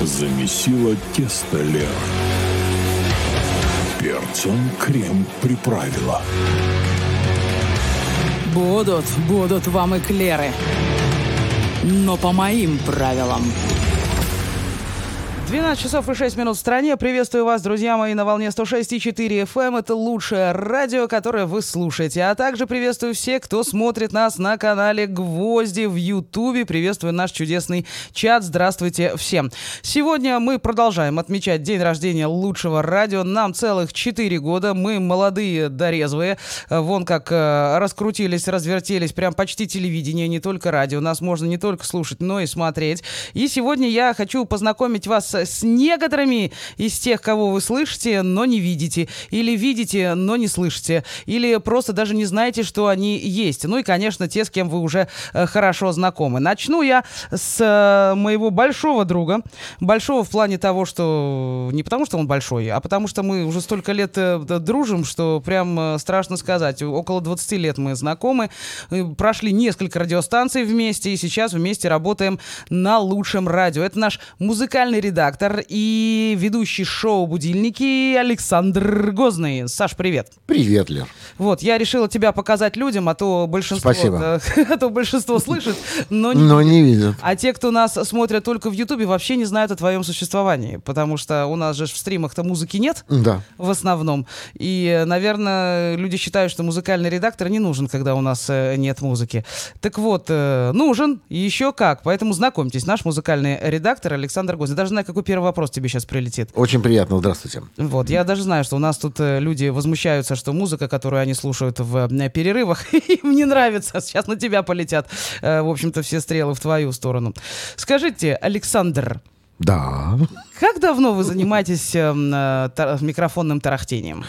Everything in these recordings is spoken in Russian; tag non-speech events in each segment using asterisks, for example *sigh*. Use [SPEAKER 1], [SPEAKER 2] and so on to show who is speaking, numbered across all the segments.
[SPEAKER 1] Замесила тесто Лера. Перцем крем приправила.
[SPEAKER 2] Будут, будут вам эклеры. Но по моим правилам. 12 часов и 6 минут в стране. Приветствую вас, друзья мои, на волне 106,4 FM. Эм. Это лучшее радио, которое вы слушаете. А также приветствую всех, кто смотрит нас на канале Гвозди в Ютубе. Приветствую наш чудесный чат. Здравствуйте всем. Сегодня мы продолжаем отмечать день рождения лучшего радио. Нам целых 4 года. Мы молодые, дорезвые. Вон как э, раскрутились, развертелись. Прям почти телевидение, не только радио. Нас можно не только слушать, но и смотреть. И сегодня я хочу познакомить вас с некоторыми из тех, кого вы слышите, но не видите, или видите, но не слышите, или просто даже не знаете, что они есть. Ну и, конечно, те, с кем вы уже э, хорошо знакомы. Начну я с э, моего большого друга. Большого в плане того, что не потому, что он большой, а потому что мы уже столько лет э, дружим, что прям страшно сказать. Около 20 лет мы знакомы, прошли несколько радиостанций вместе, и сейчас вместе работаем на лучшем радио. Это наш музыкальный редактор редактор и ведущий шоу «Будильники» Александр Гозный. Саш, привет.
[SPEAKER 3] Привет, Лер.
[SPEAKER 2] Вот, я решила тебя показать людям, а то большинство,
[SPEAKER 3] Спасибо. *laughs*
[SPEAKER 2] а то большинство слышит, но не,
[SPEAKER 3] но не видят.
[SPEAKER 2] А те, кто нас смотрят только в Ютубе, вообще не знают о твоем существовании, потому что у нас же в стримах-то музыки нет
[SPEAKER 3] да.
[SPEAKER 2] в основном. И, наверное, люди считают, что музыкальный редактор не нужен, когда у нас э, нет музыки. Так вот, э, нужен, еще как. Поэтому знакомьтесь, наш музыкальный редактор Александр Гозный. Даже знаю, как какой первый вопрос тебе сейчас прилетит.
[SPEAKER 3] Очень приятно, здравствуйте.
[SPEAKER 2] Вот, я даже знаю, что у нас тут э, люди возмущаются, что музыка, которую они слушают в э, перерывах, *laughs* им не нравится. Сейчас на тебя полетят, э, в общем-то, все стрелы в твою сторону. Скажите, Александр,
[SPEAKER 3] да.
[SPEAKER 2] Как давно вы занимаетесь э, тар- микрофонным тарахтением?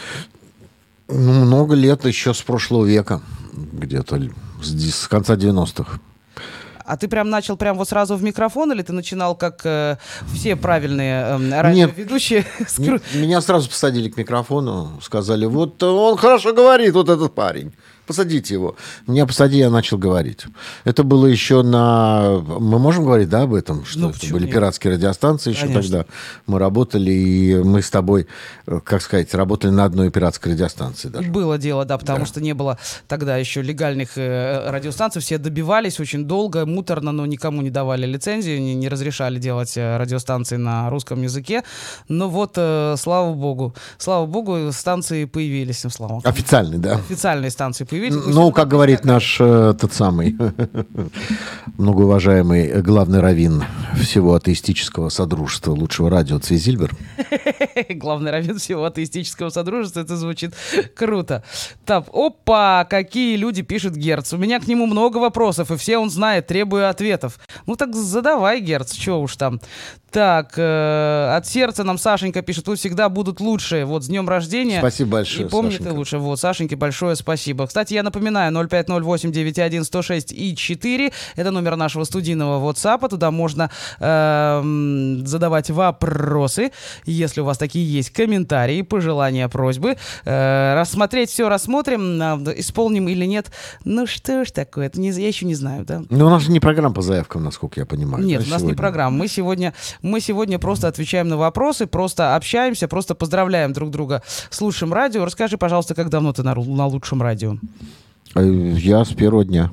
[SPEAKER 3] Ну, много лет, еще с прошлого века, где-то с, с конца 90-х.
[SPEAKER 2] А ты прям начал прям вот сразу в микрофон, или ты начинал как э, все правильные э, радиоведущие?
[SPEAKER 3] Нет, *laughs* меня сразу посадили к микрофону, сказали, вот он хорошо говорит, вот этот парень посадите его. Меня посади, я начал говорить. Это было еще на... Мы можем говорить, да, об этом? Что
[SPEAKER 2] ну,
[SPEAKER 3] это были нет? пиратские радиостанции еще Конечно. тогда. Мы работали, и мы с тобой, э, как сказать, работали на одной пиратской радиостанции даже.
[SPEAKER 2] Было дело, да, потому да. что не было тогда еще легальных э, радиостанций. Все добивались очень долго, муторно, но никому не давали лицензии, не, не разрешали делать э, радиостанции на русском языке. Но вот, э, слава богу, слава богу, станции появились. Ну, слава.
[SPEAKER 3] Официальные, да.
[SPEAKER 2] Официальные станции появились
[SPEAKER 3] появились. Ну, как говорит наш э, тот самый *laughs* многоуважаемый главный раввин всего атеистического содружества лучшего радио Цвизильбер. *laughs*
[SPEAKER 2] Главный раввин всего атеистического содружества, это звучит круто. Так, опа, какие люди пишут Герц. У меня к нему много вопросов, и все он знает, требую ответов. Ну так задавай, Герц, что уж там. Так, э, от сердца нам Сашенька пишет, вы всегда будут лучшие. Вот с днем рождения.
[SPEAKER 3] Спасибо большое,
[SPEAKER 2] И помни ты лучше. Вот, Сашеньке большое спасибо. Кстати, я напоминаю, 05089111006 и 4. Это номер нашего студийного WhatsApp. Туда можно э, задавать вопросы, если у вас такие есть, комментарии, пожелания, просьбы. Э, рассмотреть все рассмотрим, э, исполним или нет. Ну что ж такое, это не, я еще не знаю, да?
[SPEAKER 3] Ну, у нас же не программа по заявкам, насколько я понимаю.
[SPEAKER 2] Нет, да, у нас сегодня? не программа. Мы сегодня мы сегодня просто отвечаем на вопросы, просто общаемся, просто поздравляем друг друга. Слушаем радио. Расскажи, пожалуйста, как давно ты на, на лучшем радио?
[SPEAKER 3] Э, я с первого дня.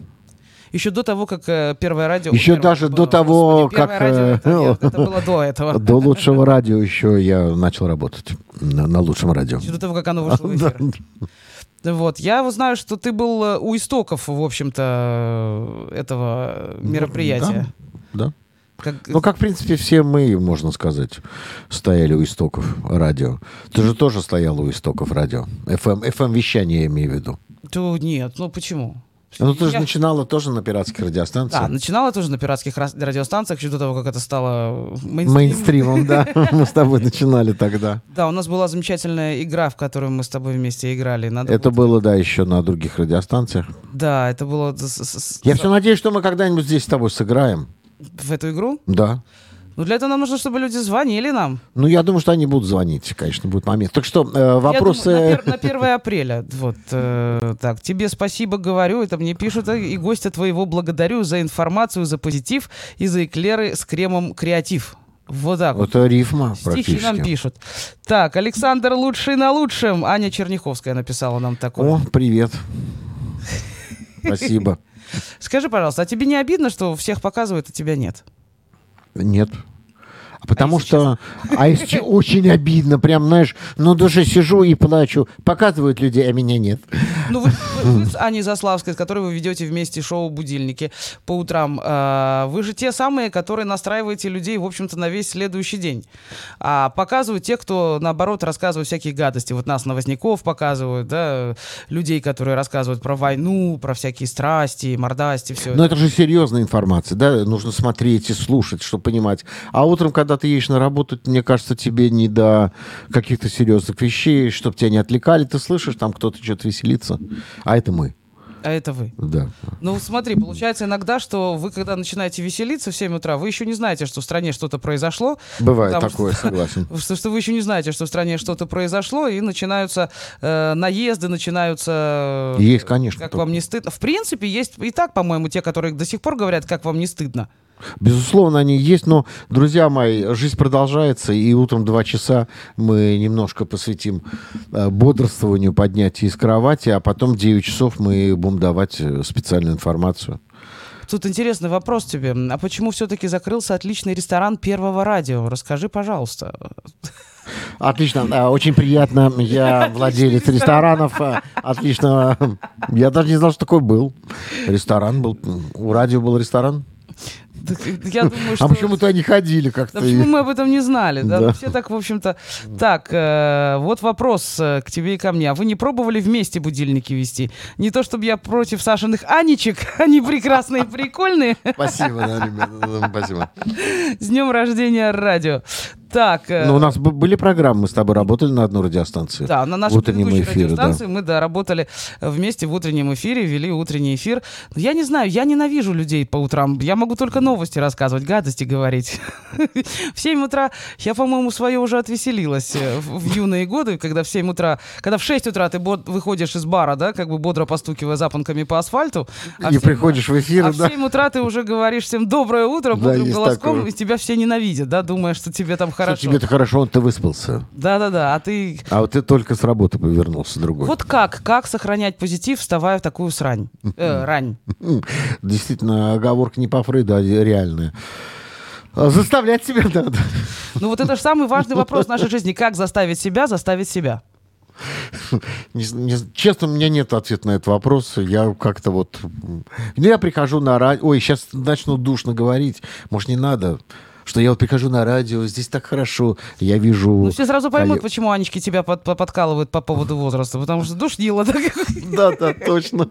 [SPEAKER 2] Еще до того, как э, первое радио...
[SPEAKER 3] Еще первое, даже было, до того, господи, как...
[SPEAKER 2] Радио, это, нет, это было до *laughs* этого.
[SPEAKER 3] До лучшего радио еще я начал работать на, на лучшем радио.
[SPEAKER 2] Еще до того, как оно вышло в эфир. *laughs* Вот, я знаю, что ты был э, у истоков, в общем-то, этого мероприятия.
[SPEAKER 3] Да, да. Как... Ну, как, в принципе, все мы, можно сказать, стояли у истоков радио. Ты же тоже стоял у истоков радио. FM, FM-вещание я имею в виду.
[SPEAKER 2] То нет, ну почему?
[SPEAKER 3] Ну, ты я... же начинала тоже на пиратских радиостанциях.
[SPEAKER 2] Да, начинала тоже на пиратских радиостанциях, еще до того, как это стало
[SPEAKER 3] мейнстрим. Мейнстримом, да. *laughs* Мы с тобой начинали тогда.
[SPEAKER 2] Да, у нас была замечательная игра, в которую мы с тобой вместе играли.
[SPEAKER 3] Это было, да, еще на других радиостанциях.
[SPEAKER 2] Да, это было...
[SPEAKER 3] Я все надеюсь, что мы когда-нибудь здесь с тобой сыграем.
[SPEAKER 2] В эту игру?
[SPEAKER 3] Да.
[SPEAKER 2] Ну, для этого нам нужно, чтобы люди звонили нам.
[SPEAKER 3] Ну, я думаю, что они будут звонить, конечно, будет момент. Так что, э, вопросы...
[SPEAKER 2] Я думаю, на, пер, на 1 апреля. Вот, э, так, тебе спасибо говорю, это мне пишут, и гостя твоего благодарю за информацию, за позитив и за эклеры с кремом креатив. Вот так вот.
[SPEAKER 3] Это рифма
[SPEAKER 2] Стихи нам пишут. Так, Александр лучший на лучшем. Аня Черняховская написала нам такое.
[SPEAKER 3] О, привет. Спасибо. *laughs*
[SPEAKER 2] Скажи, пожалуйста, а тебе не обидно, что всех показывают, а тебя нет?
[SPEAKER 3] Нет. А Потому
[SPEAKER 2] если
[SPEAKER 3] что, а если очень обидно, прям, знаешь, ну даже сижу и плачу, показывают людей, а меня нет.
[SPEAKER 2] Ну, вы, вы- вы с Аней Заславской, с которой вы ведете вместе шоу «Будильники» по утрам, э, вы же те самые, которые настраиваете людей, в общем-то, на весь следующий день. А показывают те, кто, наоборот, рассказывают всякие гадости. Вот нас, новостников, показывают, да, людей, которые рассказывают про войну, про всякие страсти, мордасти, все
[SPEAKER 3] Но это же серьезная информация, да, нужно смотреть и слушать, чтобы понимать. А утром, когда ты едешь на работу, мне кажется, тебе не до каких-то серьезных вещей, чтобы тебя не отвлекали, ты слышишь, там кто-то что-то веселится, а это мы,
[SPEAKER 2] А это вы.
[SPEAKER 3] да.
[SPEAKER 2] Ну, смотри, получается иногда, что вы, когда начинаете веселиться в 7 утра, вы еще не знаете, что в стране что-то произошло.
[SPEAKER 3] Бывает такое,
[SPEAKER 2] что-
[SPEAKER 3] согласен. *laughs*
[SPEAKER 2] Что, что вы еще не знаете, что в стране что-то произошло, и начинаются э, наезды, начинаются... э,
[SPEAKER 3] Есть, конечно.
[SPEAKER 2] Как
[SPEAKER 3] только.
[SPEAKER 2] вам не стыдно? В принципе, есть и так, по-моему, те, которые до сих пор говорят, как вам не стыдно.
[SPEAKER 3] Безусловно, они есть, но, друзья мои, жизнь продолжается, и утром два часа мы немножко посвятим э, бодрствованию, поднятию из кровати, а потом 9 часов мы будем давать э, специальную информацию.
[SPEAKER 2] Тут интересный вопрос тебе. А почему все-таки закрылся отличный ресторан Первого радио? Расскажи, пожалуйста.
[SPEAKER 3] Отлично, а, очень приятно. Я *laughs* владелец ресторанов. а, Отлично. Я даже не знал, что такой был. Ресторан был. У радио был ресторан.
[SPEAKER 2] Я думаю, что...
[SPEAKER 3] А почему мы туда не ходили как-то?
[SPEAKER 2] Да почему мы об этом не знали? Да?
[SPEAKER 3] Да.
[SPEAKER 2] Все так, в общем-то. Так, э, вот вопрос э, к тебе и ко мне. А вы не пробовали вместе будильники вести? Не то, чтобы я против Сашиных Анечек, *laughs* они прекрасные и прикольные.
[SPEAKER 3] Спасибо, да, ребята, спасибо.
[SPEAKER 2] С днем рождения радио. Так, э,
[SPEAKER 3] Ну, у нас были программы, мы с тобой работали на одной радиостанции.
[SPEAKER 2] Да, на нашей
[SPEAKER 3] в утреннем эфире, да.
[SPEAKER 2] радиостанции мы да, работали э, вместе в утреннем эфире, вели утренний эфир. Но Я не знаю, я ненавижу людей по утрам. Я могу только новости рассказывать, гадости говорить. *laughs* В 7 утра я, по-моему, свое уже отвеселилась э, в в юные годы, когда в 7 утра, когда в 6 утра ты выходишь из бара, да, как бы бодро постукивая запонками по асфальту. а в
[SPEAKER 3] И
[SPEAKER 2] 7
[SPEAKER 3] приходишь в эфир,
[SPEAKER 2] а в
[SPEAKER 3] да.
[SPEAKER 2] 7 утра ты уже говоришь всем доброе утро
[SPEAKER 3] Да,
[SPEAKER 2] бодрым голоском, и тебя все ненавидят, да, думая, что тебе там хорошо.
[SPEAKER 3] Тебе-то хорошо, он ты выспался.
[SPEAKER 2] Да-да-да, а ты
[SPEAKER 3] А вот ты только с работы повернулся другой.
[SPEAKER 2] Вот как? Как сохранять позитив, вставая в такую срань? Э, *laughs* рань.
[SPEAKER 3] Действительно, оговорка не по Фрейду, а реальная. А Заставлять себя надо.
[SPEAKER 2] Ну вот это же самый важный вопрос в нашей жизни. Как заставить себя заставить себя?
[SPEAKER 3] Не не честно, у меня нет ответа на этот вопрос. Я как-то вот... Ну, я прихожу на радио... Ой, сейчас начну душно говорить. Может, не надо? Что я вот прихожу на радио, здесь так хорошо. Я вижу...
[SPEAKER 2] Ну все сразу поймут,
[SPEAKER 3] А
[SPEAKER 2] почему Анечки тебя под- под- подкалывают по поводу возраста. Потому что душнило. да,
[SPEAKER 3] Да, да, точно.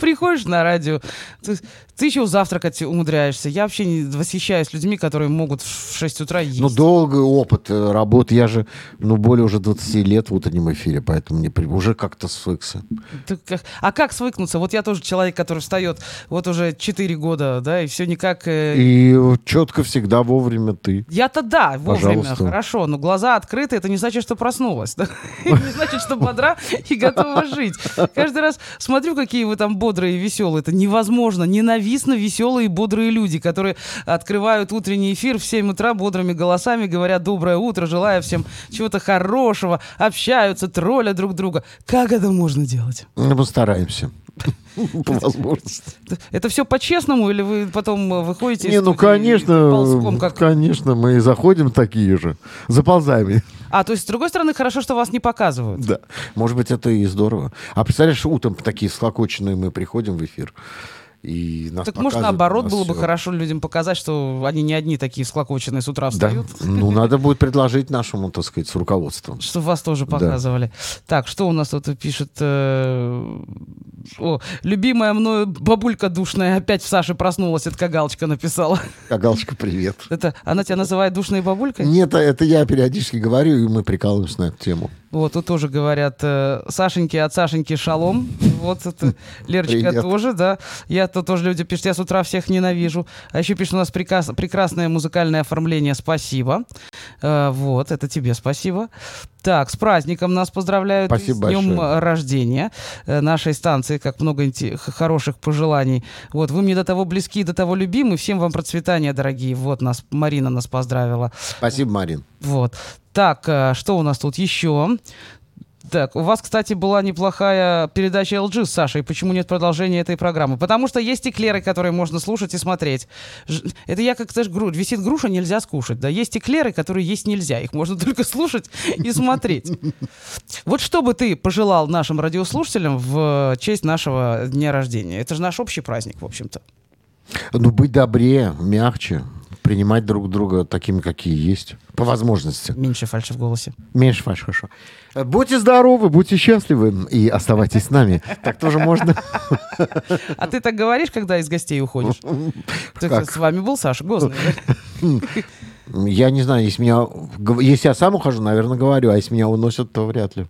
[SPEAKER 2] Приходишь на радио, ты, ты еще завтракать умудряешься. Я вообще не восхищаюсь людьми, которые могут в 6 утра есть.
[SPEAKER 3] Ну, долгий опыт э, работы. Я же, ну, более уже 20 лет в утреннем эфире, поэтому мне уже как-то свыкся.
[SPEAKER 2] Ты А как свыкнуться? Вот я тоже человек, который встает вот уже 4 года, да, и все никак... э,
[SPEAKER 3] И четко всегда вовремя ты.
[SPEAKER 2] Я-то да, вовремя,
[SPEAKER 3] Пожалуйста.
[SPEAKER 2] хорошо, но глаза открыты, это не значит, что проснулась. *laughs* Не значит, что бодра и готова жить. Каждый раз смотрю, какие вы там бодрые и веселые. Это невозможно. Ненавистно веселые и бодрые люди, которые открывают утренний эфир в 7 утра бодрыми голосами, говорят «доброе утро», желая всем чего-то хорошего, общаются, троллят друг друга. Как это можно делать?
[SPEAKER 3] Ну, постараемся. *laughs* По возможности.
[SPEAKER 2] Это все по-честному или вы потом э, выходите
[SPEAKER 3] Не, ну, конечно,
[SPEAKER 2] ползком, как
[SPEAKER 3] конечно, мы заходим такие же. Заползаем.
[SPEAKER 2] А, то есть, с другой стороны, хорошо, что вас не показывают.
[SPEAKER 3] Да. Может быть, это и здорово. А представляешь, утром такие склокоченные мы приходим в эфир, и нас
[SPEAKER 2] Так может, наоборот,
[SPEAKER 3] нас
[SPEAKER 2] было бы
[SPEAKER 3] всё.
[SPEAKER 2] хорошо людям показать, что они не одни такие склокоченные с утра
[SPEAKER 3] Да.
[SPEAKER 2] встают,
[SPEAKER 3] Ну, надо будет предложить нашему, так сказать, с руководством.
[SPEAKER 2] что вас тоже показывали. Так, что у нас тут пишет? э, О, любимая мною бабулька душная опять в Саше проснулась, это Кагалочка написала.
[SPEAKER 3] Кагалочка, привет.
[SPEAKER 2] Это она тебя называет душной бабулькой?
[SPEAKER 3] Нет, это я периодически говорю, и мы прикалываемся на эту тему.
[SPEAKER 2] Вот, тут тоже говорят, э, Сашеньки от Сашеньки шалом. Вот это *laughs* Лерочка
[SPEAKER 3] Привет.
[SPEAKER 2] тоже, да. Я то тоже люди пишут, я с утра всех ненавижу. А еще пишут, у нас прикас- прекрасное музыкальное оформление, спасибо. Э, вот, это тебе спасибо. Так, с праздником нас поздравляют.
[SPEAKER 3] Спасибо
[SPEAKER 2] с днем
[SPEAKER 3] большое.
[SPEAKER 2] рождения э, нашей станции, как много хороших пожеланий. Вот, вы мне до того близки, до того любимы. Всем вам процветания, дорогие. Вот нас, Марина нас поздравила.
[SPEAKER 3] Спасибо, Марин.
[SPEAKER 2] Вот. Так, э, что у нас тут еще? Так, у вас, кстати, была неплохая передача LG с Сашей. Почему нет продолжения этой программы? Потому что есть эклеры, которые можно слушать и смотреть. Ж- Это я как, знаешь, гру... висит груша, нельзя скушать. Да, есть эклеры, которые есть нельзя. Их можно *laughs* только слушать и смотреть. Вот что бы ты пожелал нашим радиослушателям в честь нашего дня рождения? Это же наш общий праздник, в общем-то.
[SPEAKER 3] Ну, быть добрее, мягче, принимать друг друга такими, какие есть. По возможности.
[SPEAKER 2] Меньше фальши в голосе.
[SPEAKER 3] Меньше фальши, хорошо. Э, Будьте здоровы, будьте счастливы и оставайтесь с нами. Так тоже можно.
[SPEAKER 2] А ты так говоришь, когда из гостей уходишь? С вами был Саша Гозный.
[SPEAKER 3] Я не знаю, если меня... Если я сам ухожу, наверное, говорю, а если меня уносят, то вряд ли.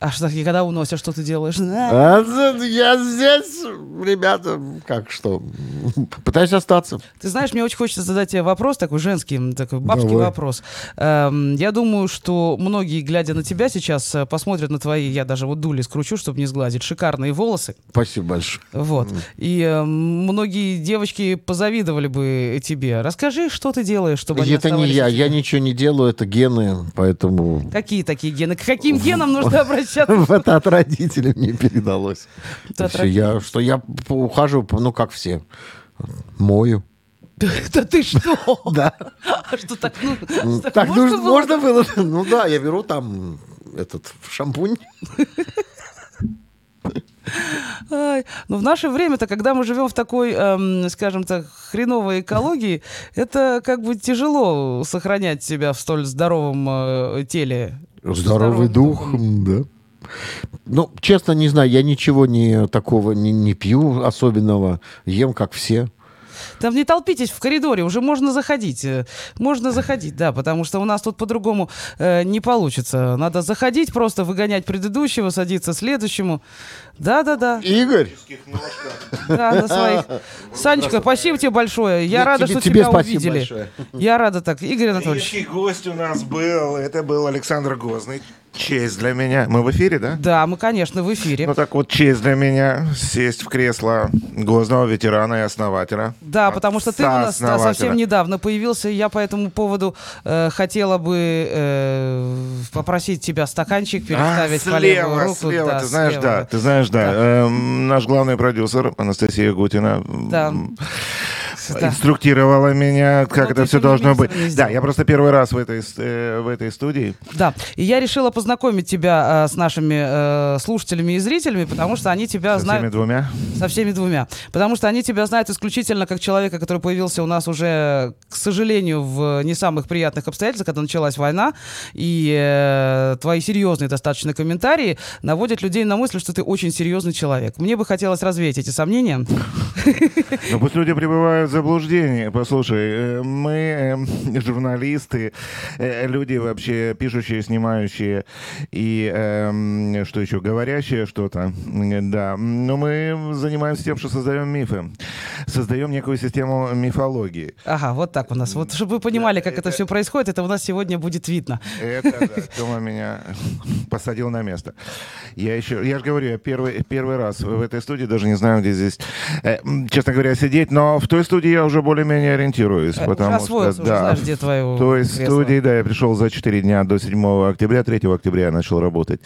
[SPEAKER 2] А что, и когда уносят, что ты делаешь?
[SPEAKER 3] А, Я здесь, ребята, как что? *laughs* Пытаюсь остаться.
[SPEAKER 2] Ты знаешь, мне очень хочется задать тебе вопрос, такой женский, такой бабский
[SPEAKER 3] Давай.
[SPEAKER 2] вопрос. Эм, я думаю, что многие, глядя на тебя сейчас, э, посмотрят на твои, я даже вот дули скручу, чтобы не сглазить, шикарные волосы.
[SPEAKER 3] Спасибо большое.
[SPEAKER 2] Вот. И э, многие девочки позавидовали бы тебе. Расскажи, что ты делаешь, чтобы они
[SPEAKER 3] Это не я, я ничего не делаю, это гены, поэтому
[SPEAKER 2] Какие такие гены? К каким генам *laughs* нужно обращаться? *laughs*
[SPEAKER 3] это от родителей мне передалось. Я, что я ухаживаю, ну, как все. Мою. *laughs*
[SPEAKER 2] Да ты что? *laughs*
[SPEAKER 3] Да.
[SPEAKER 2] А что так, ну, так можно было?
[SPEAKER 3] Ну да, я беру там этот шампунь.
[SPEAKER 2] Ай, но в наше время-то, когда мы живем в такой, эм, скажем так, хреновой экологии, это как бы тяжело сохранять себя в столь здоровом э, теле.
[SPEAKER 3] Здоровый дух, да. Ну, честно, не знаю, я ничего не такого не, не пью особенного. Ем, как все.
[SPEAKER 2] Там не толпитесь в коридоре, уже можно заходить. э, Можно заходить, да, потому что у нас тут по-другому э, не получится. Надо заходить, просто выгонять предыдущего, садиться следующему. Да-да-да,
[SPEAKER 3] Игорь,
[SPEAKER 2] да, на своих. Санечка, спасибо тебе большое. Я
[SPEAKER 3] Нет,
[SPEAKER 2] рада,
[SPEAKER 3] тебе-
[SPEAKER 2] что
[SPEAKER 3] тебе
[SPEAKER 2] тебя увидели.
[SPEAKER 3] большое.
[SPEAKER 2] Я рада так. Игорь Анатольевич.
[SPEAKER 4] Следующий гость у нас был, это был Александр Гозный. Честь для меня. Мы в эфире, да?
[SPEAKER 2] Да, мы, конечно, в эфире.
[SPEAKER 4] Ну так вот, честь для меня сесть в кресло Гозного ветерана и основателя.
[SPEAKER 2] Да, потому что ты у нас да, совсем недавно появился. Я по этому поводу э, хотела бы э, попросить тебя стаканчик переставить
[SPEAKER 4] а,
[SPEAKER 2] по левую
[SPEAKER 4] слева,
[SPEAKER 2] руку.
[SPEAKER 4] слева,
[SPEAKER 2] Да,
[SPEAKER 4] ты знаешь,
[SPEAKER 2] слева.
[SPEAKER 4] да, ты знаешь, да. Эм, наш главный продюсер Анастасия Гутина
[SPEAKER 2] Да. Да.
[SPEAKER 4] инструктировала меня, как
[SPEAKER 2] Но
[SPEAKER 4] это все должно быть.
[SPEAKER 2] не
[SPEAKER 4] Да, я просто первый раз в этой, э, в этой студии.
[SPEAKER 2] Да, и я решила познакомить тебя э, с нашими э, слушателями и зрителями, потому что они тебя
[SPEAKER 4] Со
[SPEAKER 2] знают...
[SPEAKER 4] всеми двумя.
[SPEAKER 2] Со всеми двумя. Потому что они тебя знают исключительно как человека, который появился у нас уже, к сожалению, в не самых приятных обстоятельствах, когда началась война. И э, твои серьезные достаточно комментарии наводят людей на мысль, что ты очень серьезный человек. Мне бы хотелось развеять эти сомнения.
[SPEAKER 4] Ну пусть люди пребывают в заблуждении. Послушай, э, мы э, журналисты, э, люди вообще пишущие, снимающие и эм, что еще, говорящие что-то. Да, но мы занимаемся тем, что создаем мифы. Создаем некую систему мифологии.
[SPEAKER 2] Ага, вот так у нас. Вот, чтобы вы понимали, как это все происходит, это у нас сегодня будет видно.
[SPEAKER 4] Это да, Тёма меня посадил на место. Я еще, я же говорю, я первый, первый раз в этой студии, даже не знаю, где здесь, честно говоря, сидеть, но в той студии я уже более-менее ориентируюсь.
[SPEAKER 2] Э,
[SPEAKER 4] потому что,
[SPEAKER 2] уже
[SPEAKER 4] да,
[SPEAKER 2] знаешь, где твое
[SPEAKER 4] в той
[SPEAKER 2] кресло.
[SPEAKER 4] студии, да, я пришел за 4 дня до 7 октября, 3 октября я начал работать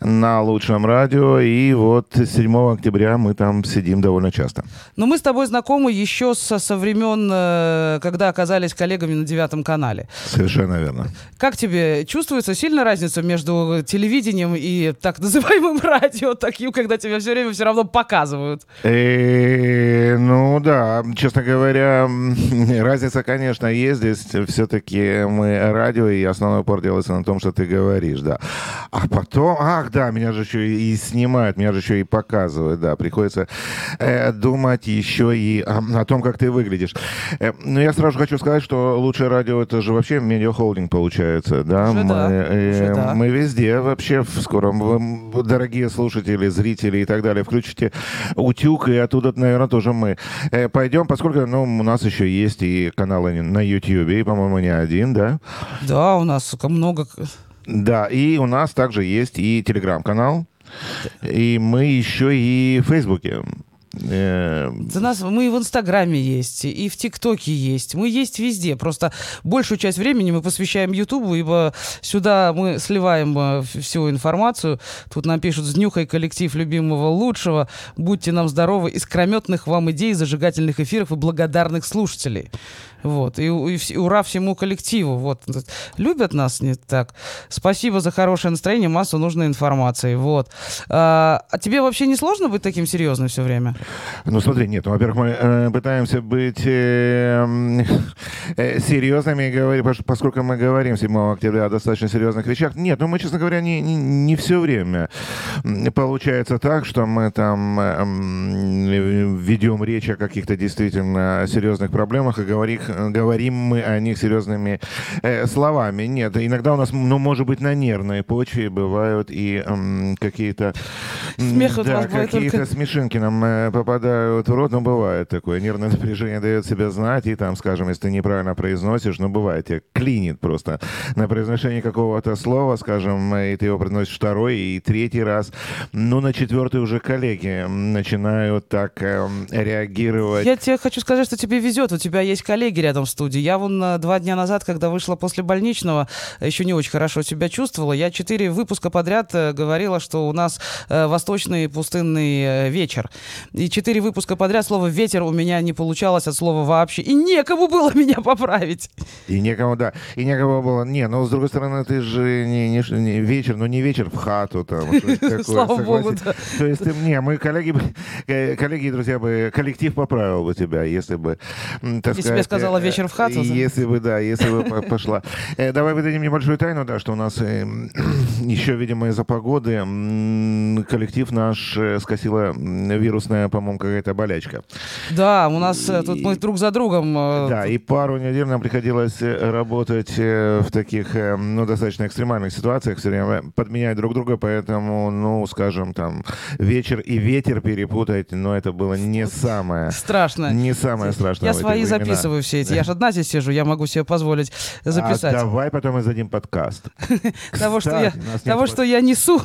[SPEAKER 4] на лучшем радио, и вот 7 октября мы там сидим довольно часто.
[SPEAKER 2] Но мы с тобой знакомы еще со, со времен, э, когда оказались коллегами на девятом канале.
[SPEAKER 4] Совершенно верно.
[SPEAKER 2] Как тебе чувствуется сильная разница между телевидением и так называемым *laughs* радио, таким, когда тебя все время все равно показывают?
[SPEAKER 4] Э, ну да, честно говоря, говоря, *laughs* разница, конечно, есть. Здесь все-таки мы радио, и основной упор делается на том, что ты говоришь, да. А потом, ах, да, меня же еще и снимают, меня же еще и показывают, да. Приходится э, думать еще и о, о том, как ты выглядишь. Э, но я сразу хочу сказать, что лучшее радио это же вообще медиахолдинг получается, да.
[SPEAKER 2] Уже
[SPEAKER 4] мы,
[SPEAKER 2] да,
[SPEAKER 4] э,
[SPEAKER 2] да.
[SPEAKER 4] мы везде вообще в скором, Вы, дорогие слушатели, зрители и так далее, включите утюг, и оттуда, наверное, тоже мы Э, пойдем, поскольку ну, у нас еще есть и каналы на YouTube, и, по-моему, не один, да?
[SPEAKER 2] Да, у нас много...
[SPEAKER 4] Да, и у нас также есть и телеграм-канал, и мы еще и в Фейсбуке. Э,
[SPEAKER 2] За нас мы и в Инстаграме есть, и в ТикТоке есть. Мы есть везде. Просто большую часть времени мы посвящаем Ютубу, ибо сюда мы сливаем э, всю информацию. Тут нам пишут «Знюхай коллектив любимого лучшего. Будьте нам здоровы. Искрометных вам идей, зажигательных эфиров и благодарных слушателей». Вот. И, и ура всему коллективу. Вот. Любят нас не так. Спасибо за хорошее настроение, массу нужной информации. Вот. А, а тебе вообще не сложно быть таким серьезным все время?
[SPEAKER 4] Ну, смотри, нет, ну, во-первых, мы э, пытаемся быть э, м, э, серьезными, поскольку мы говорим 7 октября о достаточно серьезных вещах. Нет, ну, мы, честно говоря, не, не, не все время получается так, что мы там э, м, ведем речь о каких-то действительно серьезных проблемах и говорим, говорим мы о них серьезными э, словами. Нет, иногда у нас, ну, может быть, на нервной почве бывают и м, какие-то...
[SPEAKER 2] Смех
[SPEAKER 4] да, какие-то
[SPEAKER 2] только-
[SPEAKER 4] смешинки нам э, попадают в рот, ну, бывает такое. Нервное напряжение дает себя знать, и там, скажем, если ты неправильно произносишь, ну, бывает, тебя клинит просто на произношение какого-то слова, скажем, э, и ты его произносишь второй и третий раз. Ну, на четвертый уже коллеги начинают так эм, реагировать.
[SPEAKER 2] Я тебе хочу сказать, что тебе везет. У тебя есть коллеги рядом в студии. Я вон э, два дня назад, когда вышла после больничного, еще не очень хорошо себя чувствовала. Я четыре выпуска подряд э, говорила, что у нас э, восточный пустынный вечер. И четыре выпуска подряд слово «ветер» у меня не получалось от слова вообще. И некому было *laughs* меня поправить.
[SPEAKER 4] И некому, да, и некому было. Не, ну, с другой стороны, ты же не, не, не вечер, ну, не вечер в хату там. *laughs* такое,
[SPEAKER 2] Слава богу, да.
[SPEAKER 4] То есть, не, мы, коллеги, *laughs* коллеги и друзья бы, коллектив поправил бы тебя, если бы, так сказать,
[SPEAKER 2] сказала
[SPEAKER 4] э,
[SPEAKER 2] «вечер в хату».
[SPEAKER 4] Если бы, да, если бы по- *laughs* пошла. Э, Давай выдадим небольшую тайну, да, что у нас э, м, еще, видимо, из-за погоды коллектив наш э, скосила вирусная, по-моему, какая-то болячка.
[SPEAKER 2] Да, у нас тут мы друг за другом.
[SPEAKER 4] Да, и пару недель нам приходилось работать в таких, ну, достаточно экстремальных ситуациях, все время подменять друг друга, поэтому, ну, скажем, там, вечер и ветер перепутать, но это было не самое,
[SPEAKER 2] Страшно.
[SPEAKER 4] не самое страшное.
[SPEAKER 2] Я свои
[SPEAKER 4] времена.
[SPEAKER 2] записываю все эти. Я же одна здесь сижу, я могу себе позволить записать.
[SPEAKER 4] А давай потом издадим подкаст. *laughs*
[SPEAKER 2] Того, что я, того, что я несу.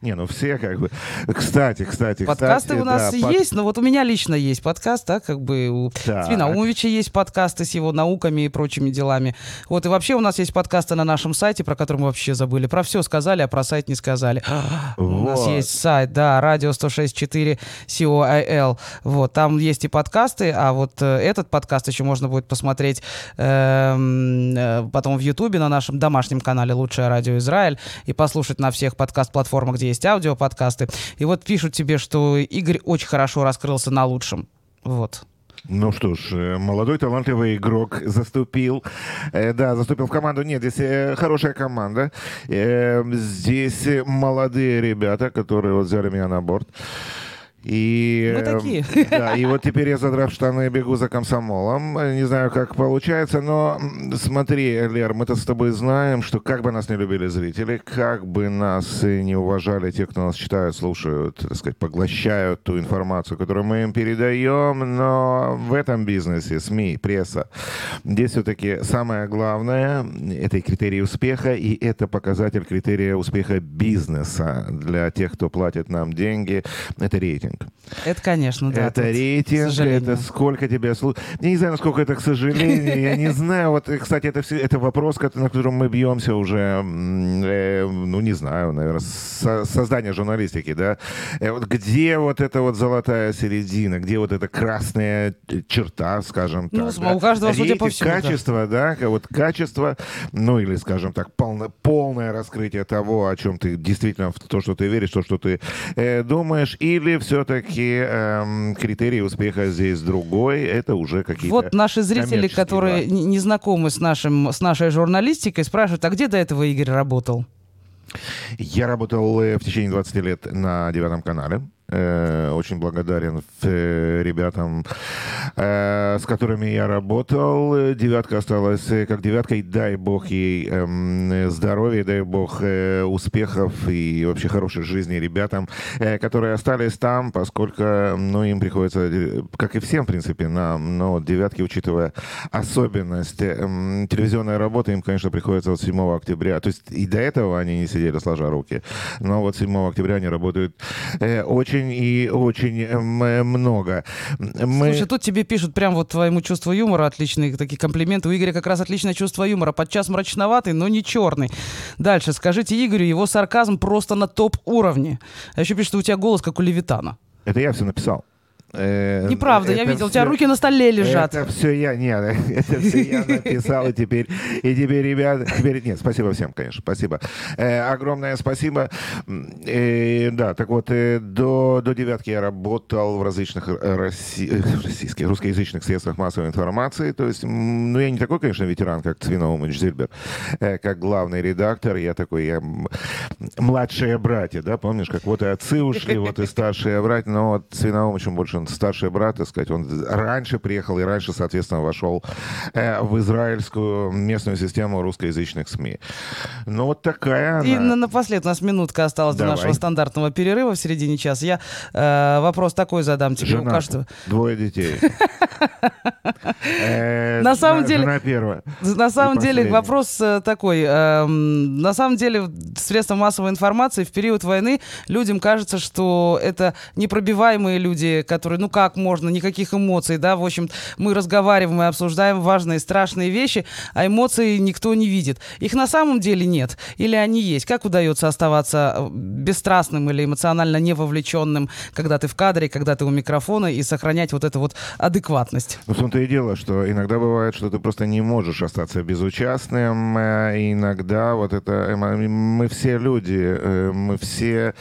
[SPEAKER 4] Не, ну все как бы. Кстати, кстати,
[SPEAKER 2] Подкасты у нас есть, но вот у меня лично есть подкаст, да, как бы у. Свинаумовича есть подкасты с его науками и прочими делами. Вот, и вообще у нас есть подкасты на нашем сайте, про который мы вообще забыли. Про все сказали, а про сайт не сказали. *gasps* У нас есть сайт, да, радио 106.4 COIL. Вот, там есть и подкасты, а вот э, этот подкаст еще можно будет посмотреть эм, э, потом в Ютубе на нашем домашнем канале «Лучшее радио Израиль» и послушать на всех подкаст-платформах, где есть аудиоподкасты. И вот пишут тебе, что Игорь очень хорошо раскрылся на лучшем. Вот.
[SPEAKER 4] Ну что ж, э, молодой талантливый игрок заступил, э, да, заступил в команду. Нет, здесь э, хорошая команда. Э, здесь молодые ребята, которые вот взяли меня на борт. И,
[SPEAKER 2] Мы
[SPEAKER 4] э,
[SPEAKER 2] такие. *laughs*
[SPEAKER 4] Да, и вот теперь я, задрав штаны, бегу за комсомолом. Не знаю, как получается, но смотри, Лер, мы-то с тобой знаем, что как бы нас не любили зрители, как бы нас и не уважали те, кто нас читают, слушают, так сказать, поглощают ту информацию, которую мы им передаем, но в этом бизнесе, СМИ, пресса, здесь все-таки самое главное — это и критерий успеха, и это показатель критерия успеха бизнеса для тех, кто платит нам деньги, это рейтинг.
[SPEAKER 2] Это, конечно, да.
[SPEAKER 4] это рейтинг, это сколько тебя слушают. Я не знаю, насколько это, к сожалению, я не *laughs* знаю. Вот, кстати, это, все, это вопрос, на котором мы бьемся уже, э, ну, не знаю, наверное, с создания журналистики, да. Э, вот где вот эта вот золотая середина, где вот эта красная э, черта, скажем
[SPEAKER 2] Ну,
[SPEAKER 4] так.
[SPEAKER 2] с-
[SPEAKER 4] да?
[SPEAKER 2] у каждого, судя по
[SPEAKER 4] Рейтинг
[SPEAKER 2] всему, да.
[SPEAKER 4] качество, да, ка- вот качество, ну, или, скажем так, полно- полное раскрытие того, о чем ты действительно, в то, что ты веришь, то, что ты э, думаешь, или все все-таки эм, критерий успеха здесь другой. Это уже какие-то
[SPEAKER 2] Вот наши зрители, которые не не знакомы с, нашим, с нашей журналистикой, спрашивают, а где до этого Игорь работал?
[SPEAKER 4] Я работал э, в течение 20 лет на девятом канале. Э, Очень благодарен э, ребятам, э, с которыми я работал. Девятка осталась как девятка, и дай бог ей эм, здоровья, дай бог успехов и вообще хорошей жизни ребятам, которые остались там, поскольку ну, им приходится, как и всем, в принципе, нам, но девятки, учитывая особенность э, м, телевизионной работы, им, конечно, приходится вот 7 октября. То есть и до этого они не сидели сложа руки. Но вот 7 октября они работают э, очень и очень эм, э, много. Мы...
[SPEAKER 2] Слушай, тут тебе пишут прям вот твоему чувству юмора отличные такие комплименты. У Игоря как раз отличное чувство юмора. Подчас мрачноватый, но не черный. Дальше. Скажите Игорю, его сарказм просто на топ-уровне. А еще пишут, что у тебя голос как у Левитана.
[SPEAKER 4] Это я все написал. Э,
[SPEAKER 2] Неправда, я видел, у тебя руки на столе лежат.
[SPEAKER 4] Это все я, нет, *laughs* это все я написал, и теперь, и теперь, ребят, теперь, нет, спасибо всем, конечно, спасибо. Э, огромное спасибо. Э, да, так вот, э, до, до девятки я работал в различных э, росси- э, российских, русскоязычных средствах массовой информации, то есть, ну, я не такой, конечно, ветеран, как Цвинаумович Зильбер, э, как главный редактор, я такой, я младшие братья, да, помнишь, как вот и отцы ушли, вот и старшие братья, но вот Цвинаумович, он больше он старший брат, так сказать, он раньше приехал и раньше, соответственно, вошел э, в израильскую местную систему русскоязычных СМИ. Ну, вот такая
[SPEAKER 2] И
[SPEAKER 4] она.
[SPEAKER 2] на- напоследок у нас минутка осталась
[SPEAKER 4] Давай.
[SPEAKER 2] до нашего стандартного перерыва в середине часа. Я э, вопрос такой задам тебе. У
[SPEAKER 4] Жена,
[SPEAKER 2] каждого-
[SPEAKER 4] двое детей. *laughs* Э,
[SPEAKER 2] На самом деле-. На самом деле вопрос э, такой. эм, на самом деле средства массовой информации в период войны людям кажется, что это непробиваемые люди, которые, ну как можно, никаких эмоций, да, в общем, мы разговариваем и обсуждаем важные, страшные вещи, а эмоций никто не видит. Их на самом деле нет. Или они есть. Как удается оставаться э, бесстрастным или эмоционально невовлеченным, когда ты в кадре, когда ты у микрофона, и сохранять вот эту вот адекватность?
[SPEAKER 4] Ну, в том-то и дело, что иногда бывает, что ты просто не можешь остаться безучастным. э, и Иногда вот это... э, мы- все люди, мы все...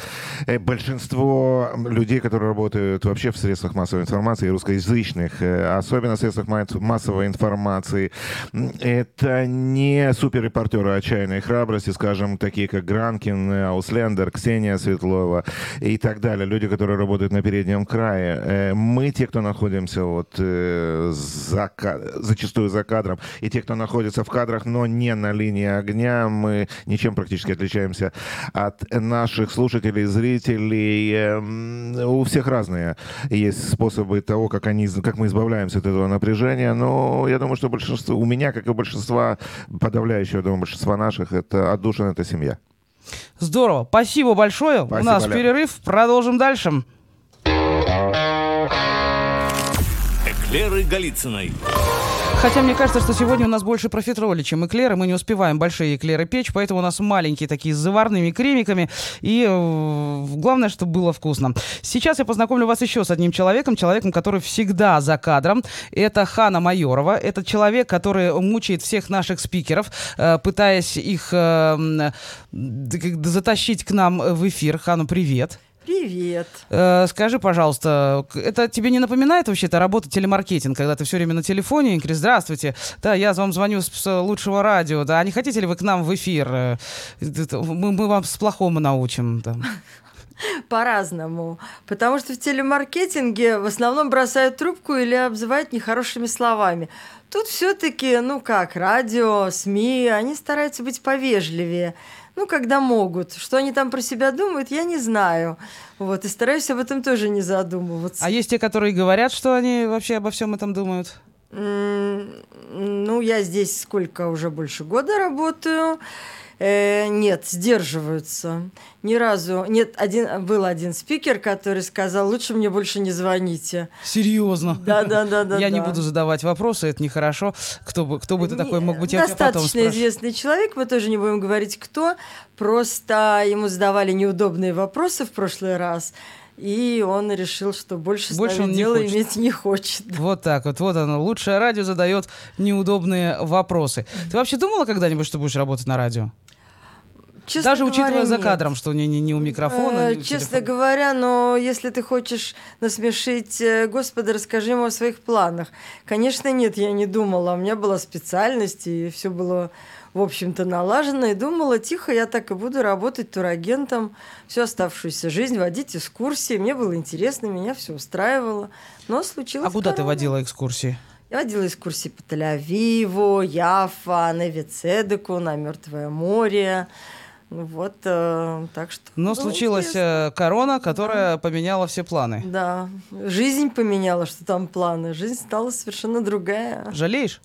[SPEAKER 4] Большинство людей, которые работают вообще в средствах массовой информации, русскоязычных, э, особенно в средствах ма- массовой информации, это не суперрепортеры отчаянной храбрости, скажем, такие как Гранкин, Ауслендер, Ксения Светлова и так далее. Люди, которые работают на переднем крае. Э, Мы, те, кто находимся вот э, за, зачастую за кадром, и те, кто находится в кадрах, но не на линии огня, мы ничем практически отличаемся от наших слушателей, зрителей. Эм, У всех разные есть способы того, как, они, как мы избавляемся от этого напряжения, но я думаю, что большинство, у меня, как и у большинства, подавляющего, я думаю, большинства наших, это отдушина, это семья.
[SPEAKER 2] Здорово. Спасибо большое. У
[SPEAKER 4] Спасибо,
[SPEAKER 2] нас
[SPEAKER 4] Лен.
[SPEAKER 2] перерыв. Продолжим дальше.
[SPEAKER 5] Эклеры Голицыной.
[SPEAKER 2] Хотя мне кажется, что сегодня у нас больше профитроли, чем эклеры. Мы не успеваем большие эклеры печь, поэтому у нас маленькие такие с заварными кремиками. И э, главное, чтобы было вкусно. Сейчас я познакомлю вас еще с одним человеком, человеком, который всегда за кадром. Это Хана Майорова. Это человек, который мучает всех наших спикеров, э, пытаясь их э, м, д- как- затащить к нам в эфир. Хану, привет.
[SPEAKER 6] Привет.
[SPEAKER 2] Э, скажи, пожалуйста, это тебе не напоминает вообще-то работа телемаркетинг, когда ты все время на телефоне и говоришь, здравствуйте, да, я вам звоню с, с лучшего радио, да, а не хотите ли вы к нам в эфир? Э, Мы, мы вам с плохому научим. да». *laughs*
[SPEAKER 6] По-разному. Потому что в телемаркетинге в основном бросают трубку или обзывают нехорошими словами. Тут все-таки, ну как, радио, СМИ, они стараются быть повежливее. Ну, когда могут. Что они там про себя думают, я не знаю. Вот, и стараюсь об этом тоже не задумываться.
[SPEAKER 2] А есть те, которые говорят, что они вообще обо всем этом думают?
[SPEAKER 6] Ну, я здесь сколько уже больше года работаю. Э, нет, сдерживаются. Ни разу. Нет, один, был один спикер, который сказал, лучше мне больше не звоните.
[SPEAKER 2] Серьезно?
[SPEAKER 6] Да, да, да, да.
[SPEAKER 2] Я не буду задавать вопросы, это нехорошо. Кто бы, кто бы ты такой мог быть, я
[SPEAKER 6] Достаточно известный человек, мы тоже не будем говорить, кто. Просто ему задавали неудобные вопросы в прошлый раз. И он решил, что больше,
[SPEAKER 2] Больше он не
[SPEAKER 6] дела
[SPEAKER 2] хочет.
[SPEAKER 6] иметь не хочет.
[SPEAKER 2] Вот так вот, вот оно. Лучшее радио задает неудобные вопросы. Ты вообще думала когда-нибудь, что будешь работать на радио?
[SPEAKER 6] честно
[SPEAKER 2] Даже учитывая
[SPEAKER 6] говоря,
[SPEAKER 2] за
[SPEAKER 6] нет.
[SPEAKER 2] кадром, что не, не, не у микрофона.
[SPEAKER 6] Э,
[SPEAKER 2] не
[SPEAKER 6] Честно
[SPEAKER 2] телефона.
[SPEAKER 6] говоря, но если ты хочешь насмешить э, Господа, расскажи ему о своих планах. Конечно, нет, я не думала. У меня была специальность, и все было, в общем-то, налажено. И думала, тихо, я так и буду работать турагентом всю оставшуюся жизнь, водить экскурсии. Мне было интересно, меня все устраивало. Но случилось
[SPEAKER 2] А куда ты
[SPEAKER 6] корона.
[SPEAKER 2] водила экскурсии?
[SPEAKER 6] Я водила экскурсии по Тель-Авиву, Яфа, на Вицедеку, на Мертвое море. Вот, э, так что...
[SPEAKER 2] Но случилась э, корона, которая поменяла все планы.
[SPEAKER 6] Да, жизнь поменяла, что там планы. Жизнь стала совершенно другая.
[SPEAKER 2] Жалеешь?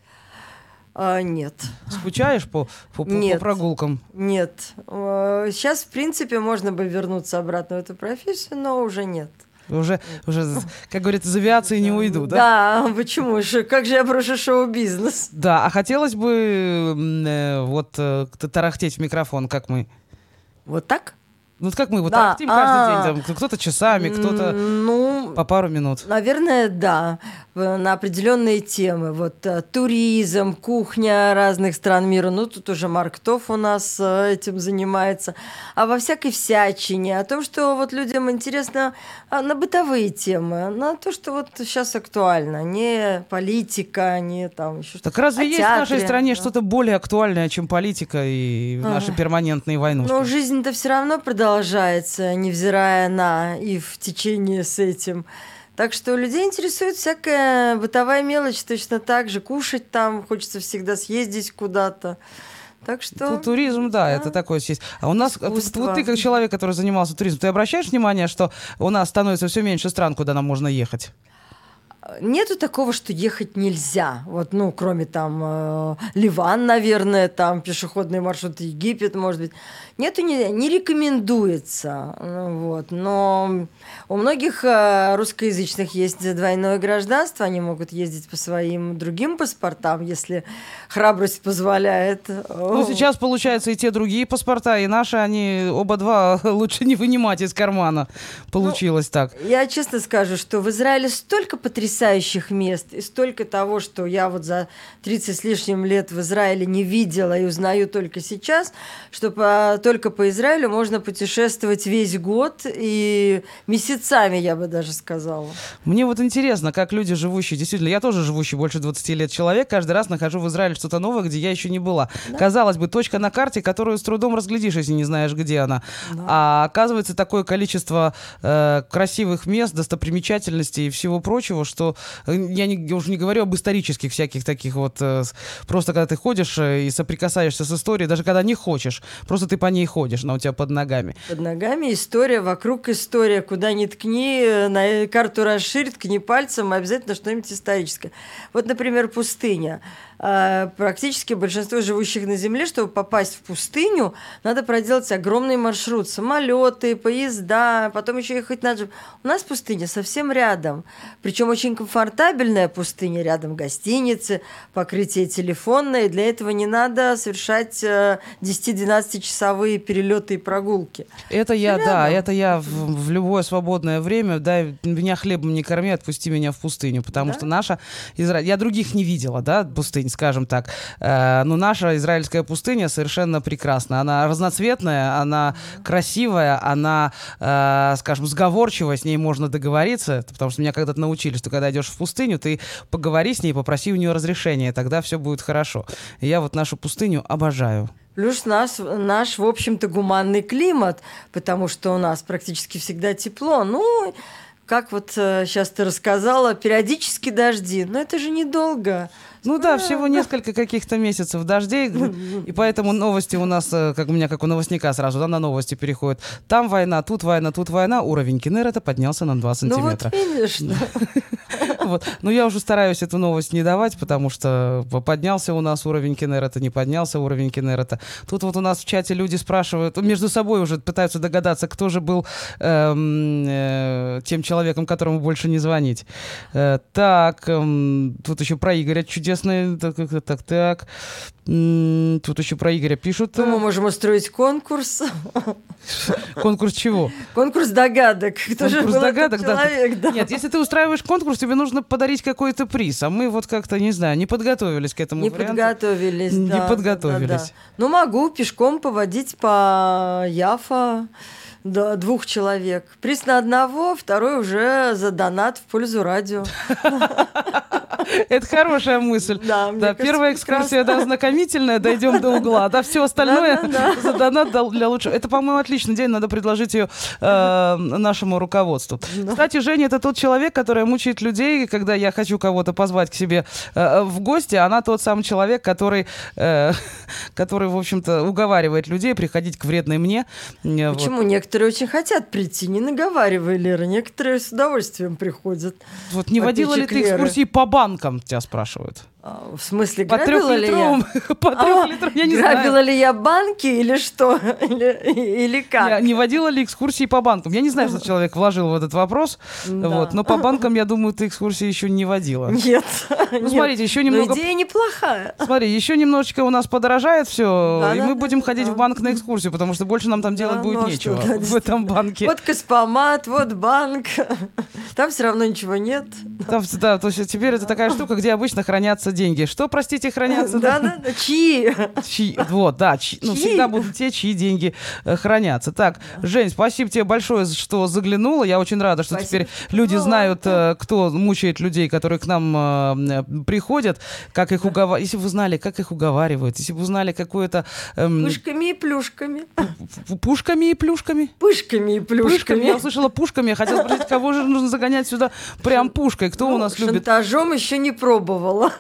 [SPEAKER 6] А, нет,
[SPEAKER 2] Скучаешь по, по, по- по
[SPEAKER 6] Нет.
[SPEAKER 2] прогулкам?
[SPEAKER 6] нет. Э, Сейчас, в принципе, можно бы вернуться обратно в эту профессию, но уже нет.
[SPEAKER 2] Уже, уже, как говорится, из авиации не уйду, да?
[SPEAKER 6] Да, *laughs* почему же? Как же я брошу шоу-бизнес?
[SPEAKER 2] Да, а хотелось бы э, вот э, тарахтеть в микрофон, как мы.
[SPEAKER 6] Вот так?
[SPEAKER 2] Ну, как мы вот
[SPEAKER 6] Да,
[SPEAKER 2] тарахтим каждый
[SPEAKER 6] а.
[SPEAKER 2] день, там, кто-то часами, кто-то
[SPEAKER 6] Ну,
[SPEAKER 2] по пару минут.
[SPEAKER 6] Наверное, да, на определенные темы. Вот э, туризм, кухня разных стран мира. Ну, тут уже Марк Тоф у нас э, этим занимается. А во всякой всячине. О том, что вот людям интересно а, на бытовые темы. На то, что вот сейчас актуально. Не политика, не там еще что-то.
[SPEAKER 2] Так разве
[SPEAKER 6] О
[SPEAKER 2] есть в нашей
[SPEAKER 6] театре,
[SPEAKER 2] стране
[SPEAKER 6] да.
[SPEAKER 2] что-то более актуальное, чем политика и наши
[SPEAKER 6] Ага.
[SPEAKER 2] перманентные войнушки?
[SPEAKER 6] Но жизнь-то все равно продолжается, невзирая на и в течение с этим. Так что людей интересует всякая бытовая мелочь точно так же. Кушать там, хочется всегда съездить куда-то. Так что...
[SPEAKER 2] Ту- Туризм, да,
[SPEAKER 6] да.
[SPEAKER 2] это такое есть. А у нас, вот,
[SPEAKER 6] Искусство.
[SPEAKER 2] вот ты как человек, который занимался туризмом, ты обращаешь внимание, что у нас становится все меньше стран, куда нам можно ехать?
[SPEAKER 6] Нету такого, что ехать нельзя. Вот, ну, кроме там э, Ливан, наверное, там пешеходный маршрут Египет, может быть. Нету, не, не рекомендуется. Ну, Вот. Но у многих э, русскоязычных есть двойное гражданство. Они могут ездить по своим другим паспортам, если храбрость позволяет.
[SPEAKER 2] Ну, сейчас, получается, и те другие паспорта, и наши, они оба два *laughs* лучше не вынимать из кармана. Получилось так.
[SPEAKER 6] Я честно скажу, что в Израиле столько потрясающих мест и столько того, что я вот за 30 с лишним лет в Израиле не видела и узнаю только сейчас, что по- только по Израилю можно путешествовать весь год и месяцами, я бы даже сказала.
[SPEAKER 2] Мне вот интересно, как люди, живущие, действительно, я тоже живущий больше 20 лет человек, каждый раз нахожу в Израиле что-то новое, где я еще не была. Казалось бы, точка на карте, которую с трудом разглядишь, если не знаешь, где она. А оказывается, такое количество э, красивых мест, достопримечательностей и всего прочего, что э, я, не, я уже не говорю об исторических всяких таких вот, э, просто когда ты ходишь э, и соприкасаешься с историей, даже когда не хочешь, просто ты по ней ходишь, она у тебя под ногами.
[SPEAKER 6] Под ногами история, вокруг история. Куда ни ткни, э, на карту расширь, ткни пальцем, обязательно что-нибудь историческое. Вот, например, пустыня. А, Практически большинство живущих на Земле, чтобы попасть в пустыню, надо проделать огромный маршрут. Самолеты, поезда, потом еще ехать на джип. У нас пустыня совсем рядом. Причем очень комфортабельная пустыня. Рядом гостиницы, покрытие телефонное. Для этого не надо совершать э, 10-12 часовые перелеты и прогулки.
[SPEAKER 2] Это я,
[SPEAKER 6] Рядом.
[SPEAKER 2] да, это я в, в любое свободное время, дай меня хлебом не корми, отпусти меня в пустыню, потому
[SPEAKER 6] Да?
[SPEAKER 2] что наша я других не видела, да, пустынь, скажем так, Э, но наша израильская пустыня совершенно прекрасна, она разноцветная, она красивая, она, э, скажем, сговорчивая, с ней можно договориться, потому что меня когда-то научили, что когда идешь в пустыню, ты поговори с ней, попроси у нее разрешения, тогда все будет хорошо. Я вот нашу пустыню обожаю.
[SPEAKER 6] Плюс нас, наш, в общем-то, гуманный климат, потому что у нас практически всегда тепло. Ну, как вот сейчас ты рассказала, периодически дожди. Но это же недолго.
[SPEAKER 2] Ну да, всего несколько каких-то месяцев дождей, *laughs* и поэтому новости у нас, э, как у меня, как у новостника сразу, да, на новости переходят. Там война, тут война, тут война, уровень Кеннерета поднялся на 2
[SPEAKER 6] Ну вот
[SPEAKER 2] сантиметра.
[SPEAKER 6] видишь. *laughs*
[SPEAKER 2] Вот. Но я уже стараюсь эту новость не давать, потому что поднялся у нас уровень Кеннерета, не поднялся уровень Кеннерета. Тут вот у нас в чате люди спрашивают, между собой уже пытаются догадаться, кто же был эм, э, тем человеком, которому больше не звонить. Э, так, эм, тут еще про Игоря чудесный, так, так, так, Тут еще про Игоря пишут.
[SPEAKER 6] Ну, мы можем устроить конкурс.
[SPEAKER 2] Конкурс чего?
[SPEAKER 6] Конкурс догадок. Кто же
[SPEAKER 2] Конкурс
[SPEAKER 6] был этот
[SPEAKER 2] догадок, да.
[SPEAKER 6] человек, да.
[SPEAKER 2] Нет, если ты устраиваешь конкурс, тебе нужно подарить какой-то приз, а мы вот как-то, не знаю, не подготовились к этому
[SPEAKER 6] Не
[SPEAKER 2] варианту.
[SPEAKER 6] подготовились,
[SPEAKER 2] Не
[SPEAKER 6] да, да,
[SPEAKER 2] подготовились.
[SPEAKER 6] да, да. Ну, могу пешком поводить по Яфа до двух человек. Приз на одного, второй уже за донат в пользу радио.
[SPEAKER 2] Это хорошая мысль.
[SPEAKER 6] Да,
[SPEAKER 2] Да, первая экскурсия да, знакомительная, дойдем до угла, да, все остальное за донат для лучшего. Это, по-моему, отличный день, надо предложить ее э, нашему руководству. Кстати, Женя, это тот человек, который мучает людей, когда я хочу кого-то позвать к себе э, в гости, она тот самый человек, который, э, *laughs* который, в общем-то, уговаривает людей приходить к вредной мне.
[SPEAKER 6] Почему? Некоторые очень хотят прийти, не наговаривай, Лера. Некоторые с удовольствием приходят.
[SPEAKER 2] Вот не водила ли ты экскурсии по банкам, тебя спрашивают?
[SPEAKER 6] А, В смысле,
[SPEAKER 2] По
[SPEAKER 6] грабила ли я? *laughs*
[SPEAKER 2] по трехлитровым, я не
[SPEAKER 6] Грабила
[SPEAKER 2] знаю.
[SPEAKER 6] ли я банки или что? *laughs* Или, или как?
[SPEAKER 2] Я не водила ли экскурсии по банкам? Я не знаю, что человек вложил в этот вопрос,
[SPEAKER 6] Да.
[SPEAKER 2] вот, но по банкам, я думаю, ты экскурсии еще не водила. *laughs*
[SPEAKER 6] Нет.
[SPEAKER 2] Ну, смотрите, еще
[SPEAKER 6] Но
[SPEAKER 2] немного...
[SPEAKER 6] идея неплохая.
[SPEAKER 2] Смотри, еще немножечко у нас подорожает все,
[SPEAKER 6] Да,
[SPEAKER 2] и
[SPEAKER 6] да,
[SPEAKER 2] мы
[SPEAKER 6] да,
[SPEAKER 2] будем
[SPEAKER 6] да,
[SPEAKER 2] ходить
[SPEAKER 6] да.
[SPEAKER 2] в банк на экскурсию, потому что больше нам там делать
[SPEAKER 6] Да,
[SPEAKER 2] будет
[SPEAKER 6] ну а что,
[SPEAKER 2] нечего
[SPEAKER 6] да,
[SPEAKER 2] в этом банке.
[SPEAKER 6] Вот Каспомат, вот банк. Там все равно ничего нет.
[SPEAKER 2] Там, да, то есть теперь это такая штука, где обычно хранятся деньги. Что, простите, хранятся?
[SPEAKER 6] Да, да, да. Чьи?
[SPEAKER 2] Чьи- вот, да, чьи- ну,
[SPEAKER 6] Чьи?
[SPEAKER 2] всегда будут те, чьи деньги э, хранятся. Так, Жень, спасибо тебе большое, что заглянула. Я очень рада, что теперь люди
[SPEAKER 6] позвала.
[SPEAKER 2] знают, э, кто мучает людей, которые к нам э, приходят, как их уговаривают. Если бы вы знали, как их уговаривают, если бы вы знали какое-то... эм,
[SPEAKER 6] Пушками и плюшками.
[SPEAKER 2] пу- пушками и плюшками.
[SPEAKER 6] Пышками и
[SPEAKER 2] Пушками. Я
[SPEAKER 6] плюшками.
[SPEAKER 2] услышала пушками. Я хотела спросить, кого же нужно загонять сюда прям пушкой? Кто у нас любит?
[SPEAKER 6] Шантажом еще не пробовала.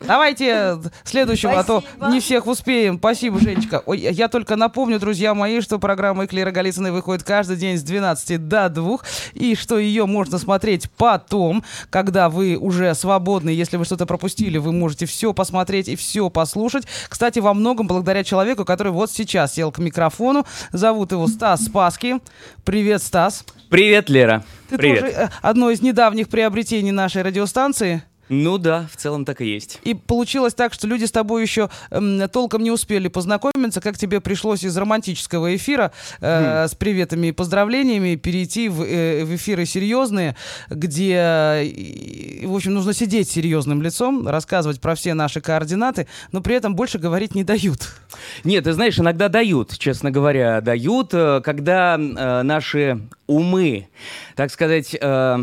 [SPEAKER 2] Давайте следующего, а то не всех успеем. Спасибо, Женечка. Ой, я только напомню, друзья мои, что программа Эклера Голицыной выходит каждый день с 12 до 2, и что ее можно смотреть потом, когда вы уже свободны. Если вы что-то пропустили, вы можете все посмотреть и все послушать. Кстати, во многом благодаря человеку, который вот сейчас сел к микрофону. Зовут его Стас Спаски. Привет, Стас.
[SPEAKER 5] Привет, Лера.
[SPEAKER 2] Ты
[SPEAKER 5] Привет.
[SPEAKER 2] тоже э, одно из недавних приобретений нашей радиостанции.
[SPEAKER 5] Ну да, в целом так и есть.
[SPEAKER 2] И получилось так, что люди с тобой еще эм, толком не успели познакомиться, как тебе пришлось из романтического эфира э, с приветами и поздравлениями перейти в, э, в эфиры серьезные, где, э, в общем, нужно сидеть серьезным лицом, рассказывать про все наши координаты, но при этом больше говорить не дают.
[SPEAKER 5] Нет, ты знаешь, иногда дают, честно говоря, дают, э, когда э, наши умы, так сказать, э,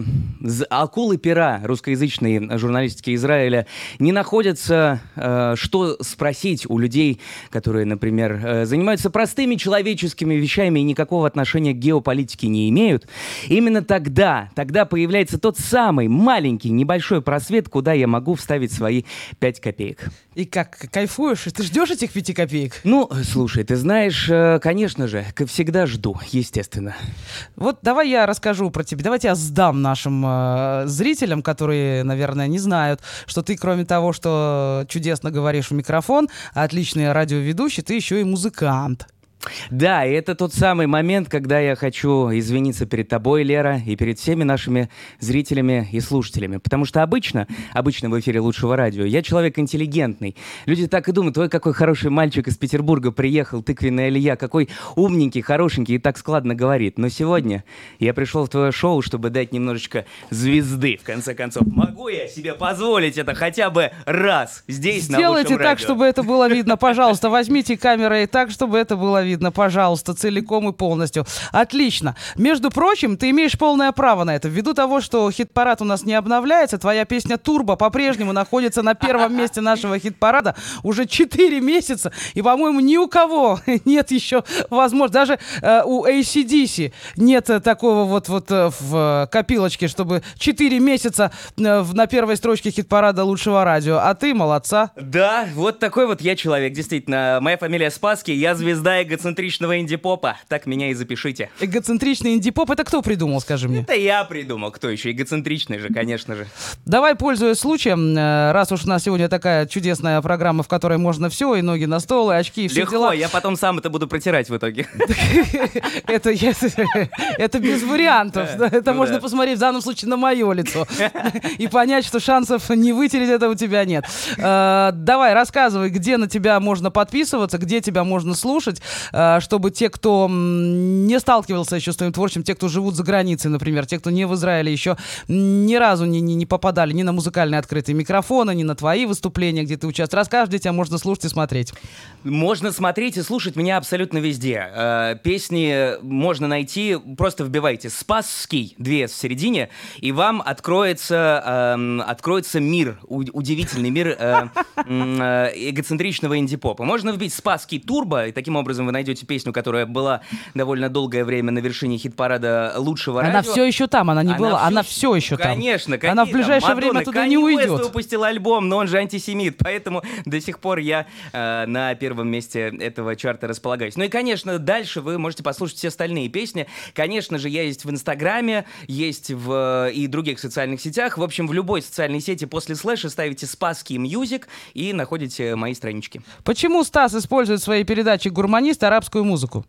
[SPEAKER 5] акулы пера русскоязычной журналистики Израиля не находятся, э, что спросить у людей, которые, например, э, занимаются простыми человеческими вещами и никакого отношения к геополитике не имеют. Именно тогда, тогда появляется тот самый маленький, небольшой просвет, куда я могу вставить свои пять копеек.
[SPEAKER 2] И как, кайфуешь? Ты ждешь этих пяти копеек?
[SPEAKER 5] Ну, слушай, ты знаешь, э, конечно же, как всегда жду, естественно.
[SPEAKER 2] Вот давай я расскажу про тебя. Давайте я сдам нашим э, зрителям, которые, наверное, не знают, что ты, кроме того, что чудесно говоришь в микрофон, отличный радиоведущий, ты еще и музыкант.
[SPEAKER 5] Да, и это тот самый момент, когда я хочу извиниться перед тобой, Лера, и перед всеми нашими зрителями и слушателями. Потому что обычно, обычно в эфире лучшего радио, я человек интеллигентный. Люди так и думают, ой, какой хороший мальчик из Петербурга приехал, тыквенная Илья, какой умненький, хорошенький и так складно говорит. Но сегодня я пришел в твое шоу, чтобы дать немножечко звезды, в конце концов. Могу я себе позволить это хотя бы раз здесь, на
[SPEAKER 2] Сделайте так,
[SPEAKER 5] радио?
[SPEAKER 2] чтобы это было видно, пожалуйста. Возьмите камеры так, чтобы это было видно, пожалуйста, целиком и полностью. Отлично. Между прочим, ты имеешь полное право на это. Ввиду того, что хит-парад у нас не обновляется, твоя песня «Турбо» по-прежнему находится на первом месте нашего хит-парада уже 4 месяца. И, по-моему, ни у кого *laughs* нет еще возможности. Даже э, у ACDC нет э, такого вот, вот э, в э, копилочке, чтобы 4 месяца в- на первой строчке хит-парада лучшего радио. А ты молодца.
[SPEAKER 5] Да, вот такой вот я человек, действительно. Моя фамилия Спаски, я звезда эгоцентричного инди-попа. Так меня и запишите.
[SPEAKER 2] Эгоцентричный инди-поп это кто придумал, скажи мне?
[SPEAKER 5] Это я придумал, кто еще? Эгоцентричный же, конечно же.
[SPEAKER 2] Давай, пользуясь случаем, э, раз уж у нас сегодня такая чудесная программа, в которой можно все, и ноги на стол, и очки, и все
[SPEAKER 5] Легко,
[SPEAKER 2] дела.
[SPEAKER 5] я потом сам это буду протирать в итоге. *laughs* *laughs*
[SPEAKER 2] Это, без вариантов. Это
[SPEAKER 5] ну
[SPEAKER 2] можно посмотреть в данном случае на мое лицо и понять, что шансов не вытереть это у тебя нет. Э, Давай, рассказывай, где на тебя можно подписываться, где тебя можно слушать, чтобы те, кто не сталкивался еще с твоим творчеством, те, кто живут за границей, например, те, кто не в Израиле еще ни разу не, не, не попадали ни на музыкальные открытые микрофоны, ни на твои выступления, где ты участвуешь. Расскажешь, где тебя можно слушать и смотреть.
[SPEAKER 5] Можно смотреть и слушать меня абсолютно везде. Э, Песни можно найти, просто вбивайте «Спасский», две в середине, и вам откроется, эм, откроется мир, удивительный мир э, э, эгоцентричного инди-попа. Можно вбить «Спасский турбо», и таким образом вы найдете песню, которая была довольно долгое время на вершине хит-парада лучшего
[SPEAKER 2] Она
[SPEAKER 5] радио.
[SPEAKER 2] все еще там, она не была, она все еще там.
[SPEAKER 5] Конечно, какие
[SPEAKER 2] Она в ближайшее
[SPEAKER 5] Мадонна,
[SPEAKER 2] время туда не
[SPEAKER 5] Канье Уэст
[SPEAKER 2] уйдет.
[SPEAKER 5] выпустил альбом, но он же антисемит, поэтому до сих пор я э, на первом месте этого чарта располагаюсь. Ну и, конечно, дальше вы можете послушать все остальные песни. Конечно же, я есть в Инстаграме, есть в э, и других социальных сетях. В общем, в любой социальной сети после слэша ставите Spassky Music и находите мои странички.
[SPEAKER 2] Почему Стас использует в своей передаче «Гурманист» арабскую музыку?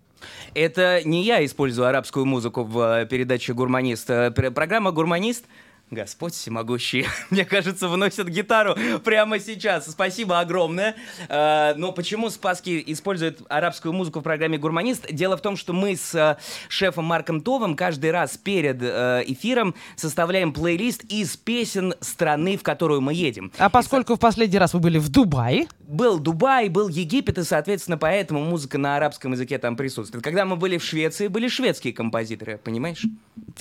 [SPEAKER 5] Это не я использую арабскую музыку в э, передаче «Гурманист». Э, пр- Программа «Гурманист» Господь всемогущий, *laughs* мне кажется, вносят гитару прямо сейчас. Спасибо огромное. Э, Но почему Спаски использует арабскую музыку в программе «Гурманист»? Дело в том, что мы с э, шефом Марком Товым каждый раз перед э, эфиром составляем плейлист из песен страны, в которую мы едем.
[SPEAKER 2] А поскольку в последний раз вы были в Дубае,
[SPEAKER 5] Был Дубай, был Египет, и, соответственно, поэтому музыка на арабском языке там присутствует. Когда мы были в Швеции, были шведские композиторы, понимаешь?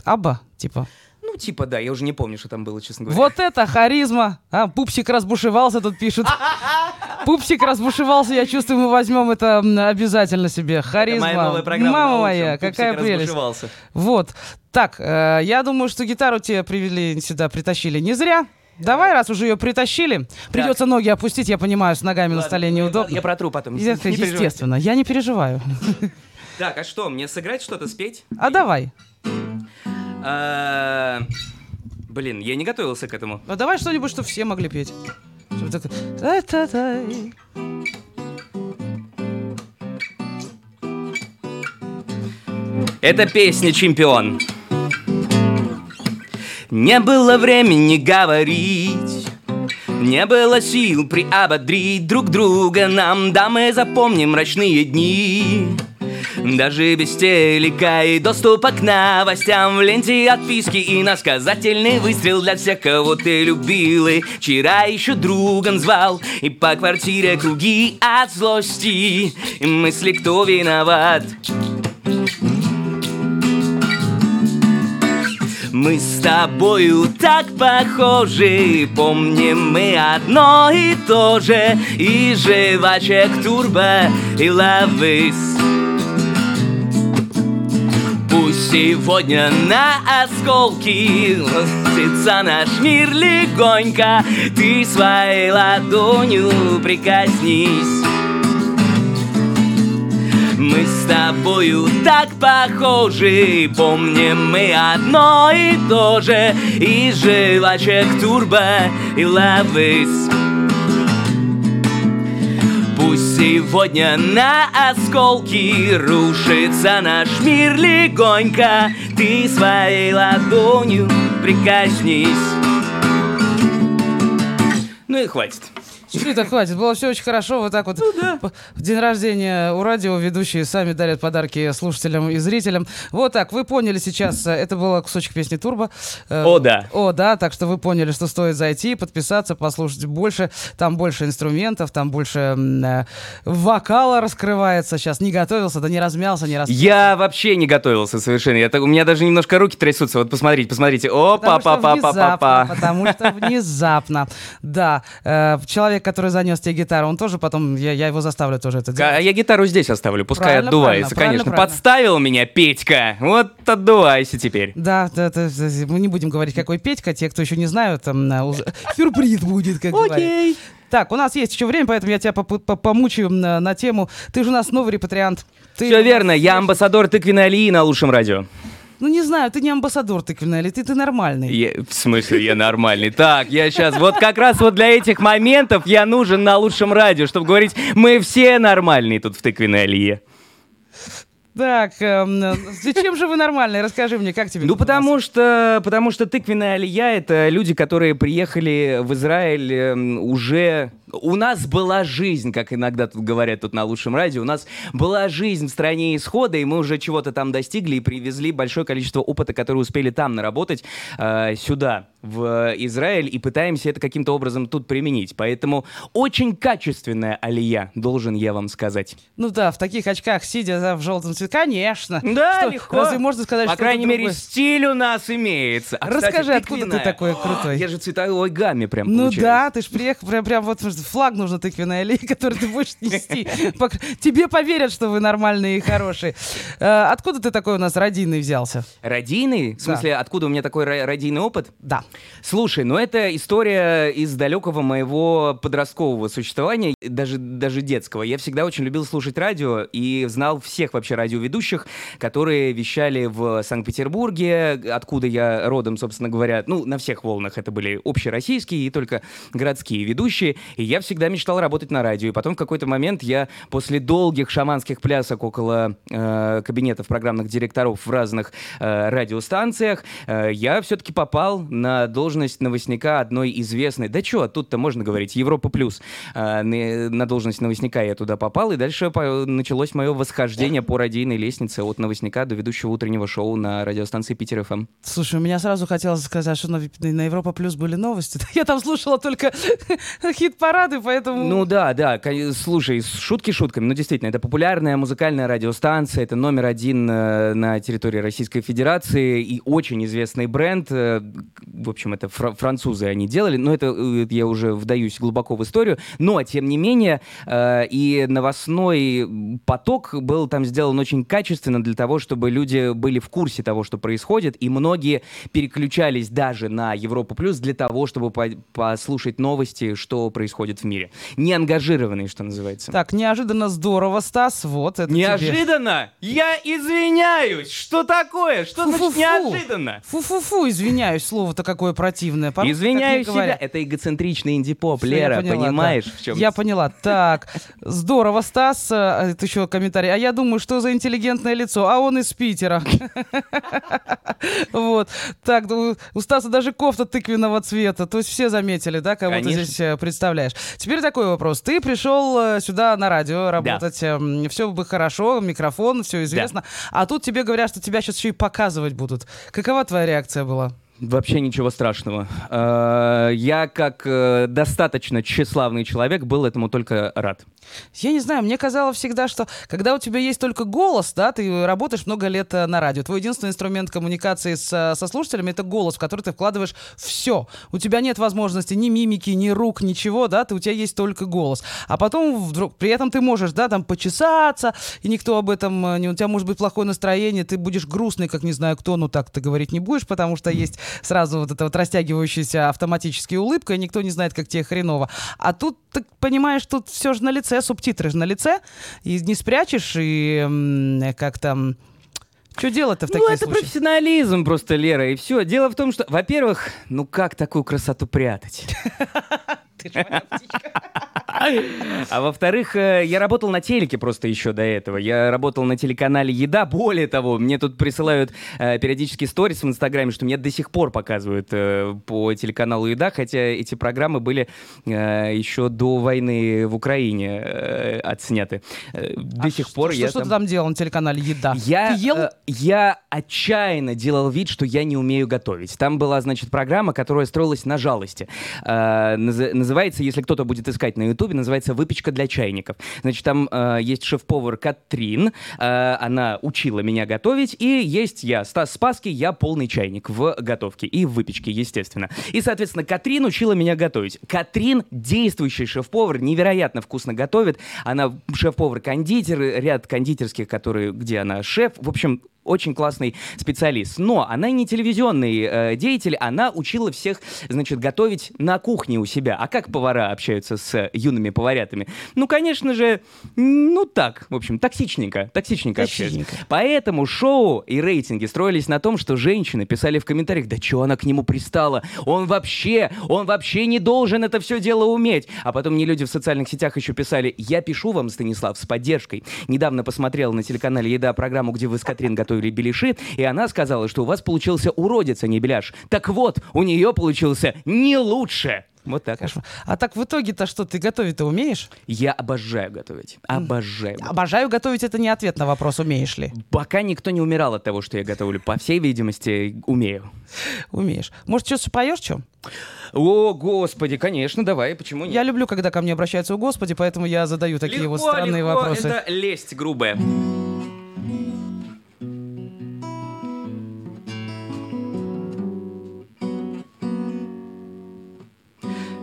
[SPEAKER 2] ABBA, типа.
[SPEAKER 5] Ну, типа, да, я уже не помню, что там было, честно говоря.
[SPEAKER 2] Вот это харизма! А, пупсик разбушевался, тут пишут. *laughs* Пупсик разбушевался, я чувствую, мы возьмем это обязательно себе.
[SPEAKER 5] Это
[SPEAKER 2] Харизма.
[SPEAKER 5] моя новая программа
[SPEAKER 2] Мама
[SPEAKER 5] на
[SPEAKER 2] моя, какая прелесть.
[SPEAKER 5] разбушевался.
[SPEAKER 2] Вот. Так, э, я думаю, что гитару тебе привели сюда, притащили не зря. Давай, раз уже ее притащили, придется ноги опустить, я понимаю, с ногами на
[SPEAKER 5] Ладно,
[SPEAKER 2] столе
[SPEAKER 5] я-
[SPEAKER 2] неудобно.
[SPEAKER 5] Я протру потом. не
[SPEAKER 2] Я-. Естественно, я не переживаю.
[SPEAKER 5] Так, а что, мне сыграть что-то, спеть?
[SPEAKER 2] А давай.
[SPEAKER 5] А, Блин, я не готовился к этому.
[SPEAKER 2] Ну давай что-нибудь, что все могли петь.
[SPEAKER 5] Это песня «Чемпион». Не было времени говорить, не было сил приободрить друг друга нам, да мы запомним мрачные дни. Даже без телека и доступа к новостям. В ленте отписки и насказательный выстрел Для всех, кого ты любил и вчера еще другом звал И по квартире круги от злости. И мысли, кто виноват? Мы с тобою так похожи, помним мы одно и то же. И жвачек турбо, и лавыс сегодня на осколки Лосится наш мир легонько. Ты своей ладонью прикоснись. Мы с тобою так похожи, помним мы одно и то же. И жвачек турбо, и лавыс Пусть сегодня на осколки рушится наш мир легонько Ты своей ладонью прикоснись Ну и хватит.
[SPEAKER 2] Чуть-чуть хватит, было все очень хорошо. Вот так вот п- в день рождения у радио ведущие сами дарят подарки слушателям и зрителям. Вот так, вы поняли сейчас, э, это был кусочек песни Турбо. Э,
[SPEAKER 5] О, да.
[SPEAKER 2] О, да, так что вы поняли, что стоит зайти, подписаться, послушать больше. Там больше инструментов, там больше э, вокала раскрывается. Сейчас не готовился, да не размялся, не раз.
[SPEAKER 5] Я вообще не готовился совершенно. Я так, у меня даже немножко руки трясутся. Вот посмотрите, посмотрите. О, па
[SPEAKER 2] Потому
[SPEAKER 5] па
[SPEAKER 2] что
[SPEAKER 5] па па
[SPEAKER 2] потому что внезапно. Да, э, человек, который занес тебе гитару, он тоже потом, я, я его заставлю тоже это делать.
[SPEAKER 5] А я гитару здесь оставлю, пускай
[SPEAKER 2] Правильно,
[SPEAKER 5] отдувается,
[SPEAKER 2] правильно,
[SPEAKER 5] конечно.
[SPEAKER 2] правильно,
[SPEAKER 5] Подставил меня Петька. Вот отдувайся теперь.
[SPEAKER 2] Да, да, да, да, мы не будем говорить, какой Петька. Те, кто еще не знают, там на уз- *laughs* сюрприз будет, как говорят. Так, у нас есть еще время, поэтому я тебя помучаю на, на тему. Ты же у нас новый репатриант. Ты
[SPEAKER 5] Все верно, я амбассадор тыквенной алии на лучшем радио.
[SPEAKER 2] Ну не знаю, ты не амбассадор тыквенной, или ты, ты нормальный.
[SPEAKER 5] Я- в смысле, я нормальный. Так, я сейчас, вот как раз вот для этих моментов я нужен на лучшем радио, чтобы говорить, мы все нормальные тут в тыквенной алие.
[SPEAKER 2] Так, эм, э, зачем же вы нормальный? Расскажи мне, как тебе?
[SPEAKER 5] Ну,
[SPEAKER 2] нас?
[SPEAKER 5] потому что, потому что тыквенная алия — это люди, которые приехали в Израиль эм, уже у нас была жизнь, как иногда тут говорят тут на лучшем радио, у нас была жизнь в стране исхода, и мы уже чего-то там достигли и привезли большое количество опыта, который успели там наработать, э, сюда, в Израиль, и пытаемся это каким-то образом тут применить. Поэтому очень качественная алия, должен я вам сказать.
[SPEAKER 2] Ну да, в таких очках, сидя да, в желтом цвете, конечно.
[SPEAKER 5] Да,
[SPEAKER 2] Что,
[SPEAKER 5] легко.
[SPEAKER 2] Разве можно сказать,
[SPEAKER 5] По
[SPEAKER 2] что
[SPEAKER 5] крайней мере,
[SPEAKER 2] другое?
[SPEAKER 5] стиль у нас имеется. А, кстати,
[SPEAKER 2] Расскажи, откуда ты такой крутой? *gasps*
[SPEAKER 5] Я же цветовой гамме прям
[SPEAKER 2] Ну
[SPEAKER 5] получаюсь.
[SPEAKER 2] да, ты ж приехал, прям, прям вот флаг нужно тыквенной аллеи, *laughs* который ты будешь нести. Тебе поверят, что вы нормальные и хорошие. Э, Откуда ты такой у нас родийный взялся?
[SPEAKER 5] Радийный? В смысле, откуда у меня такой радийный опыт?
[SPEAKER 2] Да.
[SPEAKER 5] Слушай, ну это история из далекого моего подросткового существования, даже, даже детского. Я всегда очень любил слушать радио и знал всех вообще радиоведущих, которые вещали в Санкт-Петербурге, откуда я родом, собственно говоря. Ну, на всех волнах это были общероссийские и только городские ведущие. И я всегда мечтал работать на радио. И потом в какой-то момент я после долгих шаманских плясок около э, кабинетов программных директоров в разных э, радиостанциях, э, я все-таки попал на должность новостника одной известной. Да что, тут-то можно говорить, Европа плюс. Э, на, должность новостника я туда попал, и дальше по- началось мое восхождение по радийной лестнице от новостника до ведущего утреннего шоу на радиостанции Питер ФМ.
[SPEAKER 2] Слушай, у меня сразу хотелось сказать, что на, на Европа Плюс были новости. *laughs* Я там слушала только *laughs* хит-парады, поэтому...
[SPEAKER 5] Ну да, да, слушай, шутки шутками, но действительно, это популярная музыкальная радиостанция, это номер один э, на территории Российской Федерации и очень известный бренд. э, в общем, это фра- французы они делали, но это э, я уже вдаюсь глубоко в историю. Но, тем не менее, и новостной поток был там сделан очень качественно для того, чтобы люди были в курсе того, что происходит, и многие переключались даже на Европу Плюс для того, чтобы по- послушать новости, что происходит в мире. Не ангажированные, что называется.
[SPEAKER 2] Так, неожиданно здорово, Стас. Вот это тебе.
[SPEAKER 5] Неожиданно? Я извиняюсь! Что такое? Что значит
[SPEAKER 2] Фу-фу-фу.
[SPEAKER 5] неожиданно?
[SPEAKER 2] Фу-фу-фу, извиняюсь, слово-то какое противное. Не
[SPEAKER 5] Извиняюсь себя.
[SPEAKER 2] говорят.
[SPEAKER 5] Это эгоцентричный инди-поп, Лера,
[SPEAKER 2] поняла,
[SPEAKER 5] понимаешь,
[SPEAKER 2] да.
[SPEAKER 5] в чем
[SPEAKER 2] Я поняла. Так, здорово, Стас. А, Это еще комментарий. А я думаю, что за интеллигентное лицо? А он из Питера. *laughs* Вот. Так, у Стаса даже кофта тыквенного цвета. То есть все заметили, да, кого ты здесь э, представляешь. Теперь такой вопрос. Ты пришел э, сюда на радио работать. Все бы хорошо, микрофон, все известно. А тут тебе говорят, что тебя сейчас еще и показывать будут. Какова твоя реакция была?
[SPEAKER 5] Вообще ничего страшного. Э, Я, как э, достаточно тщеславный человек, был этому только рад.
[SPEAKER 2] Я не знаю, мне казалось всегда, что когда у тебя есть только голос, да, ты работаешь много лет э, на радио, твой единственный инструмент коммуникации с, со слушателями это голос, в который ты вкладываешь все. У тебя нет возможности ни мимики, ни рук, ничего, да, ты, у тебя есть только голос. А потом вдруг, при этом ты можешь, да, там почесаться, и никто об этом, не, у тебя может быть плохое настроение, ты будешь грустный, как не знаю кто, ну так ты говорить не будешь, потому что есть сразу вот эта вот растягивающаяся автоматически улыбка, и никто не знает, как тебе хреново. А тут ты понимаешь, тут все же на лице, субтитры же на лице, и не спрячешь, и как там... Что делать-то в
[SPEAKER 5] ну,
[SPEAKER 2] таких
[SPEAKER 5] это
[SPEAKER 2] случаях?
[SPEAKER 5] профессионализм просто, Лера, и все. Дело в том, что, во-первых, ну как такую красоту прятать? *laughs* А во-вторых, э, я работал на телеке просто еще до этого. Я работал на телеканале «Еда». Более того, мне тут присылают э, периодически сторис в Инстаграме, что мне до сих пор показывают э, по телеканалу «Еда», хотя эти программы были э, еще до войны в Украине э, отсняты. Э, До
[SPEAKER 2] А
[SPEAKER 5] сих
[SPEAKER 2] что-
[SPEAKER 5] пор
[SPEAKER 2] что,
[SPEAKER 5] я
[SPEAKER 2] что
[SPEAKER 5] там...
[SPEAKER 2] ты там делал на телеканале «Еда»?
[SPEAKER 5] Я,
[SPEAKER 2] Ты ел?
[SPEAKER 5] э, я отчаянно делал вид, что я не умею готовить. Там была, значит, программа, которая строилась на жалости. Э, наз- называется, если кто-то будет искать на Ютубе, называется «Выпечка для чайников». Значит, там э, есть шеф-повар Катрин, э, она учила меня готовить, и есть я, Стас Спаский, я полный чайник в готовке и в выпечке, естественно. И, соответственно, Катрин учила меня готовить. Катрин действующий шеф-повар, невероятно вкусно готовит. Она шеф-повар-кондитер, ряд кондитерских, которые, где она шеф. В общем, очень классный специалист. Но она не телевизионный э, деятель, она учила всех, значит, готовить на кухне у себя. А как повара общаются с юными поварятами? Ну, конечно же, ну так, в общем, токсичненько, токсичненько общаются.
[SPEAKER 2] Токсичненько.
[SPEAKER 5] Поэтому шоу и рейтинги строились на том, что женщины писали в комментариях, да что она к нему пристала? Он вообще, он вообще не должен это все дело уметь. А потом мне люди в социальных сетях еще писали, я пишу вам, Станислав, с поддержкой. Недавно посмотрел на телеканале «Еда» программу, где вы с Катрин готовили беляши, и она сказала, что у вас получился уродец, а не беляш. Так вот, у нее получился не лучше. Вот так. вот.
[SPEAKER 2] Кошмар. А так в итоге-то что, ты готовить-то умеешь?
[SPEAKER 5] Я обожаю готовить. Обожаю.
[SPEAKER 2] Обожаю готовить, это не ответ на вопрос, умеешь ли.
[SPEAKER 5] Пока никто не умирал от того, что я готовлю. По всей видимости, умею.
[SPEAKER 2] Умеешь. Может, что-то поешь, что?
[SPEAKER 5] О, господи, конечно, давай, почему нет?
[SPEAKER 2] Я люблю, когда ко мне обращаются у Господи, поэтому я задаю такие вот
[SPEAKER 5] Легко,
[SPEAKER 2] странные
[SPEAKER 5] легко,
[SPEAKER 2] вопросы.
[SPEAKER 5] Это лесть грубая.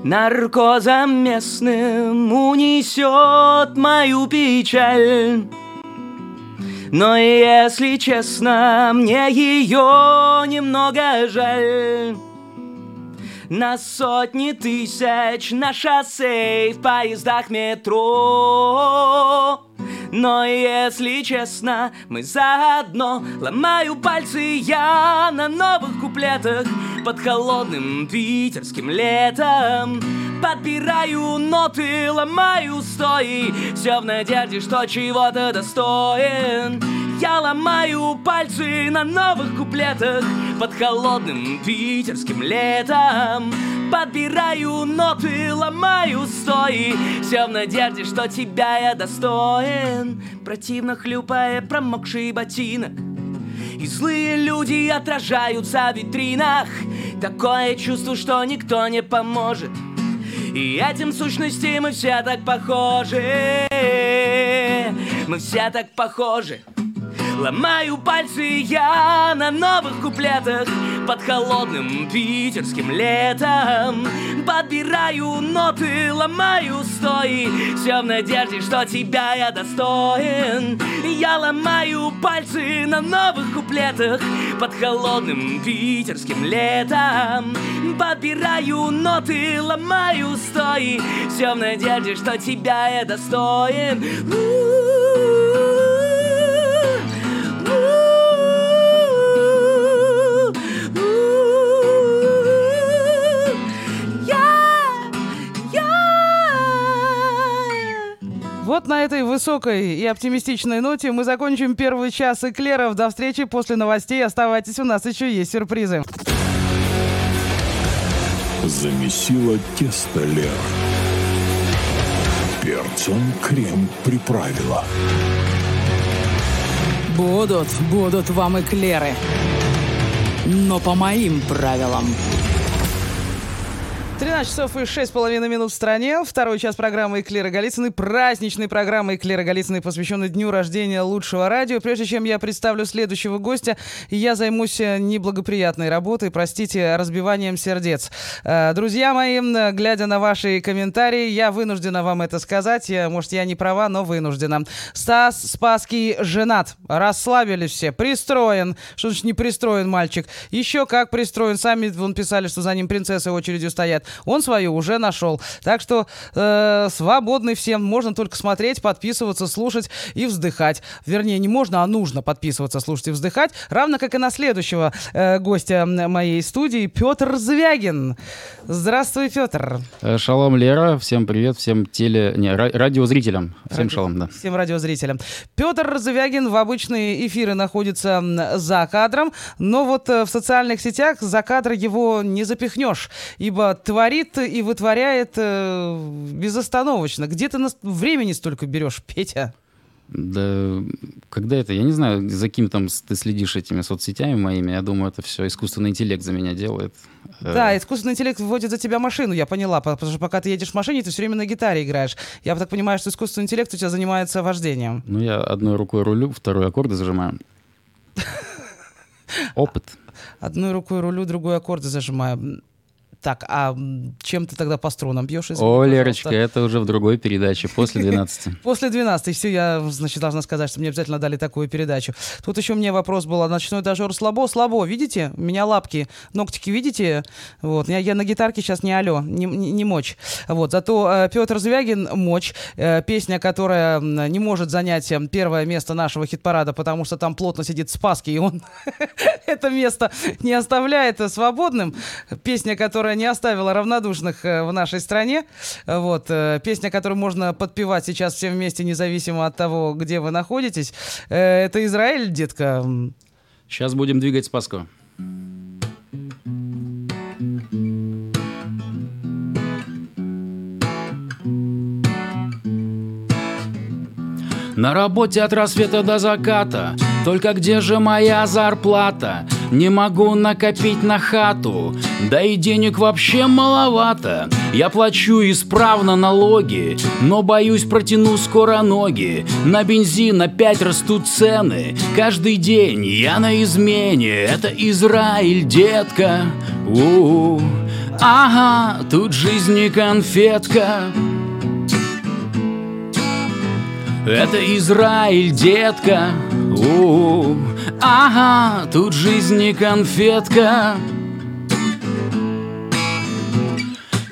[SPEAKER 5] Наркозом местным унесет мою печаль. Но если честно, мне ее немного жаль. На сотни тысяч на шоссе и в поездах метро Но если честно, мы заодно Ломаю пальцы я на новых куплетах Под холодным питерским летом. Подбираю ноты, ломаю стои Все в надежде, что чего-то достоин. Я ломаю пальцы на новых куплетах Под холодным питерским летом. Подбираю ноты, ломаю стои Все в надежде, что тебя я достоин. Противно хлюпая промокший ботинок и злые люди отражаются в витринах. Такое чувство, что никто не поможет. И этим в сущности мы все так похожи. Мы все так похожи Ломаю пальцы я на новых куплетах Под холодным питерским летом. Подбираю ноты, ломаю стои Все в надежде, что тебя я достоин. Я ломаю пальцы на новых куплетах Под холодным питерским летом. Подбираю ноты, ломаю стои Все в надежде, что тебя я достоин
[SPEAKER 2] Вот на этой высокой и оптимистичной ноте мы закончим первый час эклеров. До встречи после новостей. Оставайтесь, у нас еще есть сюрпризы.
[SPEAKER 1] Замесила тесто Лера. Перцем крем приправила.
[SPEAKER 7] Будут, будут вам эклеры. Но по моим правилам.
[SPEAKER 2] 13 часов и 6,5 минут в стране. Второй час программы Эклера Голицыной. Праздничной программы Эклера Голицыной, посвященной дню рождения лучшего радио. Прежде чем я представлю следующего гостя, я займусь э, неблагоприятной работой, простите, разбиванием сердец. Э, Друзья мои, глядя на ваши комментарии, я вынуждена вам это сказать. Может, я не права, но вынуждена. Стас Спасский женат. Расслабились все. Пристроен. Что значит не пристроен мальчик? Еще как пристроен. Сами вон писали, что за ним принцессы очередью стоят. Он свою уже нашел. Так что э, свободный всем. Можно только смотреть, подписываться, слушать и вздыхать. Вернее, не можно, а нужно подписываться, слушать и вздыхать. Равно как и на следующего э, гостя моей студии Петр Звягин. Здравствуй, Петр.
[SPEAKER 8] Э, Шалом, Лера. Всем привет, всем теле... Не, ра- радиозрителям. Всем шалом, да.
[SPEAKER 2] Всем радиозрителям. Петр Завягин в обычные эфиры находится за кадром, но вот э, в социальных сетях за кадр его не запихнешь, ибо творит и вытворяет э, безостановочно. Где ты времени столько берешь, Петя?
[SPEAKER 8] Да, когда это? Я не знаю, за кем там ты следишь этими соцсетями моими. Я думаю, это все искусственный интеллект за меня делает. Э,
[SPEAKER 2] Да, искусственный интеллект вводит за тебя машину, я поняла, по- потому что пока ты едешь в машине, ты все время на гитаре играешь. Я так понимаю, что искусственный интеллект у тебя занимается вождением.
[SPEAKER 8] Ну, я одной рукой рулю, второй аккорды зажимаю. *laughs* Опыт.
[SPEAKER 2] Одной рукой рулю, другой аккорды зажимаю. Так, а чем ты тогда по струнам бьешь? Извини,
[SPEAKER 8] О,
[SPEAKER 2] пожалуйста.
[SPEAKER 8] Лерочка, это уже в другой передаче, после 12. *laughs*
[SPEAKER 2] После 12 все, я, значит, должна сказать, что мне обязательно дали такую передачу. Тут еще мне вопрос был, а ночной дожор слабо? Слабо, видите? У меня лапки, ногтики, видите? Вот, я, я на гитарке сейчас не алло, не, не, не мочь. Вот, зато Петр Звягин мочь, Э, песня, которая не может занять э, первое место нашего хит-парада, потому что там плотно сидит Спаски, и он *laughs* это место не оставляет э, свободным. Песня, которая которая не оставила равнодушных э, в нашей стране. Вот. Э, песня, которую можно подпевать сейчас все вместе, независимо от того, где вы находитесь. Э, это Израиль, детка.
[SPEAKER 8] Сейчас будем двигать Спаску. На работе от рассвета до заката только где же моя зарплата? Не могу накопить на хату. Да и денег вообще маловато. Я плачу исправно налоги Но боюсь протяну скоро ноги. На бензин опять растут цены. Каждый день я на измене. Это Израиль, детка. У-у. Ага, тут жизнь не конфетка. Это Израиль, детка. У, ага, тут жизнь не конфетка.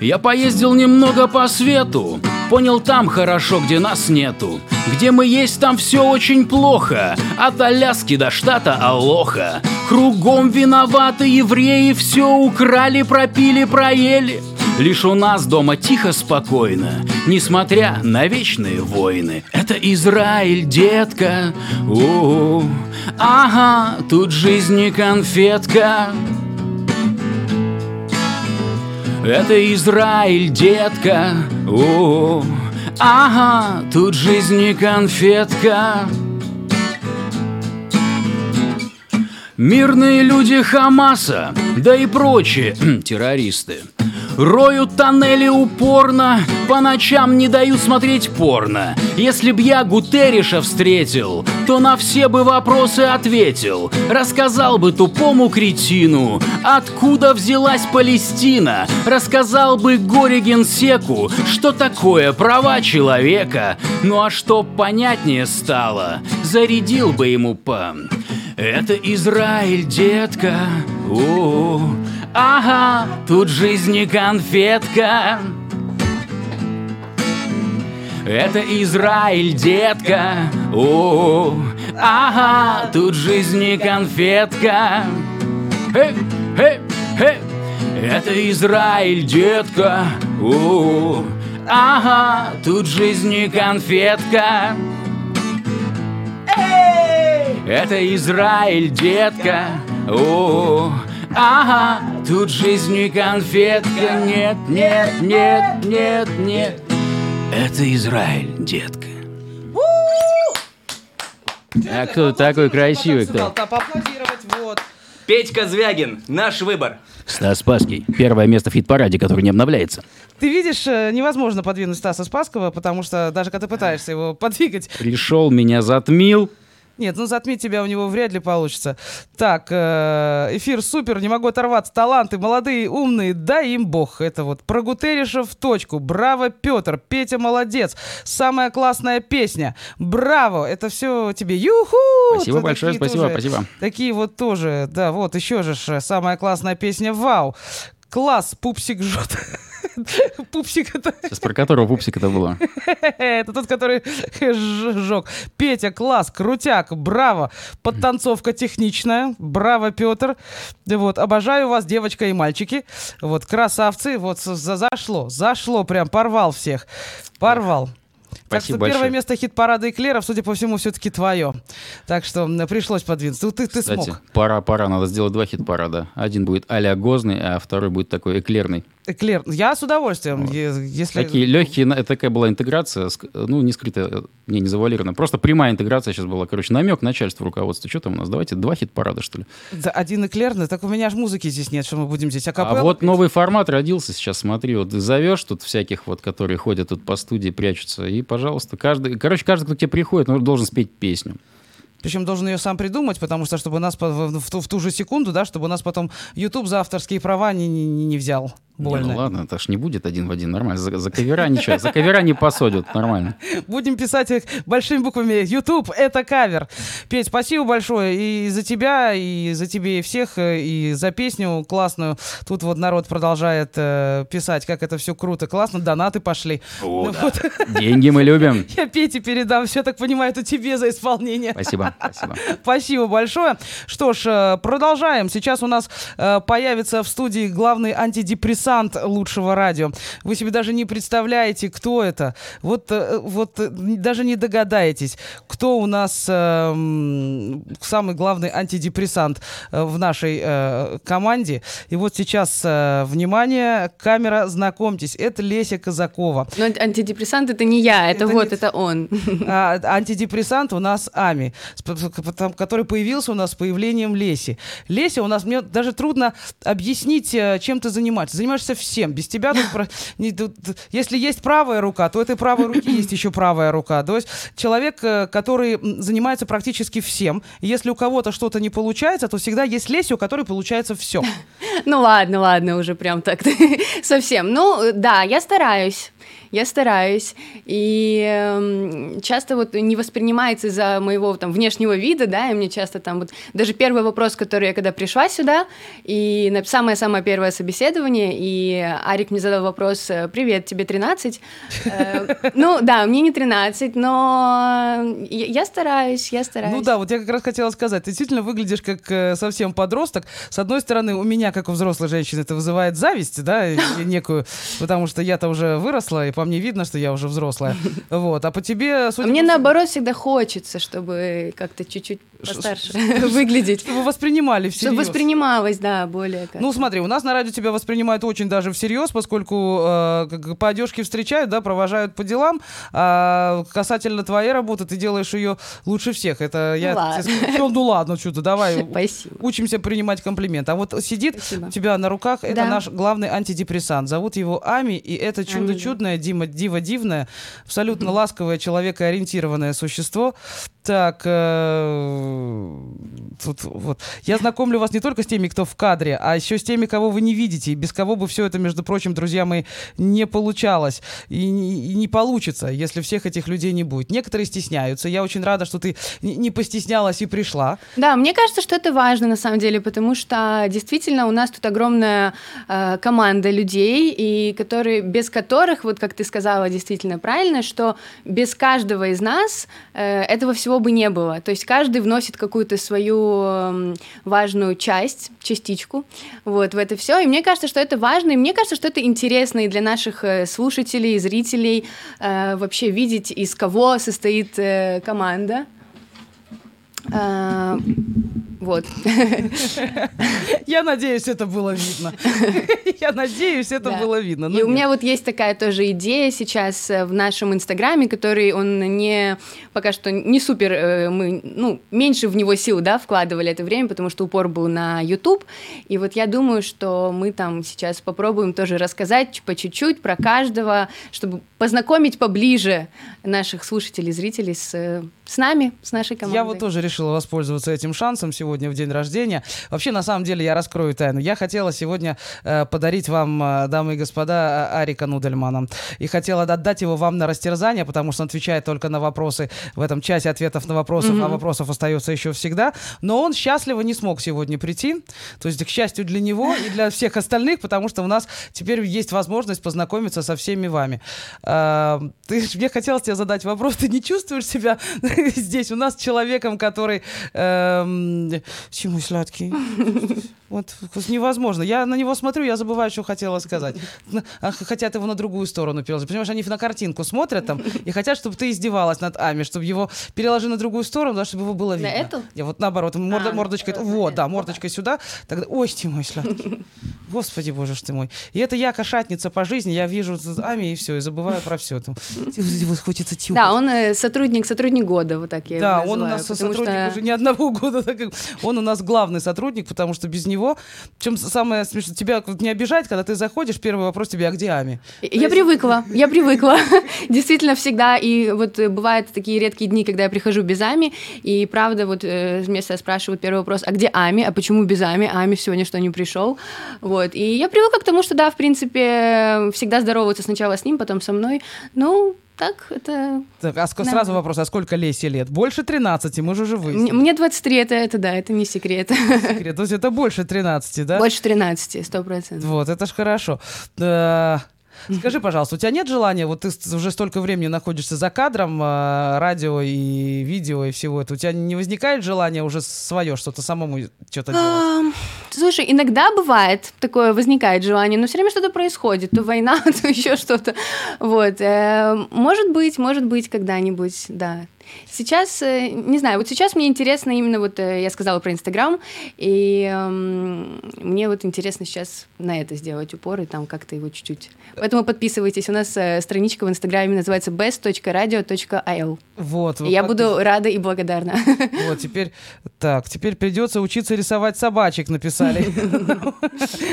[SPEAKER 8] Я поездил немного по свету, понял там хорошо, где нас нету. Где мы есть, там все очень плохо, от Аляски до штата Алоха. Кругом виноваты евреи, все украли, пропили, проели. Лишь у нас дома тихо, спокойно, несмотря на вечные войны. Это Израиль, детка. У, ага, тут жизнь не конфетка. Это Израиль, детка. У, ага, тут жизнь не конфетка. Мирные люди Хамаса, да и прочие *clears throat* террористы Роют тоннели упорно, по ночам не дают смотреть порно. Если б я Гутериша встретил, то на все бы вопросы ответил. Рассказал бы тупому кретину, откуда взялась Палестина. Рассказал бы горе генсеку, что такое права человека. Ну а чтоб понятнее стало, зарядил бы ему по... Это Израиль, детка. О, ага, тут жизнь не конфетка. Это Израиль, детка. О, ага, тут жизнь не конфетка. Эй, эй, эй. Это Израиль, детка. О, ага, тут жизнь не конфетка. Это Израиль, детка. О, ага, тут жизнь не конфетка. Нет, нет, нет, нет, нет. Это Израиль, детка. А кто такой красивый, кто?
[SPEAKER 2] Вот.
[SPEAKER 5] Петька Звягин, наш выбор.
[SPEAKER 8] Стас Паский. Первое место в хит-параде, который не обновляется.
[SPEAKER 2] Ты видишь, э, невозможно подвинуть Стаса Спаскова, потому что даже когда ты пытаешься его *laughs* подвигать,
[SPEAKER 8] Пришел, меня затмил.
[SPEAKER 2] Нет, ну затмить тебя у него вряд ли получится. Так, э, эфир супер, не могу оторваться. Таланты молодые, умные, дай им бог. Это вот про Гутериша в точку. Браво, Петр, Петя молодец. Самая классная песня. Браво, это все тебе. Юху!
[SPEAKER 8] Спасибо большое, спасибо,
[SPEAKER 2] тоже-
[SPEAKER 8] спасибо.
[SPEAKER 2] Такие вот тоже, да, вот еще же самая классная песня. Вау! Класс, пупсик жжет. *laughs* *laughs* Пупсик это
[SPEAKER 8] Сейчас про которого пупсик это было? *laughs*
[SPEAKER 2] это тот, который сжег. Петя, класс, крутяк, браво. Подтанцовка техничная. Браво, Петр. Вот, обожаю вас, девочка и мальчики. Вот, красавцы. Вот, за- зашло, зашло прям, порвал всех. Порвал. Так
[SPEAKER 8] Спасибо
[SPEAKER 2] что первое
[SPEAKER 8] большое.
[SPEAKER 2] место хит-парада эклеров, судя по всему, все-таки твое. Так что пришлось подвинуться. Ну, Ты, ты
[SPEAKER 8] Кстати,
[SPEAKER 2] смог.
[SPEAKER 8] пора, пора, надо сделать два хит-парада. Один будет а-ля Гозный, а второй будет такой эклерный.
[SPEAKER 2] Эклер. Я с удовольствием, е- если...
[SPEAKER 8] Такие легкие, это такая была интеграция, ну, не скрытая, не, не завуалированная, просто прямая интеграция сейчас была. Короче, намек начальству руководства. Что там у нас? Давайте два хит-парада, что ли.
[SPEAKER 2] Да, Один эклерный, так у меня же музыки здесь нет, что мы будем здесь
[SPEAKER 8] А
[SPEAKER 2] акапелла
[SPEAKER 8] вот
[SPEAKER 2] петь?
[SPEAKER 8] новый формат родился сейчас, смотри, вот ты зовешь тут всяких вот, которые ходят тут по студии, прячутся, и, пожалуйста, каждый, короче, каждый, кто к тебе приходит, ну, должен спеть песню.
[SPEAKER 2] Причем должен ее сам придумать, потому что чтобы нас в, ту, в ту же секунду, да, чтобы нас потом YouTube за авторские права не, не, не- не
[SPEAKER 8] Не,
[SPEAKER 2] Больно.
[SPEAKER 8] ну ладно, это ж не будет один в один, нормально. За, за кавера ничего, за кавера не посадят, нормально. *laughs*
[SPEAKER 2] Будем писать их большими буквами. YouTube — это кавер. Петь, спасибо большое и за тебя, и за тебе и всех, э, и за песню классную. Тут вот народ продолжает э, писать, как это все круто, классно. Донаты пошли.
[SPEAKER 8] О,
[SPEAKER 2] Ну
[SPEAKER 8] да.
[SPEAKER 2] вот. *laughs*
[SPEAKER 8] Деньги мы любим.
[SPEAKER 2] Я Пете передам. Все, так понимаю, это тебе за исполнение.
[SPEAKER 8] Спасибо.
[SPEAKER 5] Спасибо. *laughs*
[SPEAKER 2] Спасибо большое. Что ж, э, продолжаем. Сейчас у нас э, появится в студии главный антидепрессант лучшего радио. Вы себе даже не представляете, кто это. Вот, э, вот э, даже не догадаетесь, кто у нас э, самый главный антидепрессант э, в нашей э, команде. И вот сейчас, э, внимание, камера, знакомьтесь, это Леся Казакова.
[SPEAKER 9] Но антидепрессант это не я, это,
[SPEAKER 2] Это
[SPEAKER 9] вот,
[SPEAKER 2] не-
[SPEAKER 9] это он. *laughs*
[SPEAKER 2] А, *laughs* антидепрессант у нас Ами, который появился у нас с появлением Леси. Леся у нас, мне даже трудно объяснить, чем ты занимаешься. Занимаешься всем. Без тебя тут, не- тут- если есть правая рука, то этой правой руки есть еще правая рука. То есть человек, э, который занимается практически всем. Если у кого-то что-то не получается, то всегда есть Леся, у которой получается все. *laughs*
[SPEAKER 9] Ну ладно, ладно, уже прям так *laughs* совсем. Ну да, я стараюсь. Я стараюсь. И эм, часто вот не воспринимается из-за моего там внешнего вида, да, и мне часто там вот даже первый вопрос, который я когда пришла сюда, и самое-самое первое собеседование, и Арик мне задал вопрос, э, привет, тебе 13? Э, Ну да, мне не 13, но я стараюсь, я стараюсь.
[SPEAKER 2] Ну да, вот я как раз хотела сказать, ты действительно выглядишь как э, совсем подросток. С одной стороны, у меня, как у взрослой женщины, это вызывает зависть, да, некую, потому что я-то уже выросла, и по мне видно, что я уже взрослая. *laughs* Вот, а по тебе,
[SPEAKER 9] А
[SPEAKER 2] судя
[SPEAKER 9] мне наоборот всегда хочется, чтобы как-то чуть-чуть постарше выглядеть.
[SPEAKER 2] чтобы воспринимали
[SPEAKER 9] Чтобы
[SPEAKER 2] всерьез.
[SPEAKER 9] воспринималось, да, более как
[SPEAKER 2] Ну, смотри, у нас на радио тебя воспринимают очень даже всерьез, поскольку э, как по одежке встречают, да, провожают по делам. А касательно твоей работы, ты делаешь ее лучше всех. Это я.
[SPEAKER 9] ладно.
[SPEAKER 2] тебе скажу, «Ну, ну ладно, что-то, давай. *laughs*
[SPEAKER 9] Спасибо.
[SPEAKER 2] Учимся принимать комплимент. А вот сидит
[SPEAKER 9] Спасибо.
[SPEAKER 2] у тебя на руках, это
[SPEAKER 9] Да.
[SPEAKER 2] наш главный антидепрессант. Зовут его Ами, и это чудо чудное, Дима Дива дивное, абсолютно ласковое, человекоориентированное существо. Так, э, тут вот. Я знакомлю вас не только с теми, кто в кадре, а еще с теми, кого вы не видите, и без кого бы все это, между прочим, друзья мои, не получалось. И, и не получится, если всех этих людей не будет. Некоторые стесняются. Я очень рада, что ты не постеснялась и пришла.
[SPEAKER 9] Да, мне кажется, что это важно на самом деле, потому что действительно у нас тут огромная э, команда людей, и которые, без которых, вот как ты сказала действительно правильно, что без каждого из нас э, этого всего бы не было. То есть каждый вносит какую-то свою эм, важную часть, частичку вот, в это все. И мне кажется, что это важно, и мне кажется, что это интересно и для наших э, слушателей, зрителей э, вообще видеть, из кого состоит э, команда. Вот. *laughs*
[SPEAKER 2] Я надеюсь, это было видно. *laughs* Я надеюсь, это
[SPEAKER 9] Да.
[SPEAKER 2] было видно. Ну,
[SPEAKER 9] И у меня вот есть такая тоже идея сейчас э, в нашем инстаграме, который он не пока что не супер, э, мы ну меньше в него сил, да, вкладывали это время, потому что упор был на YouTube. И вот я думаю, что мы там сейчас попробуем тоже рассказать по чуть-чуть про каждого, чтобы познакомить поближе наших слушателей, зрителей с э, с нами, с нашей командой.
[SPEAKER 2] Я вот тоже решила воспользоваться этим шансом сегодня в день рождения. Вообще, на самом деле, я раскрою тайну. Я хотела сегодня э, подарить вам, э, дамы и господа, а- Арика Нудельмана. И хотела отдать его вам на растерзание, потому что он отвечает только на вопросы в этом часе ответов на вопросы, а вопросов остается еще всегда. Но он счастливо не смог сегодня прийти. То есть, к счастью для него и для всех остальных, потому что у нас теперь есть возможность познакомиться со всеми вами. А, Ты, мне хотелось тебе задать вопрос. Ты не чувствуешь себя *laughs* здесь у нас человеком, который... эм, Чему сладкий? Вот невозможно. Я на него смотрю, я забываю, что хотела сказать. На- а Хотят его на другую сторону переложить. Понимаешь, они на картинку смотрят там и хотят, чтобы ты издевалась над Ами, чтобы его переложи на другую сторону, да, чтобы его было видно.
[SPEAKER 9] эту?
[SPEAKER 2] Я вот наоборот, морда,
[SPEAKER 9] А,
[SPEAKER 2] мордочкой,
[SPEAKER 9] на
[SPEAKER 2] вот, да, мордочкой сюда, тогда, ой, ты мой сладкий. Господи, боже ж ты мой. И это я кошатница по жизни, я вижу Ами и все, и забываю про все. Вот хочется тихо.
[SPEAKER 9] Да, он э, сотрудник, сотрудник года, вот так я
[SPEAKER 2] Да,
[SPEAKER 9] его
[SPEAKER 2] он у
[SPEAKER 9] называю,
[SPEAKER 2] нас сотрудник
[SPEAKER 9] что-
[SPEAKER 2] уже не одного *laughs* года. так как он у нас главный сотрудник, потому что без него... Причем самое смешное, тебя не обижает, когда ты заходишь, первый вопрос тебе, а где Ами? *laughs*
[SPEAKER 9] Я привыкла, я *laughs* привыкла. Действительно, всегда. И вот бывают такие редкие дни, когда я прихожу без Ами, и правда, вот э, вместо спрашивают первый вопрос, а где Ами, а почему без Ами, Ами сегодня что, не пришел? Вот. И я привыкла к тому, что да, в принципе, всегда здороваются сначала с ним, потом со мной. Ну, так, это...
[SPEAKER 2] Так, а ск-
[SPEAKER 9] Да.
[SPEAKER 2] сразу вопрос, а сколько Лесе лет? Больше 13, мы же уже
[SPEAKER 9] Мне,
[SPEAKER 2] выяснили.
[SPEAKER 9] мне 23, это, это да, это не секрет.
[SPEAKER 2] Секрет. То есть это больше 13, да?
[SPEAKER 9] Больше 13, сто процентов.
[SPEAKER 2] Вот, это ж хорошо. Да. Скажи, пожалуйста, у тебя нет желания, вот ты уже столько времени находишься за кадром, э, радио и видео и всего этого, у тебя не возникает желания уже свое что-то самому что-то делать?
[SPEAKER 9] Слушай, иногда бывает такое, возникает желание, но все время что-то происходит, то война, *laughs* то еще что-то. Вот. э, Может быть, может быть, когда-нибудь, да. Сейчас, э, не знаю, вот сейчас мне интересно именно вот, э, я сказала про Инстаграм, и эм, мне вот интересно сейчас на это сделать упор и там как-то его чуть-чуть. Поэтому подписывайтесь, у нас э, страничка в Инстаграме называется best.radio.il.
[SPEAKER 2] Вот.
[SPEAKER 9] Я буду рада и благодарна. *laughs*
[SPEAKER 2] Вот, теперь, так, теперь придется учиться рисовать собачек, написали.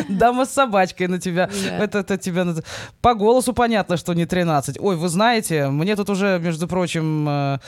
[SPEAKER 2] *laughs* Дама с собачкой на тебя. Это, это тебя По голосу понятно, что не 13. Ой, вы знаете, мне тут уже, между прочим,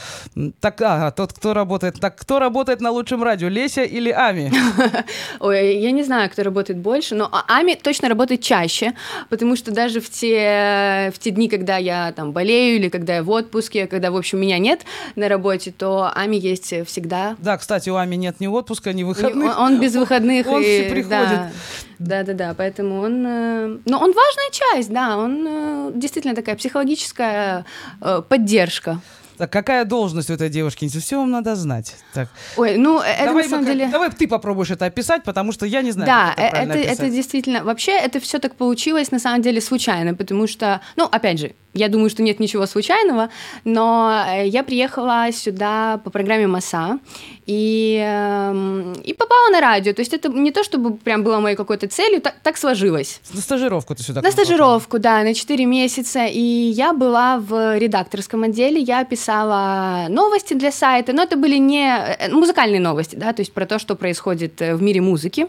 [SPEAKER 2] так, ага, тот, кто работает, так, кто работает на лучшем радио, Леся или Ами? *laughs*
[SPEAKER 9] Ой, я не знаю, кто работает больше, но А- Ами точно работает чаще, потому что даже в те, в те дни, когда я там болею или когда я в отпуске, когда, в общем, меня нет на работе, то Ами есть всегда.
[SPEAKER 2] Да, кстати, у Ами нет ни отпуска, ни выходных.
[SPEAKER 9] Он, он без выходных.
[SPEAKER 2] Он
[SPEAKER 9] и,
[SPEAKER 2] все приходит.
[SPEAKER 9] Да, да, да, да, поэтому он... э, Но он важная часть, да, он э, действительно такая психологическая э, поддержка.
[SPEAKER 2] Так, какая должность у этой девушки? Все вам надо знать. Так.
[SPEAKER 9] Ой, ну, э, это
[SPEAKER 2] давай,
[SPEAKER 9] на самом деле...
[SPEAKER 2] давай ты попробуешь это описать, потому что я не знаю,
[SPEAKER 9] Да,
[SPEAKER 2] как это
[SPEAKER 9] э,
[SPEAKER 2] правильно
[SPEAKER 9] это, это действительно... Вообще это все так получилось на самом деле случайно, потому что, ну, опять же, я думаю, что нет ничего случайного, но э, я приехала сюда по программе МАСА и, эм, и попала на радио. То есть это не то, чтобы прям было моей какой-то целью, так, так сложилось.
[SPEAKER 2] На стажировку ты сюда
[SPEAKER 9] На стажировку, да, на 4 месяца. И я была в редакторском отделе, я писала новости для сайта, но это были не э, музыкальные новости, да, то есть про то, что происходит э, в мире музыки.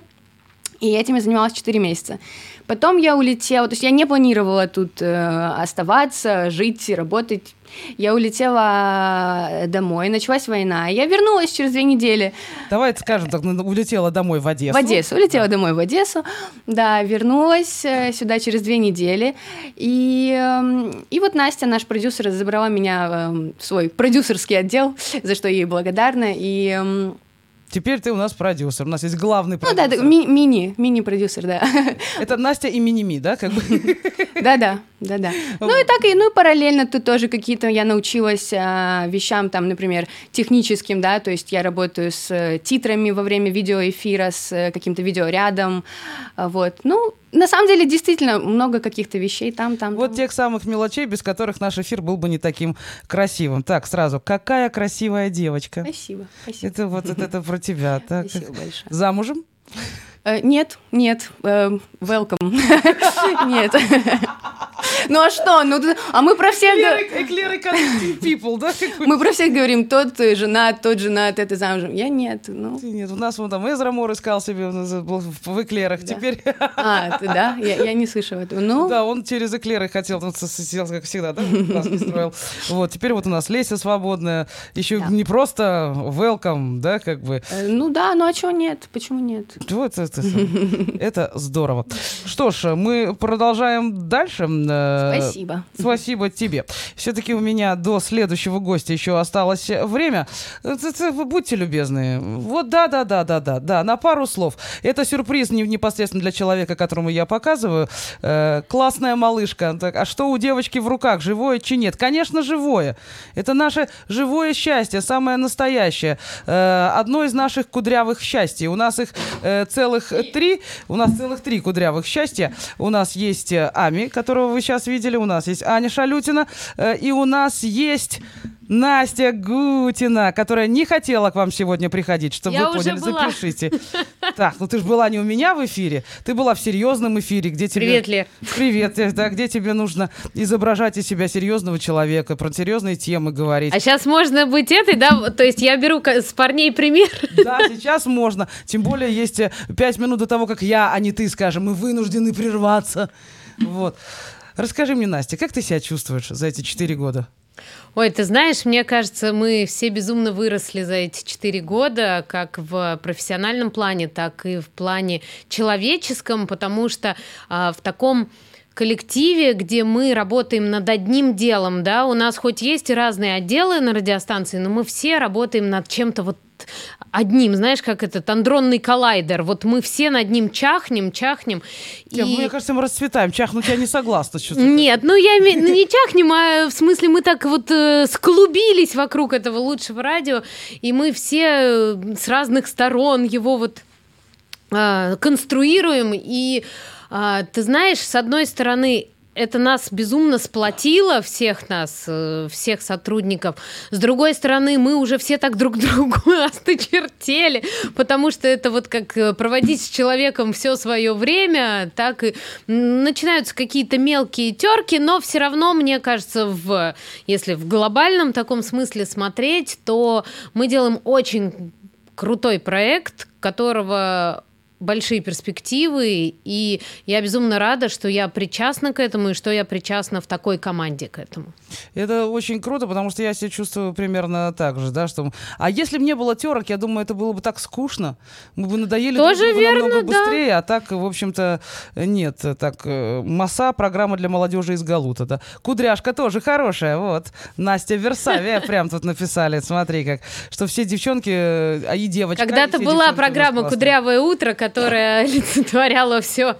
[SPEAKER 9] И этим я занималась 4 месяца. Потом я улетела, то есть я не планировала тут э, оставаться, жить, работать. Я улетела э, домой, началась война. Я вернулась через две недели.
[SPEAKER 2] Давай скажем так, ну, улетела домой в Одессу.
[SPEAKER 9] В Одессу. Улетела домой в Одессу. Да, вернулась э, сюда через две недели. И, эм, и вот Настя, наш продюсер, забрала меня эм, в свой продюсерский отдел, за что ей благодарна. И, эм,
[SPEAKER 2] Теперь ты у нас продюсер. У нас есть главный
[SPEAKER 9] ну да,
[SPEAKER 2] продюсер.
[SPEAKER 9] да, ми- мини, мини-продюсер, да.
[SPEAKER 2] Это Настя и Миними, да? Как бы? *laughs*
[SPEAKER 9] Да-да, да-да. Ну и так, и, ну параллельно тут тоже какие-то я научилась а, вещам, там, например, техническим, да, то есть я работаю с э, титрами во время видеоэфира, с э, каким-то видеорядом, а, вот. Ну, на самом деле, действительно, много каких-то вещей там, там,
[SPEAKER 2] Вот
[SPEAKER 9] там.
[SPEAKER 2] тех самых мелочей, без которых наш эфир был бы не таким красивым. Так, сразу, какая красивая девочка.
[SPEAKER 9] Спасибо, спасибо.
[SPEAKER 2] Это вот это, это про тебя. Так.
[SPEAKER 9] Спасибо большое.
[SPEAKER 2] Замужем?
[SPEAKER 9] Э, нет, нет, э, welcome. *laughs* Нет. *laughs* Ну а что? Ну, а мы про всех... го-
[SPEAKER 2] Эклеры connecting people, да?
[SPEAKER 9] Мы про всех говорим, тот э, женат, тот женат, это замужем. Я нет, ну...
[SPEAKER 2] Нет, у нас вон там Эзра Мор искал себе в эклерах. Теперь, *laughs*
[SPEAKER 9] А, ты, да? Я, не слышала этого. Ну,
[SPEAKER 2] да, он через эклеры хотел, сидел, как всегда, да, глазки строил. Вот, теперь вот у нас Леся свободная. Еще не просто welcome, да, как бы.
[SPEAKER 9] э, ну да, ну а чего нет? Почему нет?
[SPEAKER 2] Вот это, *laughs* это здорово. Что ж, мы продолжаем дальше. Э,
[SPEAKER 9] Спасибо.
[SPEAKER 2] Спасибо тебе. Все-таки у меня до следующего гостя еще осталось время. Э, вы Будьте любезны. Вот да, да, да, да, да, да. На пару слов. Это сюрприз не- непосредственно для человека, которому я показываю. Э, классная малышка. Так, а что у девочки в руках? Живое чи нет? Конечно, живое. Это наше живое счастье, самое настоящее. Одно из наших кудрявых счастий. У нас их э, целых три. У нас целых три кудрявых счастья. У нас есть э, Ами, которого вы сейчас видели. У нас есть Аня Шалютина. э, и у нас есть... Настя Гутина, которая не хотела к вам сегодня приходить, чтобы
[SPEAKER 10] Я
[SPEAKER 2] вы поняли,
[SPEAKER 10] была.
[SPEAKER 2] запишите. Так, ну ты же была не у меня в эфире, ты была в серьезном эфире, где тебе...
[SPEAKER 10] Привет, Лер.
[SPEAKER 2] Привет, да, где тебе нужно изображать из себя серьезного человека, про серьезные темы говорить.
[SPEAKER 10] А сейчас можно быть этой, да? То есть я беру с парней пример.
[SPEAKER 2] Да, сейчас можно. Тем более есть э, пять минут до того, как я, а не ты, скажем, мы вынуждены прерваться. Вот. Расскажи мне, Настя, как ты себя чувствуешь за эти четыре года?
[SPEAKER 10] Ой, ты знаешь, мне кажется, мы все безумно выросли за эти четыре года, как в профессиональном плане, так и в плане человеческом, потому что а, в таком коллективе, где мы работаем над одним делом, да, у нас хоть есть и разные отделы на радиостанции, но мы все работаем над чем-то вот одним, знаешь, как этот андронный коллайдер. Вот мы все над ним чахнем, чахнем.
[SPEAKER 2] Я,
[SPEAKER 10] и-
[SPEAKER 2] Мне кажется, мы расцветаем. Чахнуть я не согласна.
[SPEAKER 10] Нет, ну я ну, не чахнем, а в смысле мы так вот э, склубились вокруг этого лучшего радио, и мы все э, с разных сторон его вот а, конструируем. И ты знаешь, с одной стороны, это нас безумно сплотило, всех нас, э, всех сотрудников. С другой стороны, мы уже все так друг *laughs* другу осточертели, потому что это вот как э, проводить с человеком все свое время, так и начинаются какие-то мелкие терки, но все равно, мне кажется, в, если в глобальном таком смысле смотреть, то мы делаем очень крутой проект, которого большие перспективы, и я безумно рада, что я причастна к этому, и что я причастна в такой команде к этому.
[SPEAKER 2] Это очень круто, потому что я себя чувствую примерно так же, да, что... А если бы не было терок, я думаю, это было бы так скучно. Мы бы надоели друг
[SPEAKER 10] Тоже
[SPEAKER 2] другу
[SPEAKER 10] верно,
[SPEAKER 2] намного
[SPEAKER 10] да.
[SPEAKER 2] быстрее, а так, в общем-то, нет. Так, э, МАСА, программа для молодежи из Галута, да. Кудряшка тоже хорошая, вот. Настя Версавия *laughs* прям тут написали, смотри как. Что все девчонки, э, а и девочка. и
[SPEAKER 10] Когда-то была программа. «Кудрявое утро», которая *laughs* олицетворяла все,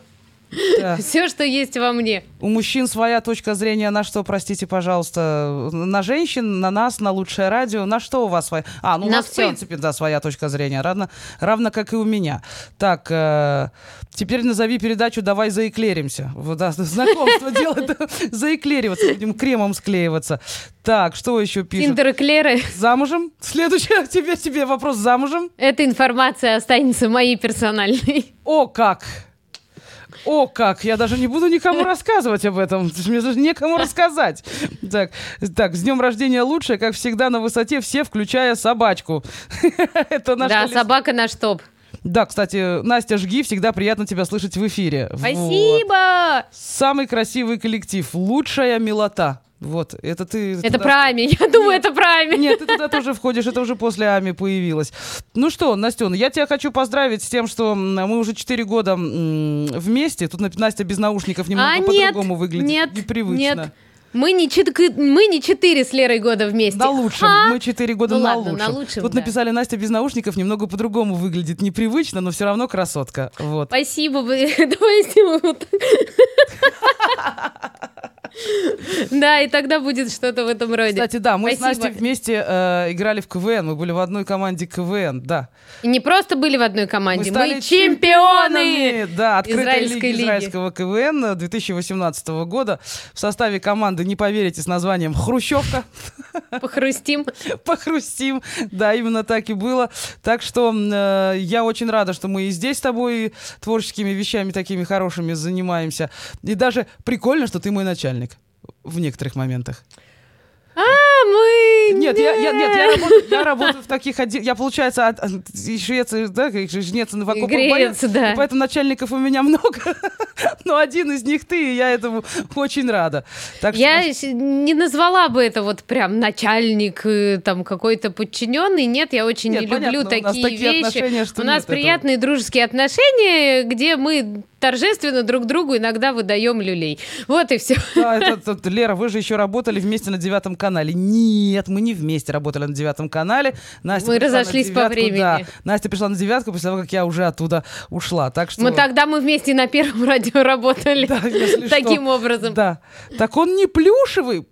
[SPEAKER 2] Да. *laughs*
[SPEAKER 10] все, что есть во мне.
[SPEAKER 2] У мужчин своя точка зрения на что, простите, пожалуйста, на женщин, на нас, на лучшее радио, на что у вас своя? А, ну у
[SPEAKER 10] На
[SPEAKER 2] нас, в
[SPEAKER 10] всё.
[SPEAKER 2] принципе, да, своя точка зрения, равно, равно как и у меня. Так, э, теперь назови передачу «Давай заэклеримся». Вот, да, *laughs* знакомство делать, заэклериваться, будем кремом склеиваться. Так, что еще пишут?
[SPEAKER 10] Тиндер и Клеры.
[SPEAKER 2] Замужем? Следующий тебе, тебе вопрос замужем?
[SPEAKER 10] Эта информация останется моей персональной.
[SPEAKER 2] О, как! О, как! Я даже не буду никому *laughs* рассказывать об этом. Мне даже некому рассказать. Так, так, с днем рождения лучшее, как всегда, на высоте все, включая собачку. *laughs* Это наш
[SPEAKER 10] Да, собака наш топ.
[SPEAKER 2] Да, кстати, Настя, жги, всегда приятно тебя слышать в эфире. Вот.
[SPEAKER 10] Спасибо!
[SPEAKER 2] Самый красивый коллектив, лучшая милота. Вот, это ты...
[SPEAKER 10] Это
[SPEAKER 2] туда-
[SPEAKER 10] про Ами. Я думаю, это про Ами.
[SPEAKER 2] Нет, ты туда тоже входишь, это уже после Ами появилось. Ну что, Настен, я тебя хочу поздравить с тем, что мы уже 4 года вместе. Тут Настя без наушников немного
[SPEAKER 10] А нет,
[SPEAKER 2] по-другому выглядит.
[SPEAKER 10] нет,
[SPEAKER 2] Непривычно.
[SPEAKER 10] нет. Мы не, чет- мы не четыре с Лерой года вместе.
[SPEAKER 2] На лучшем.
[SPEAKER 10] А?
[SPEAKER 2] Мы 4 года
[SPEAKER 10] Ну
[SPEAKER 2] на,
[SPEAKER 10] ладно,
[SPEAKER 2] лучшем.
[SPEAKER 10] на лучшем,
[SPEAKER 2] Тут
[SPEAKER 10] да.
[SPEAKER 2] написали Настя без наушников, немного по-другому выглядит. Непривычно, но все равно красотка. Вот.
[SPEAKER 10] Спасибо. *laughs* Давай сделаем вот так. *laughs* Да, и тогда будет что-то в этом роде.
[SPEAKER 2] Кстати, да, мы с. Настей вместе э, играли в КВН. Мы были в одной команде КВН, да.
[SPEAKER 10] И не просто были в одной команде, мы,
[SPEAKER 2] стали
[SPEAKER 10] чемпионы!
[SPEAKER 2] Да, открытой
[SPEAKER 10] Израильской
[SPEAKER 2] лиги
[SPEAKER 10] лиги.
[SPEAKER 2] израильского КВН 2018 года в составе команды, не поверите, с названием «Хрущевка».
[SPEAKER 10] Похрустим.
[SPEAKER 2] Похрустим. Да, именно так и было. Так что э, я очень рада, что мы и здесь с тобой творческими вещами такими хорошими занимаемся. И даже прикольно, что ты мой начальник в некоторых моментах.
[SPEAKER 10] А, мы...
[SPEAKER 2] Нет, я, я- нет, я работаю, я работаю в таких отделах. Я, получается, от, от- из Швеции, да, жнец в окопах болеет.
[SPEAKER 10] да.
[SPEAKER 2] И поэтому начальников у меня много. *laughs* Но один из них ты, и я этому очень рада. Так что
[SPEAKER 10] Я с- не назвала бы это вот прям начальник, э, там какой-то подчиненный. Нет, я очень
[SPEAKER 2] Нет,
[SPEAKER 10] не люблю
[SPEAKER 2] понятно, у нас
[SPEAKER 10] такие
[SPEAKER 2] такие
[SPEAKER 10] вещи.
[SPEAKER 2] отношения, что
[SPEAKER 10] у нас
[SPEAKER 2] нет этого.
[SPEAKER 10] приятные дружеские отношения, где мы торжественно друг другу иногда выдаем люлей. Вот и все.
[SPEAKER 2] Да, это, тут, Лера, вы же еще работали вместе на девятом канале. Нет, мы не вместе работали на девятом канале. Настя
[SPEAKER 10] Мы разошлись по
[SPEAKER 2] девятку,
[SPEAKER 10] времени.
[SPEAKER 2] Да, Настя пришла на девятку после того, как я уже оттуда ушла. Так что...
[SPEAKER 10] Мы тогда мы вместе на первом *laughs* радио работали.
[SPEAKER 2] Да,
[SPEAKER 10] Таким
[SPEAKER 2] что.
[SPEAKER 10] образом.
[SPEAKER 2] Да. Так он не плюшевый.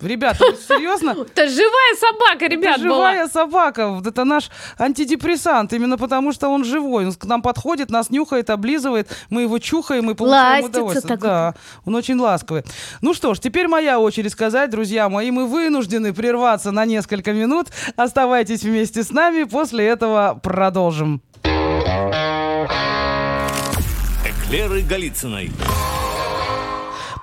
[SPEAKER 2] Ребята, серьезно? *laughs*
[SPEAKER 10] Это живая собака, ребят,
[SPEAKER 2] это живая собака. Вот это наш антидепрессант. Именно потому, что он живой. Он к нам подходит, нас нюхает, облизывает. Мы его чухаем и получаем
[SPEAKER 10] Ластится
[SPEAKER 2] удовольствие.
[SPEAKER 10] так
[SPEAKER 2] Да, он очень ласковый. Ну что ж, теперь моя очередь сказать, друзья мои, мы вынуждены прерваться на несколько минут. Оставайтесь вместе с нами. После этого продолжим.
[SPEAKER 11] Эклеры Голицыной.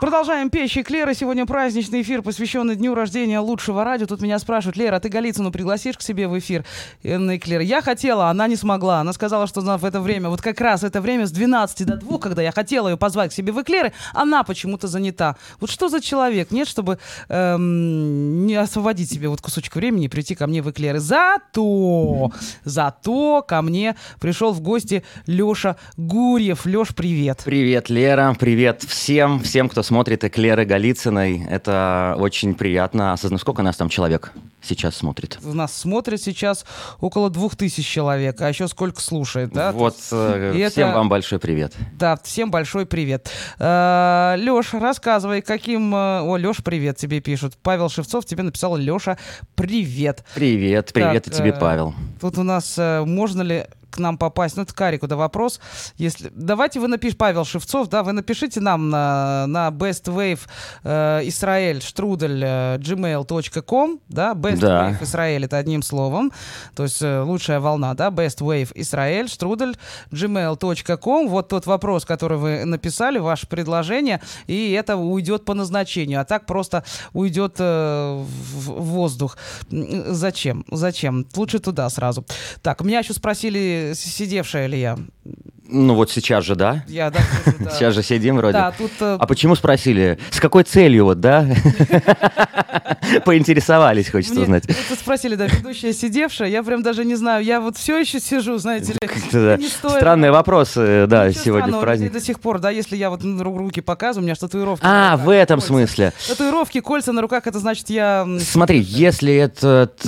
[SPEAKER 2] Продолжаем печь Клера. Сегодня праздничный эфир, посвященный дню рождения лучшего радио. Тут меня спрашивают, Лера, а ты Голицыну пригласишь к себе в эфир? На Эклер. Я хотела, она не смогла. Она сказала, что в это время, вот как раз это время с 12 до 2, когда я хотела ее позвать к себе в Эклеры, она почему-то занята. Вот что за человек? Нет, чтобы эм, не освободить себе вот кусочек времени и прийти ко мне в Эклеры. Зато, зато ко мне пришел в гости Леша Гурьев. Леш, привет.
[SPEAKER 12] Привет, Лера, привет всем, всем, кто смотрит Эклеры Голицыной. Это очень приятно. Осознать, сколько нас там человек сейчас смотрит?
[SPEAKER 2] Нас смотрит сейчас около двух тысяч человек, а еще сколько слушает, да?
[SPEAKER 12] Вот, э, всем
[SPEAKER 2] это-
[SPEAKER 12] вам большой привет.
[SPEAKER 2] Да, всем большой привет. Леш, рассказывай, каким... э, О, Леш, привет тебе пишут. Павел Шевцов тебе написал, Леша, привет.
[SPEAKER 12] Привет, привет
[SPEAKER 2] Так,
[SPEAKER 12] и тебе,
[SPEAKER 2] э,
[SPEAKER 12] Павел.
[SPEAKER 2] Тут у нас э, можно ли к нам попасть? Ну, это Карику, да, вопрос. Если... Давайте вы напишите, Павел Шевцов, да, вы напишите нам на, на bestwave э, Israel штрудель э, gmail.com, да, bestwave
[SPEAKER 12] Да.
[SPEAKER 2] Israel это одним словом, то есть э, лучшая волна, да, bestwave Israel штрудель gmail.com, вот тот вопрос, который вы написали, ваше предложение, и это уйдет по назначению, а так просто уйдет э, в воздух. Зачем? Зачем? Лучше туда сразу. Так, меня еще спросили, сидевшая ли я.
[SPEAKER 12] Ну вот сейчас же, да?
[SPEAKER 2] Я, да, тоже, *laughs* да.
[SPEAKER 12] Сейчас же сидим вроде.
[SPEAKER 2] Да, тут, э,
[SPEAKER 12] А почему спросили? С какой целью, вот, да? *laughs* Поинтересовались, хочется узнать.
[SPEAKER 2] это спросили, да, ведущая сидевшая, я прям даже не знаю, я вот все еще сижу, знаете ли.
[SPEAKER 12] Да. Странные вопросы, да,
[SPEAKER 2] Ничего
[SPEAKER 12] сегодня в праздник.
[SPEAKER 2] До сих пор, да, если я вот ру- руки показываю, у меня же татуировки.
[SPEAKER 12] А, в этом смысле.
[SPEAKER 2] Татуировки, кольца на руках, это значит, я...
[SPEAKER 12] Смотри, если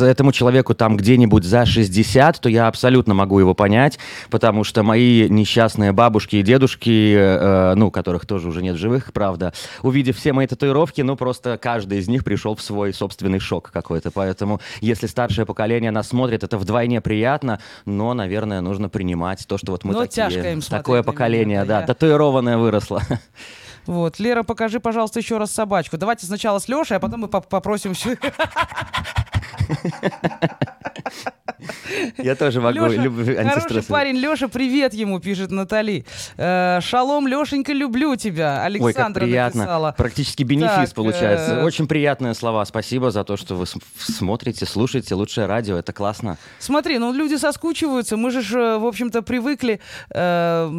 [SPEAKER 12] этому человеку там где-нибудь за 60, то я абсолютно могу его понять, потому что мои несчастные бабушки и дедушки, э, ну, которых тоже уже нет в живых, правда, увидев все мои татуировки, ну, просто каждый из них пришел в свой собственный шок какой-то. Поэтому, если старшее поколение нас смотрит, это вдвойне приятно, но, наверное, нужно принимать то, что вот мы
[SPEAKER 2] Но
[SPEAKER 12] такие,
[SPEAKER 2] тяжко им
[SPEAKER 12] такое поколение, да,
[SPEAKER 2] я-
[SPEAKER 12] татуированное выросло.
[SPEAKER 2] Вот, Лера, покажи, пожалуйста, еще раз собачку. Давайте сначала с Лешей, а потом мы поп- попросим... всю- *laughs*
[SPEAKER 12] Я тоже могу,
[SPEAKER 2] Лёша,
[SPEAKER 12] люблю
[SPEAKER 2] хороший парень, Леша, привет ему, пишет Натали. Э, шалом, Лешенька, люблю тебя.
[SPEAKER 12] Ой,
[SPEAKER 2] Александра
[SPEAKER 12] приятно.
[SPEAKER 2] написала.
[SPEAKER 12] Практически бенефис
[SPEAKER 2] Так,
[SPEAKER 12] получается.
[SPEAKER 2] э,
[SPEAKER 12] Очень приятные слова. Спасибо за то, что вы см- смотрите, слушаете лучшее радио. Это классно.
[SPEAKER 2] Смотри, ну люди соскучиваются, мы же, э, в общем-то, привыкли э,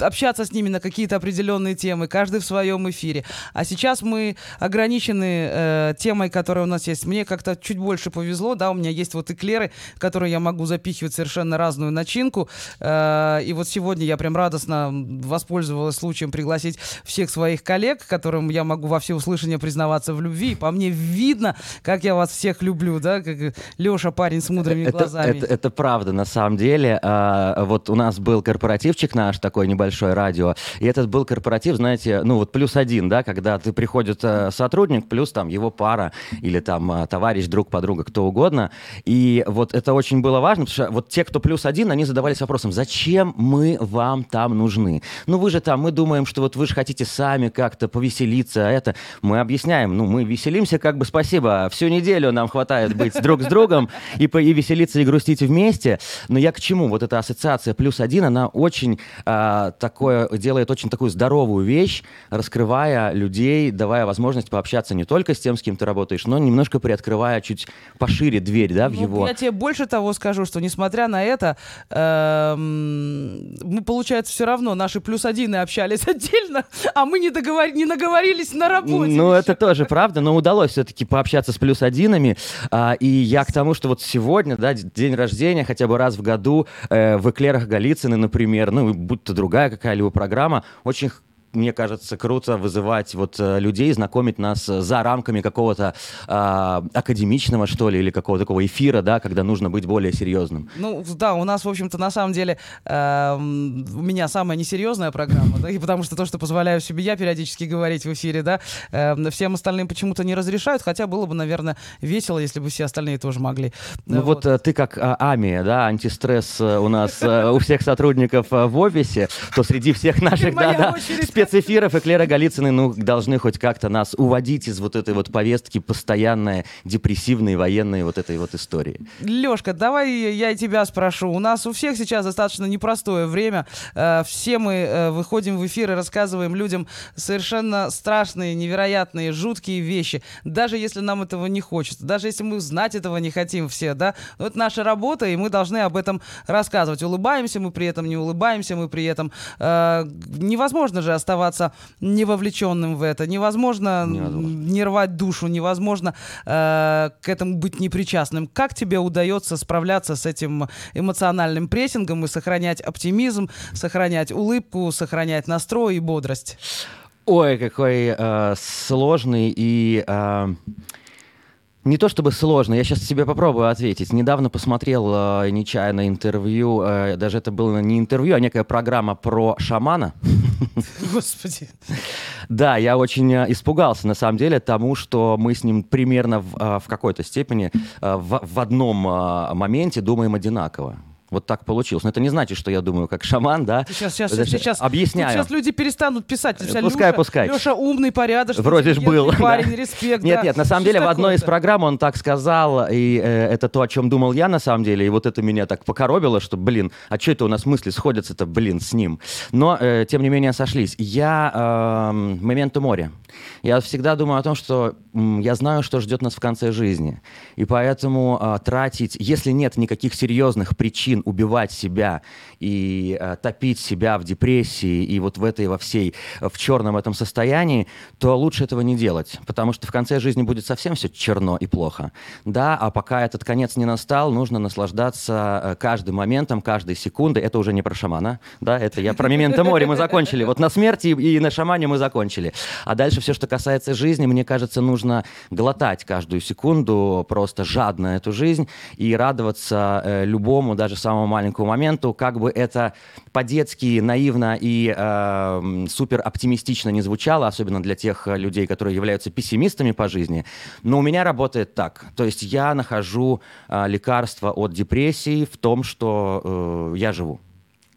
[SPEAKER 2] общаться с ними на какие-то определенные темы, каждый в своем эфире. А сейчас мы ограничены э, темой, которая у нас есть. Мне как-то чуть больше повезло, да, у меня есть вот эклеры, в которые я могу запихивать совершенно разную начинку. Э, и вот сегодня я прям радостно воспользовалась случаем пригласить всех своих коллег, которым я могу во всеуслышание признаваться в любви. И по мне видно, как я вас всех люблю, да, как Леша парень с мудрыми
[SPEAKER 12] Это,
[SPEAKER 2] глазами.
[SPEAKER 12] это- это правда, на самом деле. А, вот у нас был корпоративчик наш, такой небольшой радио, и этот был корпоратив, знаете, ну вот плюс один, да, когда ты приходит э, сотрудник, плюс там его пара или там э, товарищ, друг, подруга, кто угодно. И вот это очень было важно, потому что вот те, кто плюс один, они задавались вопросом, зачем мы вам там нужны? Ну вы же там, мы думаем, что вот вы же хотите сами как-то повеселиться, а это мы объясняем, ну мы веселимся как бы спасибо, всю неделю нам хватает быть друг с другом и, и веселиться и грустить вместе. Но я к чему? Вот эта ассоциация плюс один, она очень а, такое делает очень такую здоровую вещь, раскрывая людей, давая возможность пообщаться не только с тем, с кем ты работаешь, но немножко приоткрывая чуть пошире дверь, да, в
[SPEAKER 2] Ну,
[SPEAKER 12] его.
[SPEAKER 2] Я тебе больше того скажу, что несмотря на это, эм, мы, получается, все равно наши плюс одины общались *laughs* отдельно, а мы не, договор... не наговорились на работе.
[SPEAKER 12] Ну, это тоже правда, но удалось все-таки пообщаться с плюс одинами. А, и я к тому, что вот сегодня, да, день рождения, хотя бы раз в году э, в Эклерах Голицыны, например, ну, будь то другая какая-либо программа, очень мне кажется, круто вызывать вот э, людей, знакомить нас э, за рамками какого-то а, академичного, что ли, или какого-то такого эфира, да, когда нужно быть более серьезным.
[SPEAKER 2] Ну, да, у нас, в общем-то, на самом деле, эм, у меня самая несерьезная программа, да, и потому что то, что позволяю себе я периодически говорить в эфире, да, эм, всем остальным почему-то не разрешают, хотя было бы, наверное, весело, если бы все остальные тоже могли.
[SPEAKER 12] Ну вот, э, ты как а, Ами, да, антистресс э, у нас э, у всех сотрудников э, в офисе, то среди всех наших да, да, спецэфиров Эклера Голицыны ну, должны хоть как-то нас уводить из вот этой вот повестки постоянной депрессивной военной вот этой вот истории.
[SPEAKER 2] Лешка, давай я и тебя спрошу. У нас у всех сейчас достаточно непростое время. Э, Все мы э, выходим в эфир и рассказываем людям совершенно страшные, невероятные, жуткие вещи. Даже если нам этого не хочется, даже если мы знать этого не хотим все, да. Но это наша работа, и мы должны об этом рассказывать. Улыбаемся мы при этом, не улыбаемся мы при этом. Э, Невозможно же оставаться не вовлеченным в это. Невозможно,
[SPEAKER 12] Невозможно.
[SPEAKER 2] не рвать душу, невозможно э, к этому быть непричастным. Как тебе удается справляться с этим эмоциональным прессингом и сохранять оптимизм, сохранять улыбку, сохранять настрой и бодрость?
[SPEAKER 12] Ой, какой э, сложный и... э, не то чтобы сложно, я сейчас себе попробую ответить. Недавно посмотрел э, нечаянно интервью, э, даже это было не интервью, а некая программа про шамана. *laughs*
[SPEAKER 2] Господи.
[SPEAKER 12] Да, я очень э, испугался, на самом деле, тому, что мы с ним примерно в, э, в какой-то степени э, в, в одном моменте думаем одинаково. Вот так получилось. Но это не значит, что я думаю как шаман, да?
[SPEAKER 2] Сейчас, сейчас, сейчас.
[SPEAKER 12] Объясняю.
[SPEAKER 2] Сейчас люди перестанут писать. Вся
[SPEAKER 12] Пускай,
[SPEAKER 2] Леша,
[SPEAKER 12] пускай.
[SPEAKER 2] Леша умный, порядочный.
[SPEAKER 12] Вроде ж был.
[SPEAKER 2] парень,
[SPEAKER 12] да.
[SPEAKER 2] респект.
[SPEAKER 12] Нет,
[SPEAKER 2] да.
[SPEAKER 12] нет, на самом
[SPEAKER 2] Что
[SPEAKER 12] деле в одной из программ он так сказал, и э, это то, о чем думал я на самом деле, и вот это меня так покоробило, что, блин, а что это у нас мысли сходятся-то, блин, с ним. Но, э, тем не менее, сошлись. Я э, «Моменто море». Я всегда думаю о том, что м, я знаю, что ждет нас в конце жизни. И поэтому э, тратить, если нет никаких серьезных причин убивать себя и э, топить себя в депрессии и вот в этой во всей, э, в черном этом состоянии, то лучше этого не делать. Потому что в конце жизни будет совсем все черно и плохо. Да, а пока этот конец не настал, нужно наслаждаться э, каждым моментом, каждой секундой. Это уже не про шамана, да, это я про «Мементо море» мы закончили. Вот на смерти и на шамане мы закончили. А дальше все, что касается жизни, мне кажется, нужно глотать каждую секунду, просто жадно эту жизнь и радоваться э, любому, даже самому маленькому моменту, как бы это по-детски, наивно и э, м, супер оптимистично не звучало, особенно для тех э, людей, которые являются пессимистами по жизни. Но у меня работает так. То есть я нахожу э, лекарство от депрессии в том, что э, я живу.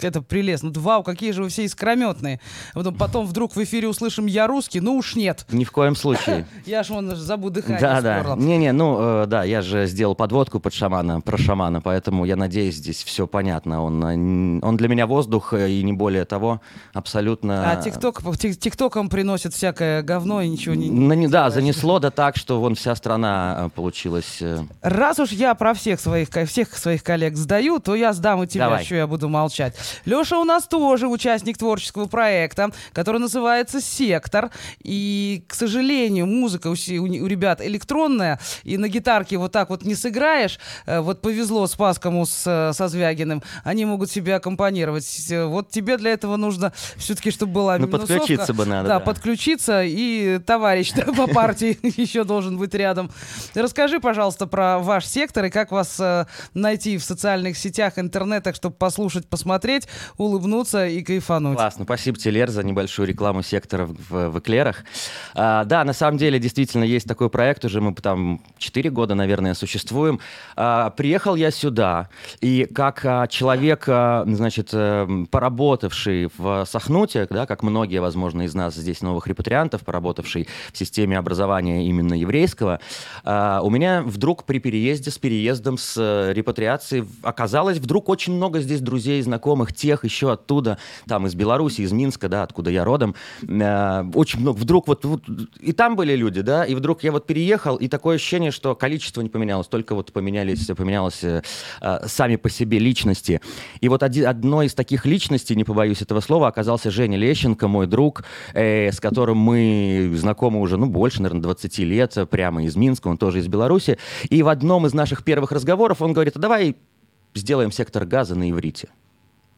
[SPEAKER 2] Это прелестно. Ну, Вау, какие же вы все искрометные. Потом, потом вдруг в эфире услышим «Я русский», ну уж нет.
[SPEAKER 12] Ни в коем случае. *laughs*
[SPEAKER 2] Я ж вон забуду дыхание.
[SPEAKER 12] Да, да. Не-не, ну э, да, я же сделал подводку под шамана, про шамана, поэтому я надеюсь, здесь все понятно. Он, э, он для меня воздух э, и не более того, абсолютно.
[SPEAKER 2] А тикток, тик- тиктоком приносит всякое говно и ничего не...
[SPEAKER 12] На- не- да, занесло да так, что вон вся страна получилась.
[SPEAKER 2] Раз уж я про всех своих, всех своих коллег сдаю, то я сдам и тебя,
[SPEAKER 12] Давай.
[SPEAKER 2] еще я буду молчать. Леша у нас тоже участник творческого проекта, который называется «Сектор». И, к сожалению, музыка у, у ребят электронная, и на гитарке вот так вот не сыграешь. Э, Вот повезло Спаскому с, со Звягиным. Они могут себе аккомпанировать. Вот тебе для этого нужно все-таки, чтобы была
[SPEAKER 12] Ну, подключиться бы надо,
[SPEAKER 2] Да,
[SPEAKER 12] да.
[SPEAKER 2] подключиться, и товарищ *laughs* по партии *laughs* еще должен быть рядом. Расскажи, пожалуйста, про ваш сектор и как вас э, найти в социальных сетях, интернетах, чтобы послушать, посмотреть, улыбнуться и кайфануть.
[SPEAKER 12] Классно, спасибо тебе, Лер, за небольшую рекламу сектора в, в- эклерах. А, да, на самом деле, действительно, есть такой проект, уже мы там 4 года, наверное, существуем. А, приехал я сюда, и как а, человек, а, значит, э, поработавший в Сахнуте, да, как многие, возможно, из нас здесь новых репатриантов, поработавший в системе образования именно еврейского, а, у меня вдруг при переезде, с переездом, с э, репатриацией в- оказалось вдруг очень много здесь друзей, знакомых, тех еще оттуда, там из Беларуси, из Минска, да, откуда я родом. Э, Очень много. Вдруг вот, вот и там были люди, да, и вдруг я вот переехал, и такое ощущение, что количество не поменялось, только вот поменялись, поменялось э, э, сами по себе личности. И вот оди- одной из таких личностей, не побоюсь этого слова, оказался Женя Лещенко, мой друг, э, с которым мы знакомы уже, ну, больше, наверное, 20 лет, прямо из Минска, он тоже из Беларуси. И в одном из наших первых разговоров он говорит, а давай сделаем сектор газа на иврите.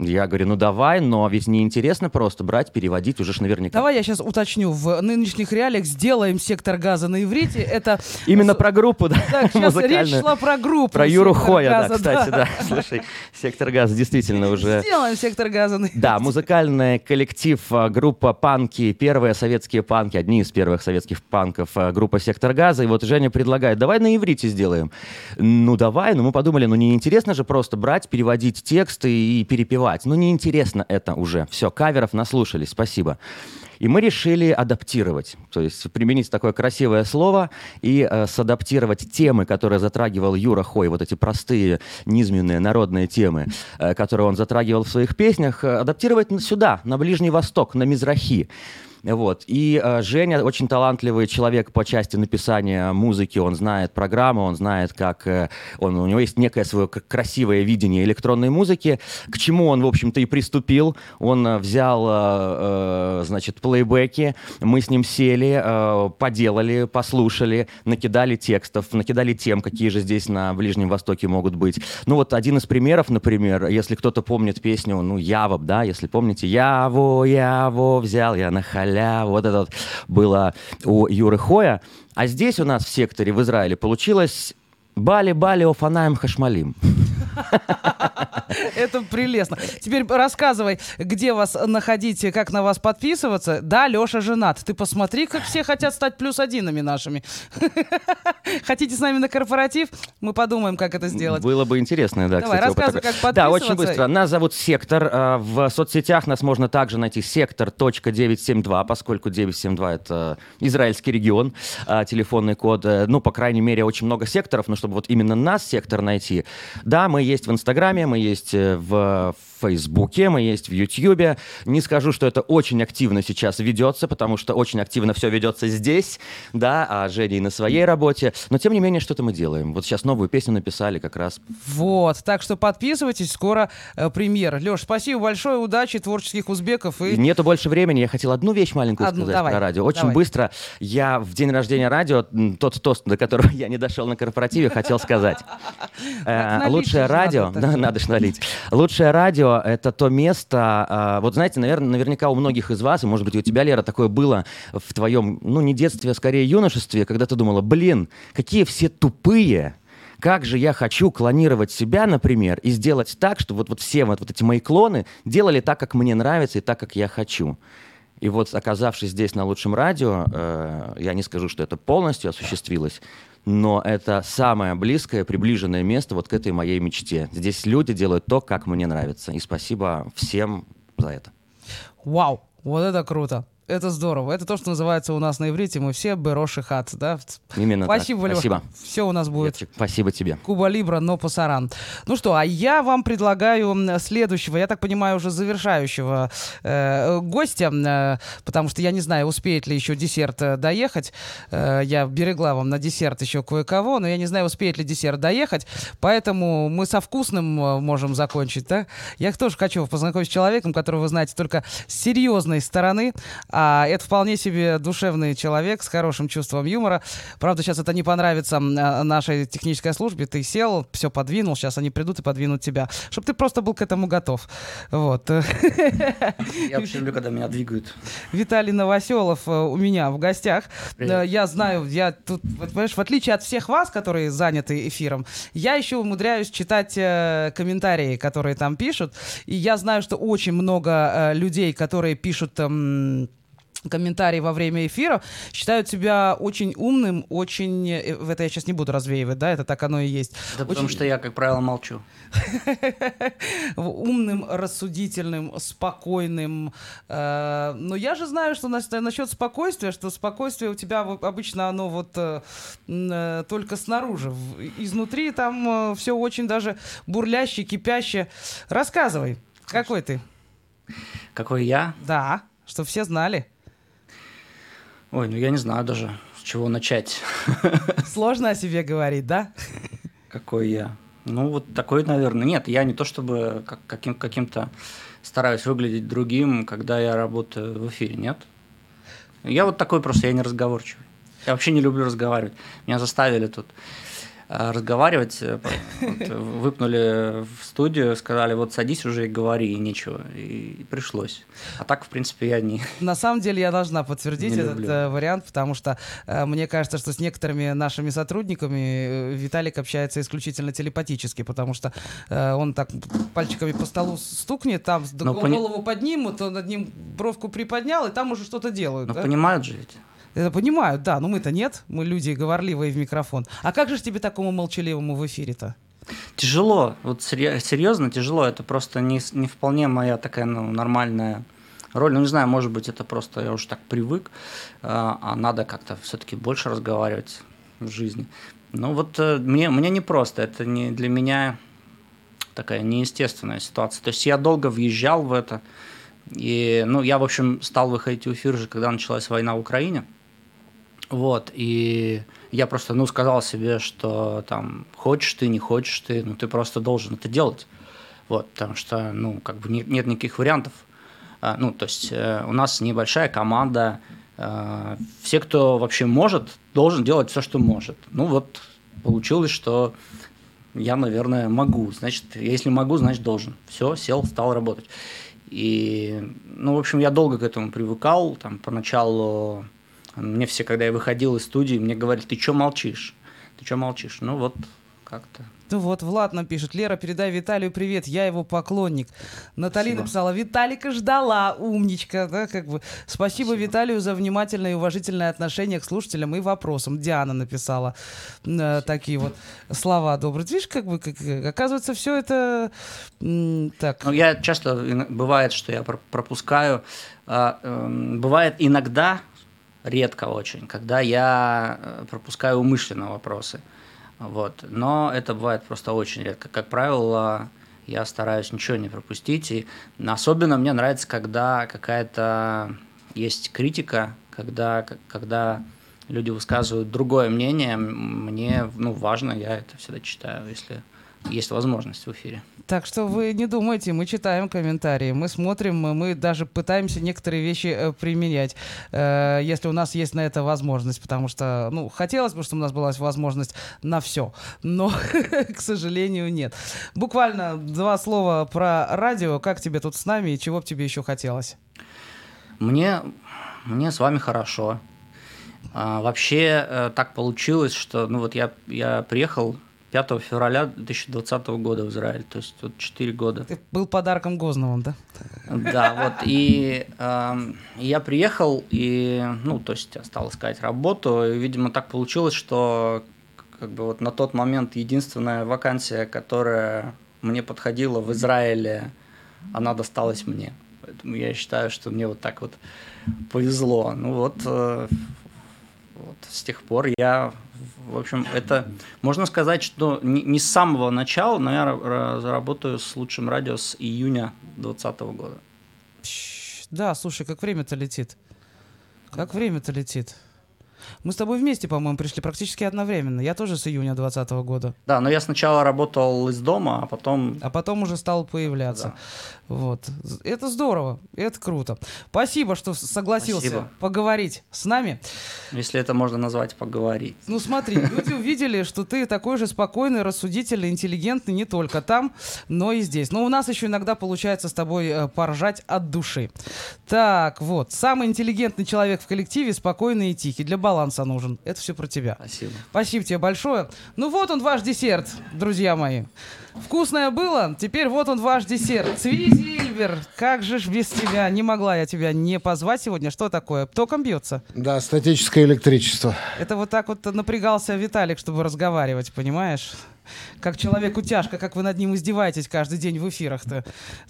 [SPEAKER 12] Я говорю, ну давай, но ведь неинтересно просто брать, переводить, уже ж наверняка.
[SPEAKER 2] Давай я сейчас уточню. В нынешних реалиях сделаем сектор газа на иврите. Это
[SPEAKER 12] Именно про группу, да,
[SPEAKER 2] Так, сейчас речь шла про группу.
[SPEAKER 12] Про Юру
[SPEAKER 2] «Сектор
[SPEAKER 12] Хоя, да,
[SPEAKER 2] газа»,
[SPEAKER 12] кстати, да. Слушай, сектор газа действительно уже...
[SPEAKER 2] Сделаем сектор газа на
[SPEAKER 12] Да, музыкальный коллектив, а, группа панки, первые советские панки, одни из первых советских панков, а, группа «Сектор газа». И вот Женя предлагает, давай на иврите сделаем. Ну, давай, но мы подумали, ну, неинтересно же просто брать, переводить тексты и перепевать. Ну, неинтересно это уже. Все, каверов наслушались, спасибо. И мы решили адаптировать, то есть применить такое красивое слово и э, садаптировать темы, которые затрагивал Юра Хой, вот эти простые, низменные народные темы, э, которые он затрагивал в своих песнях, э, адаптировать сюда, на Ближний Восток, на Мизрахи. Вот. И э, Женя очень талантливый человек по части написания музыки. Он знает программу, он знает, как... э, он, у него есть некое свое красивое видение электронной музыки, к чему он, в общем-то, и приступил. Он э, взял, э, э, значит, плейбеки, мы с ним сели, э, поделали, послушали, накидали текстов, накидали тем, какие же здесь на Ближнем Востоке могут быть. Ну вот один из примеров, например, если кто-то помнит песню, ну, Ява, да, если помните, Яво, Яво, взял я на халяву, вот это вот было у Юры Хоя. А здесь у нас в секторе в Израиле получилось Бали, Бали, Офанаем, Хашмалим. *laughs*
[SPEAKER 2] Это прелестно. Теперь рассказывай, где вас находить, как на вас подписываться. Да, Леша женат. Ты посмотри, как все хотят стать плюс одинами нашими. *laughs* Хотите с нами на корпоратив? Мы подумаем, как это сделать.
[SPEAKER 12] Было бы интересно, да,
[SPEAKER 2] Давай,
[SPEAKER 12] кстати,
[SPEAKER 2] рассказывай, как
[SPEAKER 12] Да, очень
[SPEAKER 2] подписываться.
[SPEAKER 12] быстро. Нас зовут Сектор. э, В соцсетях нас можно также найти сектор.972, поскольку 972 — это израильский регион, а, телефонный код. Э, Ну, по крайней мере, очень много секторов, но чтобы вот именно нас, сектор, найти. Да, мы есть в Инстаграме, мы есть э, в Фейсбуке, мы есть в Ютьюбе. Не скажу, что это очень активно сейчас ведется, потому что очень активно все ведется здесь, да, а Женя и на своей работе. Но, тем не менее, что-то мы делаем. Вот сейчас новую песню написали как раз
[SPEAKER 2] Вот, так что подписывайтесь, скоро э, премьера. Леш, спасибо большое, удачи, творческих узбеков. И...
[SPEAKER 12] Нету больше времени. Я хотел одну вещь маленькую
[SPEAKER 2] Одну,
[SPEAKER 12] сказать
[SPEAKER 2] давай,
[SPEAKER 12] про радио. Очень
[SPEAKER 2] давай.
[SPEAKER 12] быстро. Я в день рождения радио, тот тост, до которого *laughs* я не дошел на корпоративе, хотел сказать. *laughs* Э, Лучшее радио,
[SPEAKER 2] надо *laughs*
[SPEAKER 12] ж налить. Лучшее радио — это то место, а, вот знаете, наверное, наверняка у многих из вас, и, может быть, у тебя, Лера, такое было в твоем, ну, не детстве, а скорее юношестве, когда ты думала, блин, какие все тупые, как же я хочу клонировать себя, например, и сделать так, что вот, вот все вот, вот эти мои клоны делали так, как мне нравится и так, как я хочу. И вот, оказавшись здесь на лучшем радио, э, я не скажу, что это полностью осуществилось, но это самое близкое, приближенное место вот к этой моей мечте. Здесь люди делают то, как мне нравится. И спасибо всем за это.
[SPEAKER 2] Вау, вот это круто. Это здорово. Это то, что называется у нас на иврите. Мы все бероши хат, да?
[SPEAKER 12] Именно так.
[SPEAKER 2] Спасибо, Леша.
[SPEAKER 12] Спасибо.
[SPEAKER 2] Все у нас будет.
[SPEAKER 12] Левчик, спасибо тебе.
[SPEAKER 2] Куба Либра, но пасаран. Ну что, а я вам предлагаю следующего, я так понимаю, уже завершающего э, гостя, э, потому что я не знаю, успеет ли еще десерт э, доехать. Э, я берегла вам на десерт еще кое-кого, но я не знаю, успеет ли десерт доехать, поэтому мы со вкусным э, можем закончить, да? Я тоже хочу познакомить с человеком, которого вы знаете только с серьезной стороны, а это вполне себе душевный человек с хорошим чувством юмора. Правда, сейчас это не понравится а, нашей технической службе. Ты сел, все подвинул, сейчас они придут и подвинут тебя. Чтобы ты просто был к этому готов. Вот.
[SPEAKER 13] Я вообще люблю, когда меня двигают.
[SPEAKER 2] Виталий Новоселов э, у меня в гостях.
[SPEAKER 13] Привет.
[SPEAKER 2] Э, Я знаю, я тут, понимаешь, в отличие от всех вас, которые заняты эфиром, я еще умудряюсь читать э, комментарии, которые там пишут. И я знаю, что очень много э, людей, которые пишут... комментарии во время эфира, считают себя очень умным, очень... э, В это я сейчас не буду развеивать, да, это так оно и есть.
[SPEAKER 13] Да потому
[SPEAKER 2] Очень
[SPEAKER 13] что я, как правило, молчу. *laughs*
[SPEAKER 2] умным, рассудительным, спокойным. Э, Но я же знаю, что нас- насчет спокойствия, что спокойствие у тебя обычно оно вот э, только снаружи. Изнутри там все очень даже бурляще, кипяще. Рассказывай, какой ты?
[SPEAKER 13] Какой я?
[SPEAKER 2] Да, что все знали.
[SPEAKER 13] Ой, ну я не знаю даже, с чего начать. *laughs*
[SPEAKER 2] Сложно о себе говорить, да?
[SPEAKER 13] Какой я? Ну, вот такой, наверное. Нет, я не то чтобы как, каким, каким-то стараюсь выглядеть другим, когда я работаю в эфире, нет. Я вот такой просто, я не разговорчивый. Я вообще не люблю разговаривать. Меня заставили тут разговаривать, э, вот, э, выпнули в студию, сказали, вот садись уже и говори, и нечего. И, пришлось. А так, в принципе, я не... *laughs*
[SPEAKER 2] На самом деле я должна подтвердить этот
[SPEAKER 13] люблю.
[SPEAKER 2] э, вариант, потому что э, мне кажется, что с некоторыми нашими сотрудниками э, Виталик общается исключительно телепатически, потому что э, он так пальчиками по столу стукнет, там
[SPEAKER 13] Но пони-
[SPEAKER 2] голову поднимут, он над ним бровку приподнял, и там уже что-то делают.
[SPEAKER 13] Ну,
[SPEAKER 2] да?
[SPEAKER 13] понимают же ведь.
[SPEAKER 2] Это понимают, да, но мы-то нет, мы люди говорливые в микрофон. А как же тебе такому молчаливому в эфире-то?
[SPEAKER 13] Тяжело, вот серьезно тяжело, это просто не, не вполне моя такая ну, нормальная роль. Ну, не знаю, может быть, это просто я уже так привык, а, а надо как-то все-таки больше разговаривать в жизни. Ну, вот э, мне, мне не просто, это не для меня такая неестественная ситуация. То есть я долго въезжал в это, И, ну, я, в общем, стал выходить в эфир же, когда началась война в Украине. Вот, и я просто, ну, сказал себе, что там, хочешь ты, не хочешь ты, ну, ты просто должен это делать. Вот, потому что, ну, как бы не- нет никаких вариантов. А, Ну, то есть э, у нас небольшая команда, э, все, кто вообще может, должен делать все, что может. Ну, вот получилось, что я, наверное, могу. Значит, если могу, значит, должен. Все, сел, стал работать. И, ну, в общем, я долго к этому привыкал. Там поначалу мне все, когда я выходил из студии, мне говорили, ты что молчишь? Ты что молчишь? Ну, вот как-то.
[SPEAKER 2] Ну вот, Влад нам пишет. Лера, передай Виталию привет, я его поклонник. Натали написала, Виталика ждала, умничка. Да, как бы. Спасибо, Виталию за внимательное и уважительное отношение к слушателям и вопросам. Диана написала э, такие вот слова добрые. Видишь, как бы, как, э, оказывается, все это... м, так,
[SPEAKER 13] Ну, я часто, бывает, что я про- пропускаю. а, эм, Бывает иногда, редко очень, когда я э, пропускаю умышленно вопросы. Вот. Но это бывает просто очень редко. Как правило, я стараюсь ничего не пропустить. И особенно мне нравится, когда какая-то есть критика, когда, когда люди высказывают другое мнение. Мне ну, важно, я это всегда читаю, если есть возможность в эфире.
[SPEAKER 2] Так что вы не думайте, мы читаем комментарии, мы смотрим, мы- даже пытаемся некоторые вещи э, применять, э, если у нас есть на это возможность, потому что, ну, хотелось бы, чтобы у нас была возможность на все, но, *laughs* к сожалению, нет. Буквально два слова про радио, как тебе тут с нами и чего бы тебе еще хотелось?
[SPEAKER 13] Мне, мне с вами хорошо. А, вообще э, так получилось, что ну вот я, я приехал 5 февраля 2020 года в Израиль, то есть вот 4 года.
[SPEAKER 2] Ты был подарком Гозновым, да?
[SPEAKER 13] Да, вот, и эм, я приехал, и, ну, то есть я стал искать работу, и, видимо, так получилось, что как бы вот на тот момент единственная вакансия, которая мне подходила в Израиле, она досталась мне. Поэтому я считаю, что мне вот так вот повезло. Ну вот, э, с тех пор я, в общем, это можно сказать, что не, не с самого начала, но я ра- ра- работаю с лучшим радио с июня 2020 года.
[SPEAKER 2] Да, слушай, как время-то летит. Как время-то летит. Мы с тобой вместе, по-моему, пришли практически одновременно. Я тоже с июня 2020 года.
[SPEAKER 13] Да, но я сначала работал из дома, а потом...
[SPEAKER 2] А потом уже стал появляться. Вот. Это здорово, это круто. Спасибо, что согласился
[SPEAKER 13] Спасибо.
[SPEAKER 2] поговорить с нами.
[SPEAKER 13] Если это можно назвать поговорить.
[SPEAKER 2] Ну смотри, люди увидели, что ты такой же спокойный, рассудительный, интеллигентный не только там, но и здесь. Но у нас еще иногда получается с тобой э, поржать от души. Так, вот. Самый интеллигентный человек в коллективе, спокойный и тихий. Для баланса нужен. Это все про тебя.
[SPEAKER 13] Спасибо.
[SPEAKER 2] Спасибо тебе большое. Ну вот он ваш десерт, друзья мои. Вкусное было, теперь вот он ваш десерт. Цвизильбер, как же ж без тебя? Не могла я тебя не позвать сегодня. Что такое? Током бьется?
[SPEAKER 14] Да, статическое электричество.
[SPEAKER 2] Это вот так вот напрягался Виталик, чтобы разговаривать, понимаешь? Как человеку тяжко, как вы над ним издеваетесь каждый день в эфирах-то.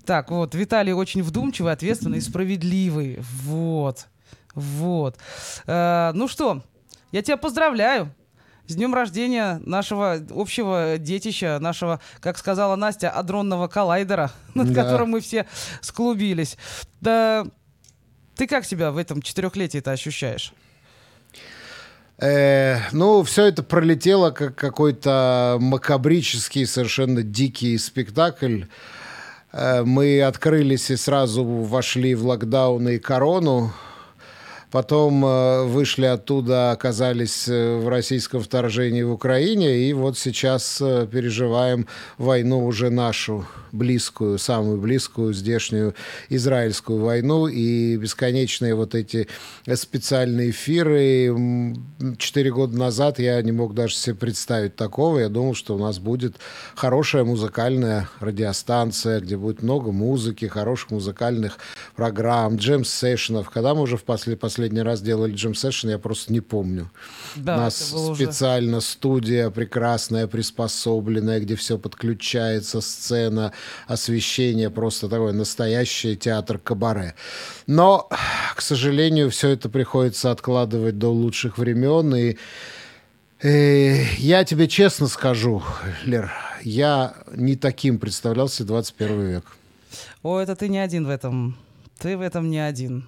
[SPEAKER 2] Так, вот, Виталий очень вдумчивый, ответственный и справедливый. Вот. Вот. Э, ну что, я тебя поздравляю. С днем рождения нашего общего детища, нашего, как сказала Настя, адронного коллайдера, *laughs* над
[SPEAKER 14] Да.
[SPEAKER 2] которым мы все склубились. Да, ты как себя в этом четырехлетии-то ощущаешь?
[SPEAKER 14] Э, ну, все это пролетело как какой-то макабрический, совершенно дикий спектакль. Э, мы открылись и сразу вошли в локдаун и корону. Потом э, вышли оттуда, оказались э, в российском вторжении в Украине, и вот сейчас э, переживаем войну уже нашу, близкую, самую близкую, здешнюю израильскую войну, и бесконечные вот эти специальные эфиры. Четыре года назад я не мог даже себе представить такого. Я думал, что у нас будет хорошая музыкальная радиостанция, где будет много музыки, хороших музыкальных программ, джем-сессионов. Когда мы уже в после, последний раз делали джем-сессион, я просто не помню.
[SPEAKER 2] Да,
[SPEAKER 14] У нас
[SPEAKER 2] было уже-
[SPEAKER 14] специально студия прекрасная, приспособленная, где все подключается, сцена, освещение, просто такой настоящий театр кабаре. Но, к сожалению, все это приходится откладывать до лучших времен. И э, я тебе честно скажу, Лер, я не таким представлял себе 21 век.
[SPEAKER 2] О, это ты не один в этом. Ты в этом не один.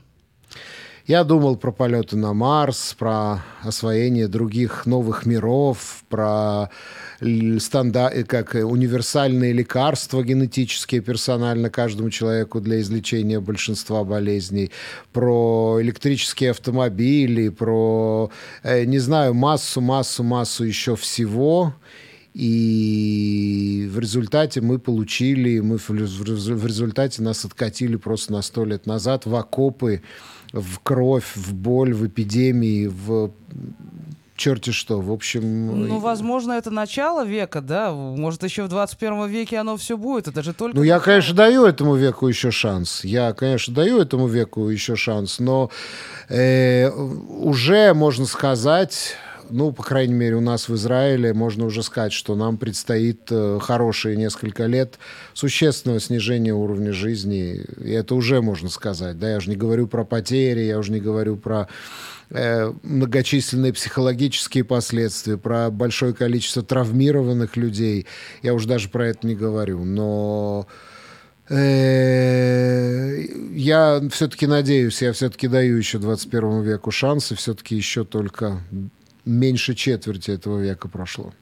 [SPEAKER 14] Я думал про полеты на Марс, про освоение других новых миров, про стандар... э, как э, универсальные лекарства генетические персонально каждому человеку для излечения большинства болезней, про электрические автомобили, про, э, не знаю, массу, массу, массу еще всего. И в результате мы получили, мы в результате нас откатили просто на сто лет назад в окопы, в кровь, в боль, в эпидемии, в черти что. В общем,
[SPEAKER 2] Ну, возможно, это начало века, да? Может, еще в 21 веке оно все будет. Это же только...
[SPEAKER 14] Ну, я, конечно, даю этому веку еще шанс. Я, конечно, даю этому веку еще шанс, но э, уже можно сказать, ну, по крайней мере, у нас в Израиле можно уже сказать, что нам предстоит э, хорошие несколько лет существенного снижения уровня жизни. И это уже можно сказать. Да, я уже не говорю про потери, я уже не говорю про э, многочисленные психологические последствия, про большое количество травмированных людей. Я уже даже про это не говорю. Но э, я все-таки надеюсь, я все-таки даю еще 21 веку шанс, и все-таки еще только меньше четверти этого века прошло.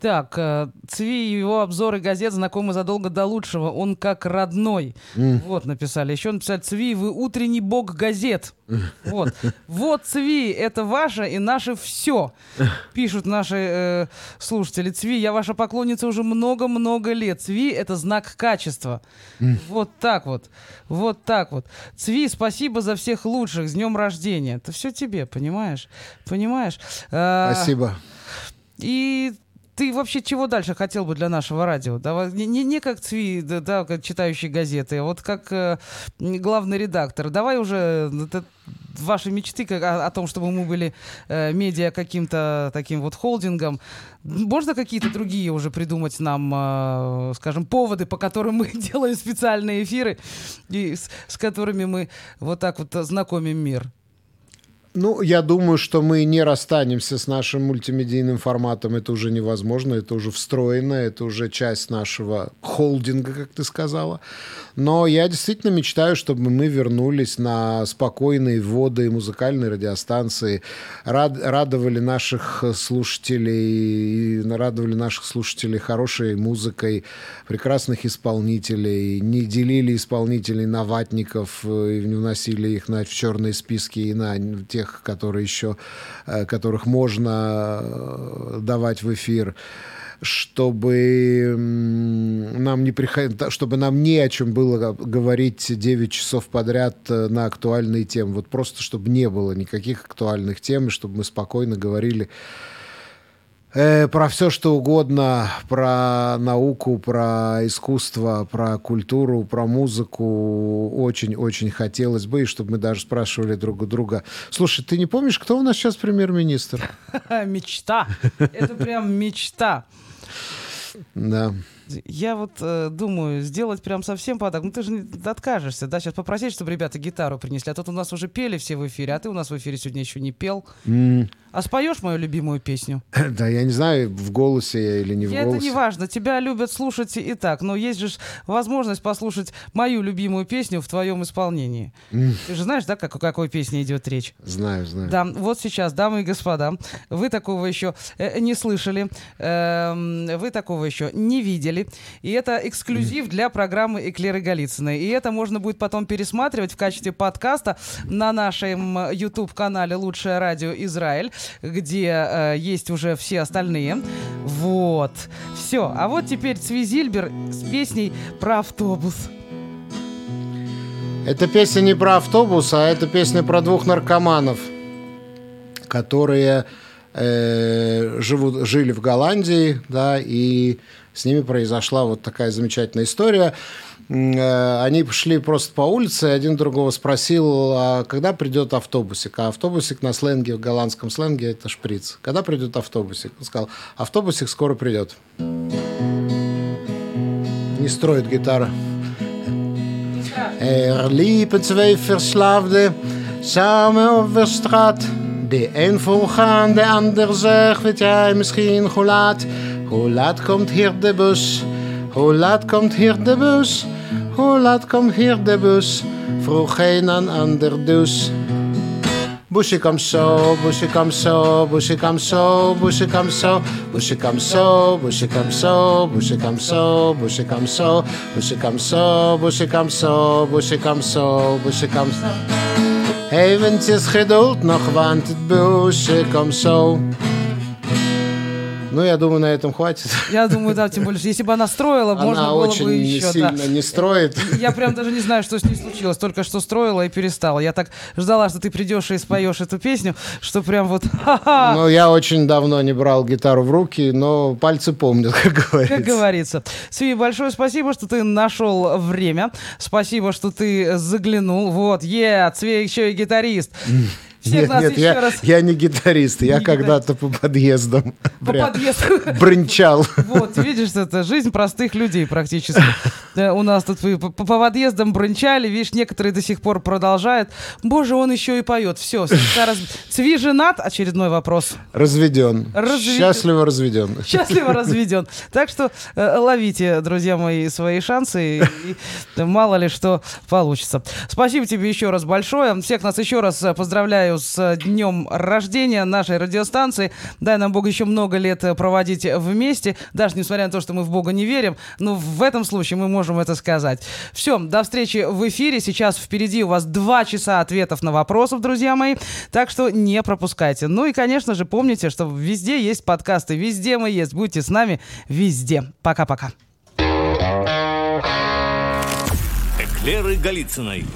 [SPEAKER 2] Так, э, Цви и его обзоры газет знакомы задолго до лучшего. Он как родной.
[SPEAKER 14] М.
[SPEAKER 2] Вот написали. Еще написали, Цви, вы утренний бог газет. Вот. Вот, Цви, это ваше и наше все. Пишут наши э, слушатели. Цви, я ваша поклонница уже много-много лет. Цви — это знак качества. Вот так вот. Вот так вот. Цви, спасибо за всех лучших. С днем рождения. Это все тебе, понимаешь? Понимаешь? А,
[SPEAKER 14] Спасибо.
[SPEAKER 2] И ты вообще чего дальше хотел бы для нашего радио? Давай, не, не, как Цви, да, да, как читающий газеты, а вот как э, главный редактор. Давай уже э, это ваши мечты как, о, о том, чтобы мы были э, медиа каким-то таким вот холдингом. Можно какие-то другие уже придумать нам, э, скажем, поводы, по которым мы *laughs* делаем специальные эфиры и с, с которыми мы вот так вот знакомим мир?
[SPEAKER 14] Ну, я думаю, что мы не расстанемся с нашим мультимедийным форматом. Это уже невозможно, это уже встроено, это уже часть нашего холдинга, как ты сказала. Но я действительно мечтаю, чтобы мы вернулись на спокойные воды музыкальной радиостанции, рад- радовали наших слушателей, радовали наших слушателей хорошей музыкой, прекрасных исполнителей, не делили исполнителей на ватников э, и не вносили их на, в черные списки и на тех, которые еще, э, которых можно э, давать в эфир чтобы нам не приход... чтобы нам не о чем было говорить 9 часов подряд э, на актуальные темы. Вот просто чтобы не было никаких актуальных тем, и чтобы мы спокойно говорили э, про все, что угодно, про науку, про искусство, про культуру, про музыку. Очень-очень хотелось бы, и чтобы мы даже спрашивали друг у друга. Слушай, ты не помнишь, кто у нас сейчас премьер-министр? *laughs*
[SPEAKER 2] Мечта. Это прям мечта.
[SPEAKER 14] Да.
[SPEAKER 2] Я вот э, думаю, сделать прям совсем подарок. Ну ты же не откажешься, да? Сейчас попросить, чтобы ребята гитару принесли. А тут у нас уже пели все в эфире, а ты у нас в эфире сегодня еще не пел.
[SPEAKER 14] М,
[SPEAKER 2] А споешь мою любимую песню? *laughs*
[SPEAKER 14] Да, я не знаю, в голосе я или не в
[SPEAKER 2] И это
[SPEAKER 14] голосе.
[SPEAKER 2] не важно, тебя любят слушать и так, но есть же возможность послушать мою любимую песню в твоем исполнении. Ты же знаешь, да, как, о какой песне идет речь?
[SPEAKER 14] Знаю, знаю.
[SPEAKER 2] Да, вот сейчас, дамы и господа, вы такого еще э, не слышали, эм, вы такого еще не видели. И это эксклюзив для программы Эклеры Голицыной. И это можно будет потом пересматривать в качестве подкаста на нашем э, YouTube-канале «Лучшее радио Израиль», где э, есть уже все остальные. Вот. Все. А вот теперь Цвизильбер с песней про автобус.
[SPEAKER 14] Это песня не про автобус, а это песня про двух наркоманов, которые э, живут, жили в Голландии, да, и с ними произошла вот такая замечательная история. Э, Они пошли просто по улице, один другого спросил, а когда придет автобусик? А автобусик на сленге, в голландском сленге, это шприц. Когда придет автобусик? Он сказал, автобусик скоро придет. Не строит гитара. Er liepen twee verslaafden samen over straat. De een vol gaan, de ander zegt, weet jij misschien hoe laat? Hoe laat komt hier de bus? Hoe laat komt hier de bus? Hoe laat komt hier de bus? vroeg een aan ander dus. Busje kam zo, busje kam zo, busje kam zo, busje kam zo, busje kam zo, busje kam zo, busje kam zo, busje kam zo, busje kam zo, busje kam zo, busje kam zo, busje kam zo. Eventjes geduld nog, want het busje kam zo. Ну, я думаю, на этом хватит.
[SPEAKER 2] Я думаю, да, тем более, если бы она строила, можно
[SPEAKER 14] Она
[SPEAKER 2] было
[SPEAKER 14] очень
[SPEAKER 2] бы еще.
[SPEAKER 14] сильно
[SPEAKER 2] да.
[SPEAKER 14] не строит.
[SPEAKER 2] Я прям даже не знаю, что с ней случилось. Только что строила и перестала. Я так ждала, что ты придешь и споешь эту песню, что прям вот ха-ха.
[SPEAKER 14] Ну, я очень давно не брал гитару в руки, но пальцы помнят, как *laughs* говорится.
[SPEAKER 2] Как говорится. Сви, большое спасибо, что ты нашел время. Спасибо, что ты заглянул. Вот, е, Цвей еще и гитарист. Всех
[SPEAKER 14] нет,
[SPEAKER 2] нас
[SPEAKER 14] нет,
[SPEAKER 2] еще
[SPEAKER 14] я,
[SPEAKER 2] раз
[SPEAKER 14] я не гитарист, я когда-то по подъездам
[SPEAKER 2] по
[SPEAKER 14] прям
[SPEAKER 2] подъезду.
[SPEAKER 14] бренчал.
[SPEAKER 2] Вот, видишь, это жизнь простых людей практически. Э, У нас тут по, по подъездам брончали, видишь, некоторые до сих пор продолжают. Боже, он еще и поет. Все, Цви женат, очередной вопрос.
[SPEAKER 14] Разведен.
[SPEAKER 2] Разведен.
[SPEAKER 14] Счастливо разведен.
[SPEAKER 2] Счастливо разведен. Так что э, ловите, друзья мои, свои шансы, и, и мало ли что получится. Спасибо тебе еще раз большое. Всех нас еще раз э, поздравляю с днем рождения нашей радиостанции. Дай нам Бог еще много лет проводить вместе, даже несмотря на то, что мы в Бога не верим, но в этом случае мы можем это сказать. Все, до встречи в эфире. Сейчас впереди у вас два часа ответов на вопросов, друзья мои. Так что не пропускайте. Ну и, конечно же, помните, что везде есть подкасты, везде мы есть. Будьте с нами везде. Пока-пока.
[SPEAKER 11] Эклеры Голицыной.